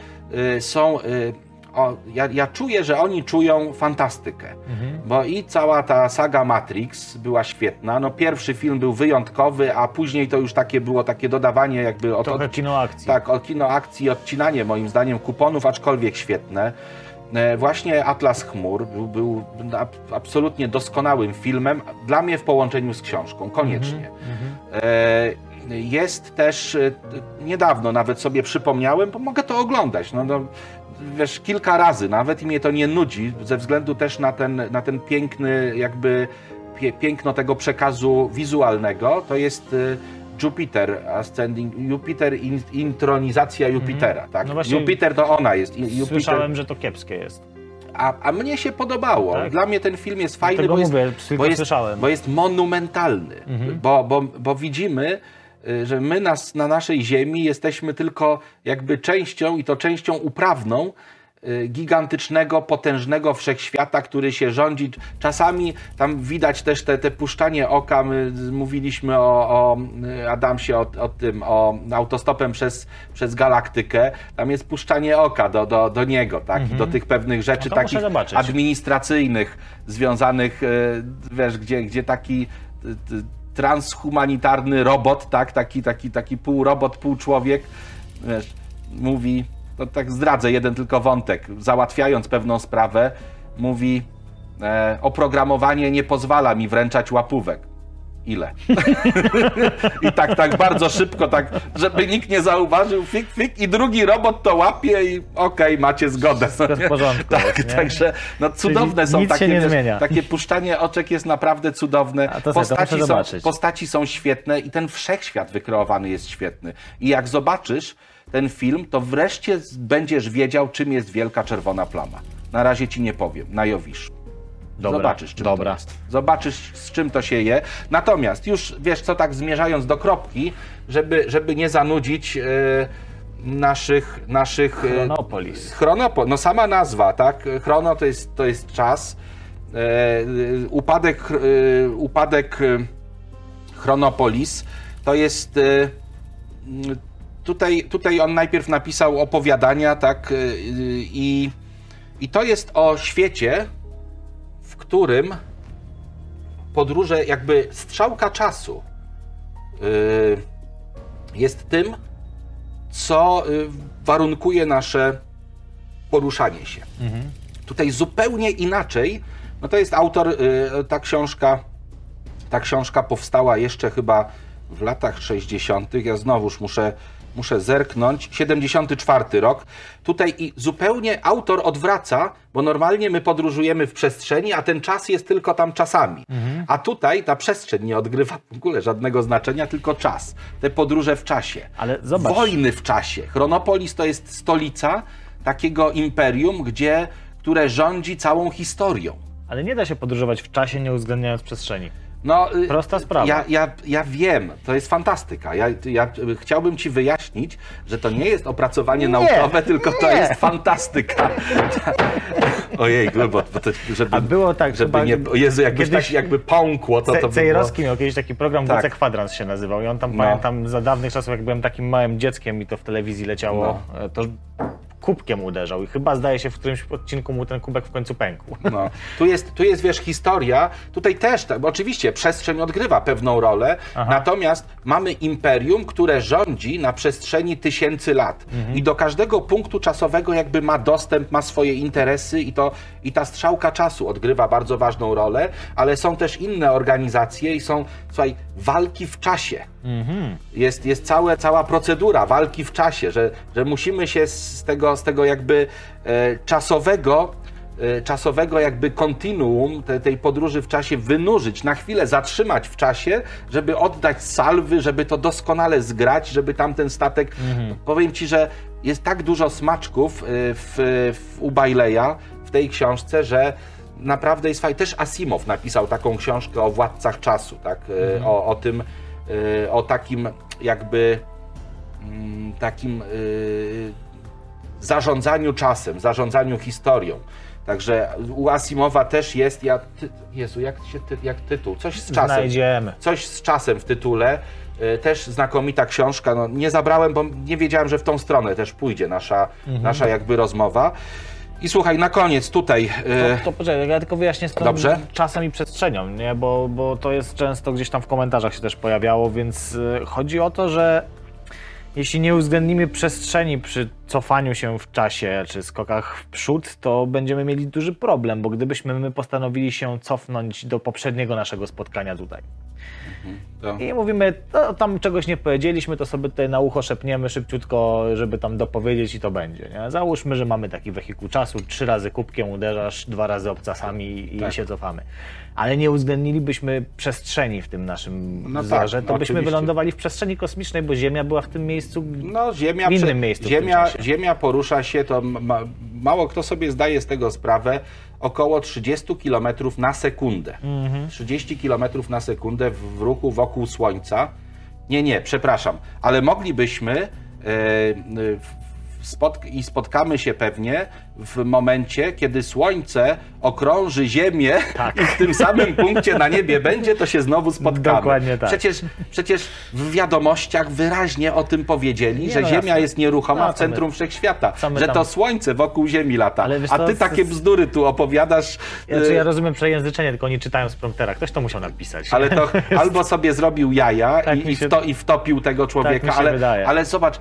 y, są... Y, o, ja, ja czuję, że oni czują fantastykę. Mhm. Bo i cała ta saga Matrix była świetna. No pierwszy film był wyjątkowy, a później to już takie było takie dodawanie jakby od, Trochę od, kino akcji. tak, o kino akcji i odcinanie moim zdaniem kuponów, aczkolwiek świetne. E, Właśnie Atlas Chmur był, był ab- absolutnie doskonałym filmem, dla mnie w połączeniu z książką, koniecznie. E, Jest też, e, niedawno nawet sobie przypomniałem, bo mogę to oglądać, no, no, wiesz, kilka razy nawet i mnie to nie nudzi, ze względu też na ten, na ten piękny jakby, piękno tego przekazu wizualnego, to jest Jupiter Ascending, Jupiter, in, intronizacja Jupitera, tak? No właśnie- Jupiter to ona jest, Jupiter, Słyszałem, że to kiepskie jest. a, a mnie się podobało. Tak? Dla mnie ten film jest fajny, bo jest, mówię, bo, jest, bo jest monumentalny. Bo, bo, bo widzimy, y, że my nas, na naszej ziemi jesteśmy tylko jakby częścią i to częścią uprawną gigantycznego, potężnego wszechświata, który się rządzi. Czasami tam widać też te, te puszczanie oka. My mówiliśmy o, o y, Adamsie, o, o tym, o autostopem przez, przez galaktykę. Tam jest puszczanie oka do, do, do niego, tak? I do tych pewnych rzeczy No takich administracyjnych, związanych, e, wiesz, gdzie, gdzie taki t- transhumanitarny robot, tak, taki, taki, taki półrobot, półczłowiek, wiesz, mówi, no tak zdradzę jeden tylko wątek, załatwiając pewną sprawę, mówi, e, oprogramowanie nie pozwala mi wręczać łapówek. Ile? I tak, tak bardzo szybko, tak, żeby nikt nie zauważył, fik, fik, i drugi robot to łapie i okej, macie zgodę. W porządku Tak, jest, także no, cudowne są nic takie, wiesz, zmienia. takie puszczanie oczek jest naprawdę cudowne. To sobie, postaci, są, postaci są świetne i ten wszechświat wykreowany jest świetny. I jak zobaczysz ten film, to wreszcie będziesz wiedział, czym jest wielka czerwona plama. Na razie ci nie powiem, na Jowiszu. Dobra, Zobaczysz, czym dobra. to jest. Zobaczysz, z czym to się je. Natomiast już, wiesz co, tak zmierzając do kropki, żeby, żeby nie zanudzić, yy, naszych, naszych e, Chronopolis. Chronopo, no sama nazwa, tak? Chrono to jest, to jest czas. E, upadek, e, upadek Chronopolis to jest. Tutaj, tutaj on najpierw napisał opowiadania, tak? E, I, I to jest o świecie, w którym podróże, jakby strzałka czasu y, jest tym, co y, warunkuje nasze poruszanie się. Tutaj zupełnie inaczej, no to jest autor, y, ta książka, ta książka powstała jeszcze chyba w latach 60. Ja znowuż muszę, muszę zerknąć. 74 rok. Tutaj i zupełnie autor odwraca, bo normalnie my podróżujemy w przestrzeni, a ten czas jest tylko tam czasami. A tutaj ta przestrzeń nie odgrywa w ogóle żadnego znaczenia, tylko czas. Te podróże w czasie. Ale zobacz. Wojny w czasie. Chronopolis to jest stolica takiego imperium, gdzie, które rządzi całą historią. Ale nie da się podróżować w czasie, nie uwzględniając przestrzeni. No, y, Prosta sprawa. Ja, ja, ja wiem, to jest fantastyka. Ja, ja y, chciałbym ci wyjaśnić, że to nie jest opracowanie naukowe, tylko to nie. jest fantastyka. Ojej, bo, bo to, żeby, A było tak, żeby nie, o Jezu, jakbyś kiedyś- tak jakby pąkło, to to by. Cejrowski miał kiedyś taki program, Tak. tak. Kwadrans się nazywał i on tam, No. pamiętam, za dawnych czasów, jak byłem takim małym dzieckiem i to w telewizji leciało, No. e, to kubkiem uderzał i chyba zdaje się w którymś odcinku mu ten kubek w końcu pękł. No. Tu, jest, tu jest, wiesz, historia. Tutaj też, bo oczywiście, przestrzeń odgrywa pewną rolę, natomiast mamy imperium, które rządzi na przestrzeni tysięcy lat. I do każdego punktu czasowego jakby ma dostęp, ma swoje interesy i, to, i ta strzałka czasu odgrywa bardzo ważną rolę, ale są też inne organizacje i są, słuchaj, walki w czasie. Jest, jest całe, cała procedura walki w czasie, że, że musimy się z tego, z tego jakby e, czasowego, e, czasowego jakby kontinuum te, tej podróży w czasie wynurzyć, na chwilę zatrzymać w czasie, żeby oddać salwy, żeby to doskonale zgrać, żeby tamten statek... Powiem Ci, że jest tak dużo smaczków e, w, w, u Baileya w tej książce, że naprawdę jest fajnie. Też Asimow napisał taką książkę o władcach czasu, tak? E, o, o tym, o takim jakby mm, takim y, zarządzaniu czasem, zarządzaniu historią. Także u Asimowa też jest, ja, ty, Jezu, jak, się, ty, jak tytuł, coś z czasem. Znajdziemy. Coś z czasem w tytule. Y, Też znakomita książka. No, nie zabrałem, bo nie wiedziałem, że w tą stronę też pójdzie nasza, Mhm. nasza jakby rozmowa. I słuchaj, na koniec tutaj. y, To, to poczekaj, ja tylko wyjaśnię z tym Dobrze. czasem i przestrzenią, nie? Bo, bo to jest często gdzieś tam w komentarzach się też pojawiało, więc y, chodzi o to, że jeśli nie uwzględnimy przestrzeni przy cofaniu się w czasie czy skokach w przód, to będziemy mieli duży problem, bo gdybyśmy my postanowili się cofnąć do poprzedniego naszego spotkania tutaj to, i mówimy, no, tam czegoś nie powiedzieliśmy, to sobie tutaj na ucho szepniemy szybciutko, żeby tam dopowiedzieć i to będzie. Nie? Załóżmy, że mamy taki wehikuł czasu, trzy razy kubkiem uderzasz, dwa razy obcasami i Tak. się cofamy. Ale nie uwzględnilibyśmy przestrzeni w tym naszym No tak, to byśmy oczywiście. wylądowali w przestrzeni kosmicznej, bo Ziemia była w tym miejscu. No, ziemia, w innym miejscu ziemia, ziemia porusza się, to ma, mało kto sobie zdaje z tego sprawę, około 30 km na sekundę. Mhm. 30 km na sekundę w, ruchu wokół Słońca. Nie, nie, przepraszam, ale moglibyśmy w- spotk- i spotkamy się pewnie w momencie, kiedy Słońce okrąży Ziemię Tak. i w tym samym punkcie na niebie będzie, to się znowu spotkamy. Dokładnie tak. Przecież, przecież w wiadomościach wyraźnie o tym powiedzieli, Nie, że no Ziemia jasne. jest nieruchoma No, w co my- centrum wszechświata, że tam- to Słońce wokół Ziemi lata, wiesz a ty z- takie bzdury tu opowiadasz. Y, ja rozumiem przejęzyczenie, tylko oni czytają z promptera. Ktoś to musiał napisać. ale to albo sobie zrobił jaja Tak i, się- wto, i wtopił tego człowieka, się ale, wydaje. ale zobacz,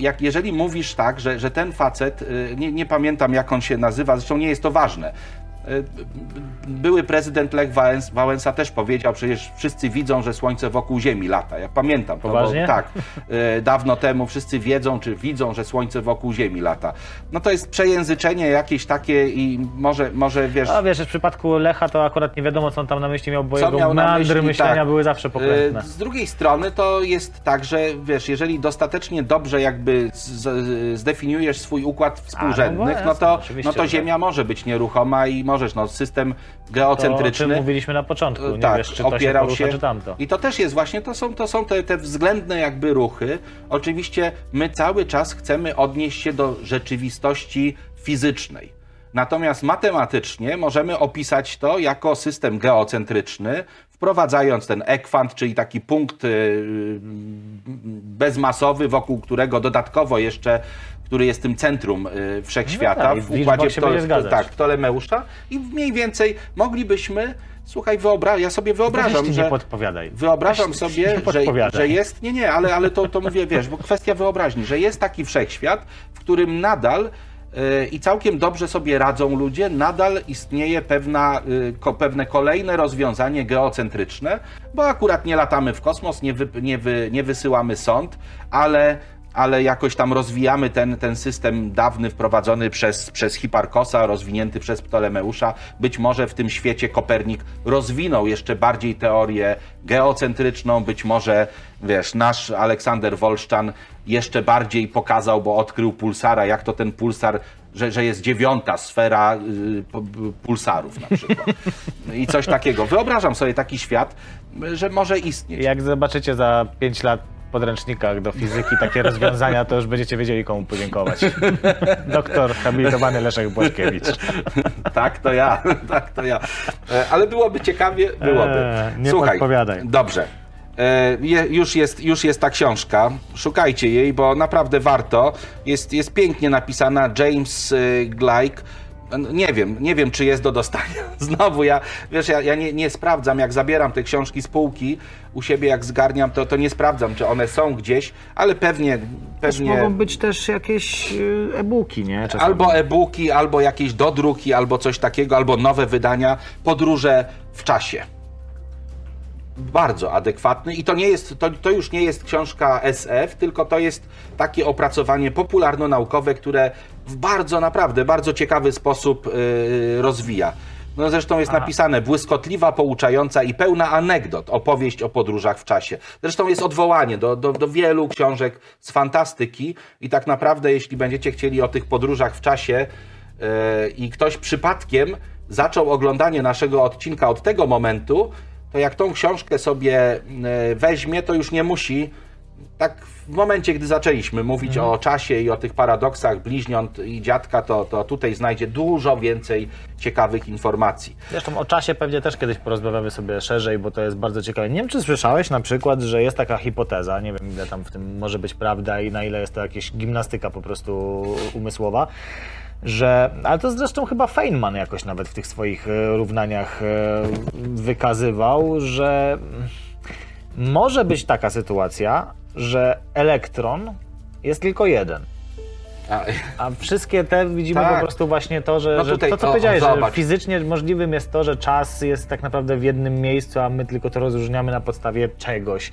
jak, jeżeli mówisz tak, że, że ten facet, y, nie, nie pamiętam jak on się nazywa, zresztą nie jest to ważne. Y, Były prezydent Lech Wałęs, Wałęsa też powiedział, przecież wszyscy widzą, że słońce wokół Ziemi lata. Ja pamiętam Poważnie? tak, y, dawno temu wszyscy wiedzą, czy widzą, że słońce wokół Ziemi lata. No to jest przejęzyczenie jakieś takie i może, może wiesz... A wiesz, w przypadku Lecha to akurat nie wiadomo, co on tam na myśli miał, bo Co jego miał na myśli, myślenia tak. były zawsze pokrętne. E, Z drugiej strony to jest tak, że wiesz, jeżeli dostatecznie dobrze jakby zdefiniujesz swój układ współrzędnych, A, no no, to, no to Ziemia może być nieruchoma i możesz. No, system To, o czym geocentryczny mówiliśmy na początku. Nie tak, wiesz, czy to się opierał porusza, się. czy. I to też jest właśnie, to są, to są te, te względne jakby ruchy. Oczywiście my cały czas chcemy odnieść się do rzeczywistości fizycznej. Natomiast matematycznie możemy opisać to jako system geocentryczny, wprowadzając ten ekwant, czyli taki punkt y, bezmasowy, wokół którego dodatkowo jeszcze, który jest tym centrum y, wszechświata, No tak, w układzie zgadzać. tak, Ptolemeusza i mniej więcej moglibyśmy, słuchaj, wyobra- ja sobie wyobrażam, że... nie podpowiadaj. Wyobrażam Weź, sobie, że, że jest. Nie, nie, ale, ale to, to mówię, wiesz, bo kwestia wyobraźni, że jest taki wszechświat, w którym nadal yy, i całkiem dobrze sobie radzą ludzie, nadal istnieje pewna, ko, pewne kolejne rozwiązanie geocentryczne, bo akurat nie latamy w kosmos, nie, wy, nie, wy, nie wysyłamy sąd, ale ale jakoś tam rozwijamy ten, ten system dawny wprowadzony przez, przez Hiparkosa, rozwinięty przez Ptolemeusza. Być może w tym świecie Kopernik rozwinął jeszcze bardziej teorię geocentryczną, być może, wiesz, nasz Aleksander Wolszczan jeszcze bardziej pokazał, bo odkrył pulsara, jak to ten pulsar, że, że jest dziewiąta sfera y, p- pulsarów na przykład. I coś takiego. Wyobrażam sobie taki świat, że może istnieć. Jak zobaczycie za 5 lat podręcznikach do fizyki takie rozwiązania, to już będziecie wiedzieli, komu podziękować. Doktor habilitowany Leszek Błaszkiewicz. Tak, to ja, tak, to ja. E, Ale byłoby ciekawie, byłoby. Eee, nie Słuchaj, podpowiadaj. Dobrze. E, je- Już jest, już jest ta książka. Szukajcie jej, bo naprawdę warto. Jest, jest pięknie napisana. James y, Gleick. No, Nie wiem, nie wiem, czy jest do dostania. Znowu ja, wiesz, ja, ja nie, nie sprawdzam, jak zabieram te książki z półki u siebie, jak zgarniam, to, to nie sprawdzam, czy one są gdzieś, ale pewnie, pewnie Mogą być też jakieś y, e-booki, nie? Czasami. albo e-booki, albo jakieś dodruki, albo coś takiego, albo nowe wydania, podróże w czasie. Bardzo adekwatny i to nie jest, to, to już nie jest książka SF, tylko to jest takie opracowanie popularno-naukowe, które w bardzo, naprawdę, bardzo ciekawy sposób yy, rozwija. No zresztą jest A. napisane błyskotliwa, pouczająca i pełna anegdot, opowieść o podróżach w czasie. Zresztą jest odwołanie do, do, do wielu książek z fantastyki i tak naprawdę, jeśli będziecie chcieli o tych podróżach w czasie yy, i ktoś przypadkiem zaczął oglądanie naszego odcinka od tego momentu, to jak tą książkę sobie yy, weźmie, to już nie musi tak w momencie, gdy zaczęliśmy mówić o czasie i o tych paradoksach bliźniąt i dziadka, to, to tutaj znajdzie dużo więcej ciekawych informacji. Zresztą o czasie pewnie też kiedyś porozmawiamy sobie szerzej, bo to jest bardzo ciekawe. Nie wiem, czy słyszałeś na przykład, że jest taka hipoteza, nie wiem ile tam w tym może być prawda i na ile jest to jakaś gimnastyka po prostu umysłowa, że, ale to zresztą chyba Feynman jakoś nawet w tych swoich e, równaniach e, wykazywał, że może być taka sytuacja, że elektron jest tylko jeden. A, wszystkie te widzimy Tak. po prostu właśnie to, że, No że tutaj to, co to- powiedziałeś, że fizycznie możliwym jest to, że czas jest tak naprawdę w jednym miejscu, a my tylko to rozróżniamy na podstawie czegoś.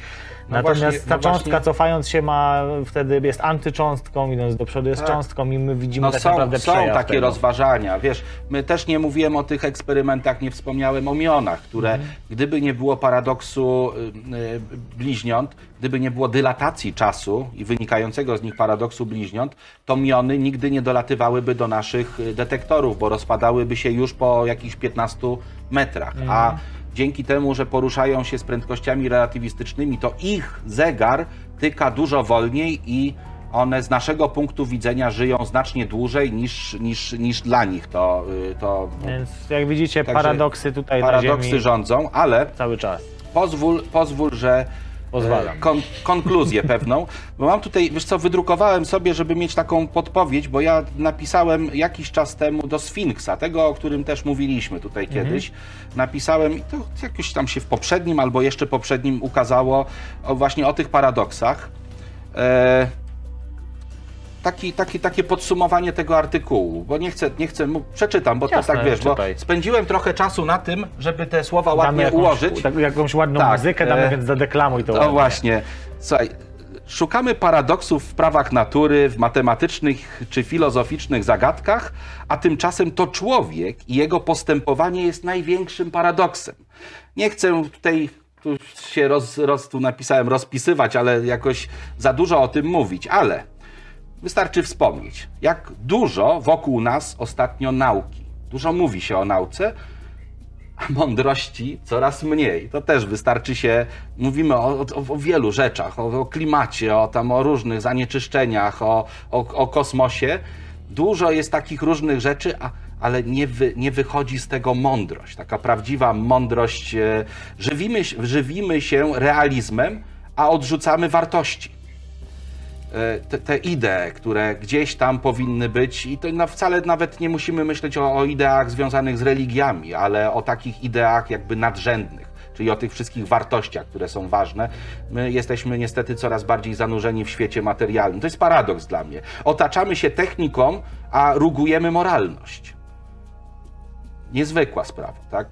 No Natomiast właśnie- ta no cząstka właśnie- cofając się ma, wtedy jest antycząstką, idąc do przodu jest Tak. cząstką i my widzimy no tak są, naprawdę są takie tego. rozważania. Wiesz, my też nie mówiłem o tych eksperymentach, nie wspomniałem o mionach, które Mhm. gdyby nie było paradoksu y, y, bliźniąt, gdyby nie było dylatacji czasu i wynikającego z nich paradoksu bliźniąt, to miony nigdy nie dolatywałyby do naszych detektorów, bo rozpadałyby się już po jakichś 15 metrach. A Mhm. Dzięki temu, że poruszają się z prędkościami relatywistycznymi, to ich zegar tyka dużo wolniej i one z naszego punktu widzenia żyją znacznie dłużej niż, niż, niż dla nich to, y, to Więc jak widzicie, paradoksy tutaj paradoksy rządzą, ale cały czas. pozwól, pozwól że Pozwalam. e, Kon, konkluzję pewną, bo mam tutaj, wiesz co, wydrukowałem sobie, żeby mieć taką podpowiedź, bo ja napisałem jakiś czas temu do Sfinksa, tego, o którym też mówiliśmy tutaj Mhm. kiedyś. Napisałem i to jakoś tam się w poprzednim albo jeszcze poprzednim ukazało o, właśnie o tych paradoksach. E, taki, taki, takie podsumowanie tego artykułu, bo nie chcę, nie chcę, przeczytam, bo Jasne, to tak wiesz, bo czytaj. spędziłem trochę czasu na tym, żeby te słowa Damy ładnie jakąś, ułożyć. tak, jakąś ładną Tak, muzykę, damy, e, więc zadeklamuj to No właśnie. Słuchaj, szukamy paradoksów w prawach natury, w matematycznych czy filozoficznych zagadkach, a tymczasem to człowiek i jego postępowanie jest największym paradoksem. Nie chcę tutaj tu się roz, roz, tu napisałem rozpisywać, ale jakoś za dużo o tym mówić, ale wystarczy wspomnieć, jak dużo wokół nas ostatnio nauki. Dużo mówi się o nauce, a mądrości coraz mniej. To też wystarczy się, mówimy o, o, o wielu rzeczach, o, o, klimacie, o, tam, o różnych zanieczyszczeniach, o, o, kosmosie. Dużo jest takich różnych rzeczy, a, ale nie, wy, nie wychodzi z tego mądrość, taka prawdziwa mądrość. E, żywimy, żywimy się realizmem, a odrzucamy wartości. E, te, te idee, które gdzieś tam powinny być, i to wcale nawet nie musimy myśleć o, o ideach związanych z religiami, ale o takich ideach jakby nadrzędnych czyli o tych wszystkich wartościach, które są ważne. My jesteśmy niestety coraz bardziej zanurzeni w świecie materialnym. To jest paradoks dla mnie. Otaczamy się techniką, a rugujemy moralność. Niezwykła sprawa, tak?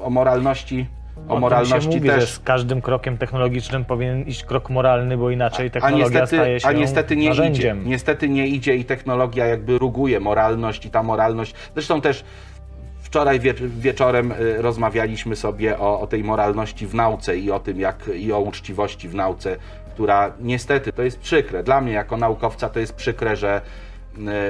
O moralności o moralności mówi, też. Że z każdym krokiem technologicznym powinien iść krok moralny, bo inaczej technologia a niestety, staje się a niestety nie narzędziem. Idzie. Niestety nie idzie i technologia jakby ruguje moralność i ta moralność. Zresztą też wczoraj wie, wieczorem y, rozmawialiśmy sobie o, o tej moralności w nauce i o tym, jak i o uczciwości w nauce, która niestety to jest przykre. Dla mnie jako naukowca to jest przykre, że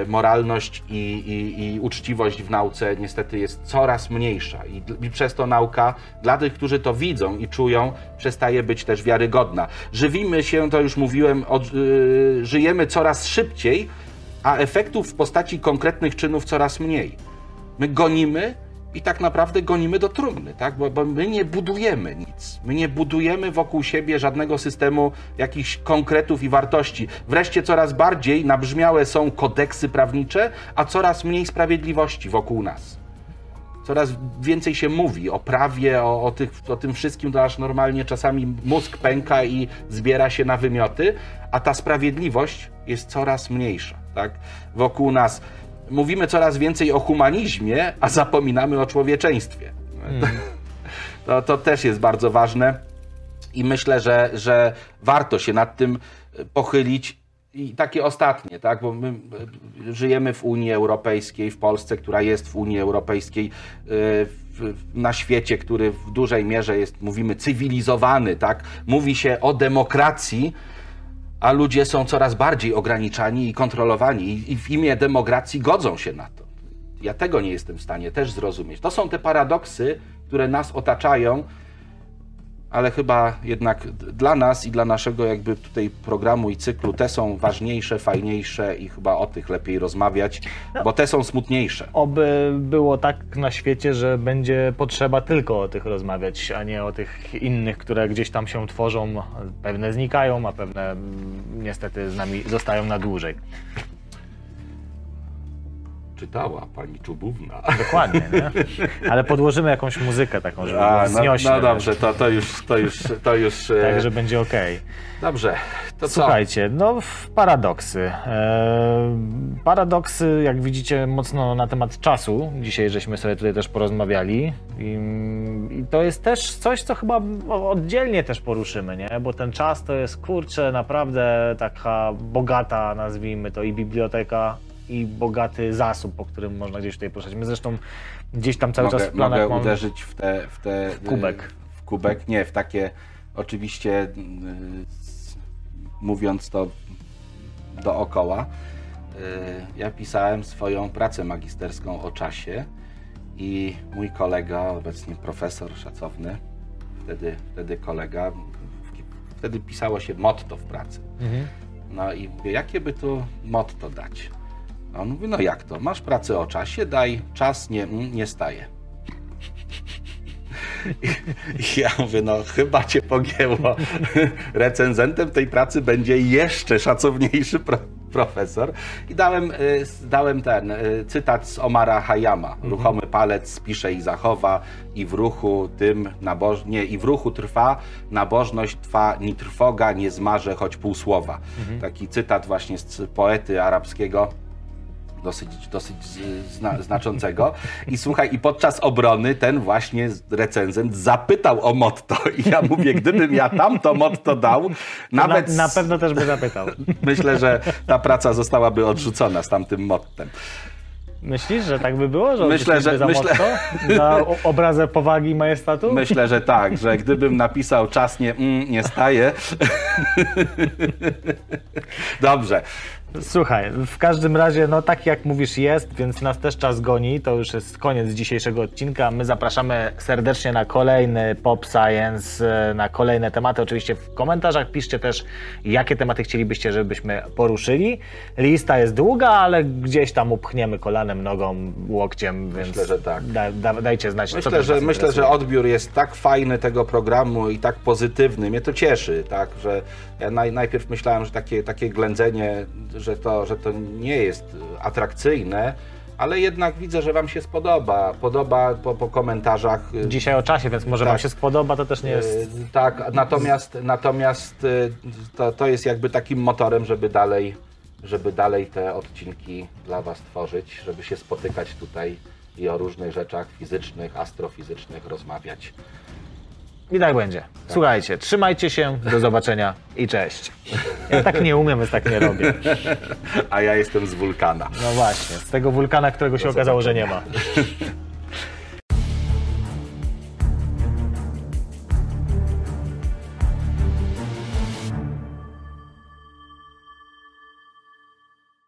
moralność i, i, i, uczciwość w nauce niestety jest coraz mniejsza I, i, przez to nauka dla tych, którzy to widzą i czują, przestaje być też wiarygodna. Żywimy się, to już mówiłem, od, yy, żyjemy coraz szybciej, a efektów w postaci konkretnych czynów coraz mniej. My gonimy i tak naprawdę gonimy do trumny, tak? Bo, bo, my nie budujemy nic. My nie budujemy wokół siebie żadnego systemu jakichś konkretów i wartości. Wreszcie coraz bardziej nabrzmiałe są kodeksy prawnicze, a coraz mniej sprawiedliwości wokół nas. Coraz więcej się mówi o prawie, o, o, tych, o tym wszystkim, to aż normalnie czasami mózg pęka i zbiera się na wymioty, a ta sprawiedliwość jest coraz mniejsza, tak? Wokół nas mówimy coraz więcej o humanizmie, a zapominamy o człowieczeństwie. Mm. To, to też jest bardzo ważne i myślę, że, że warto się nad tym pochylić. I takie ostatnie, tak? bo my żyjemy w Unii Europejskiej, w Polsce, która jest w Unii Europejskiej, y, na świecie, który w dużej mierze jest, mówimy, cywilizowany, tak? Mówi się o demokracji, a ludzie są coraz bardziej ograniczani i kontrolowani i w imię demokracji godzą się na to. Ja tego nie jestem w stanie też zrozumieć. To są te paradoksy, które nas otaczają ale chyba jednak dla nas i dla naszego jakby tutaj programu i cyklu te są ważniejsze, fajniejsze i chyba o tych lepiej rozmawiać, no, bo te są smutniejsze. Oby było tak na świecie, że będzie potrzeba tylko o tych rozmawiać, a nie o tych innych, które gdzieś tam się tworzą, pewne znikają, a pewne mm, niestety z nami zostają na dłużej czytała pani Czubówna. Dokładnie, nie? Ale podłożymy jakąś muzykę taką, żeby A, no, no dobrze, to, to już, to już, to już... E, tak, że będzie ok. Dobrze, to co? Słuchajcie, no paradoksy. E, paradoksy, jak widzicie, mocno na temat czasu. Dzisiaj żeśmy sobie tutaj też porozmawiali. I, I, to jest też coś, co chyba oddzielnie też poruszymy, nie? Bo ten czas to jest, kurczę, naprawdę taka bogata, nazwijmy to, i biblioteka, i bogaty zasób, po którym można gdzieś tutaj poruszać. My zresztą gdzieś tam cały mogę, czas w planach Mogę mam... uderzyć w te, w te... W kubek. W kubek, nie, w takie oczywiście mówiąc to dookoła, ja pisałem swoją pracę magisterską o czasie i mój kolega, obecnie profesor szacowny, wtedy, wtedy kolega, wtedy pisało się motto w pracy. Mhm. No i jakie by tu motto dać? A on mówi, no jak to? Masz pracę o czasie, daj czas, nie, nie staje. I ja mówię, no chyba cię pogięło. Recenzentem tej pracy będzie jeszcze szacowniejszy pro profesor. I dałem, y, dałem ten y, cytat z Omara Hayama. Mhm. Ruchomy palec spisze i zachowa i w ruchu tym nabożnie, i w ruchu trwa, nabożność trwa, ni trwoga nie zmarze choć pół słowa. Mhm. Taki cytat właśnie z poety arabskiego dosyć, dosyć zna, znaczącego. I słuchaj, i podczas obrony ten właśnie recenzent zapytał o motto. I ja mówię, gdybym ja tam to motto dał, nawet... Na, na pewno też by zapytał. Myślę, że ta praca zostałaby odrzucona z tamtym mottem. Myślisz, że tak by było? Że Myślę, że- za myślę- mocno? Na obrazę powagi i majestatu? Myślę, że tak, że gdybym napisał czas nie, mm, nie staje. Dobrze. Słuchaj, w każdym razie, no tak jak mówisz jest, więc nas też czas goni. To już jest koniec dzisiejszego odcinka. My zapraszamy serdecznie na kolejny Pop Science, e, na kolejne tematy. Oczywiście w komentarzach piszcie też, jakie tematy chcielibyście, żebyśmy poruszyli. Lista jest długa, ale gdzieś tam upchniemy kolanem, nogą, łokciem, więc Myślę, że tak. Da, da, dajcie znać, co Myślę, też że, myślę, że interesuje. odbiór jest tak fajny tego programu i tak pozytywny. Mnie to cieszy, tak, że ja naj, najpierw myślałem, że takie, takie ględzenie, że to, że to nie jest y, atrakcyjne, ale jednak widzę, że Wam się spodoba. Podoba po, po komentarzach. y, Dzisiaj o czasie, więc może Tak. wam się spodoba, to też nie jest... y, Tak, natomiast, natomiast to, to jest jakby takim motorem, żeby dalej, żeby dalej te odcinki dla Was tworzyć, żeby się spotykać tutaj i o różnych rzeczach fizycznych, astrofizycznych rozmawiać. I tak będzie. Słuchajcie, trzymajcie się, do zobaczenia i cześć. Ja tak nie umiem, więc tak nie robię. A ja jestem z wulkana. No właśnie, z tego wulkana, którego się okazało, że nie ma.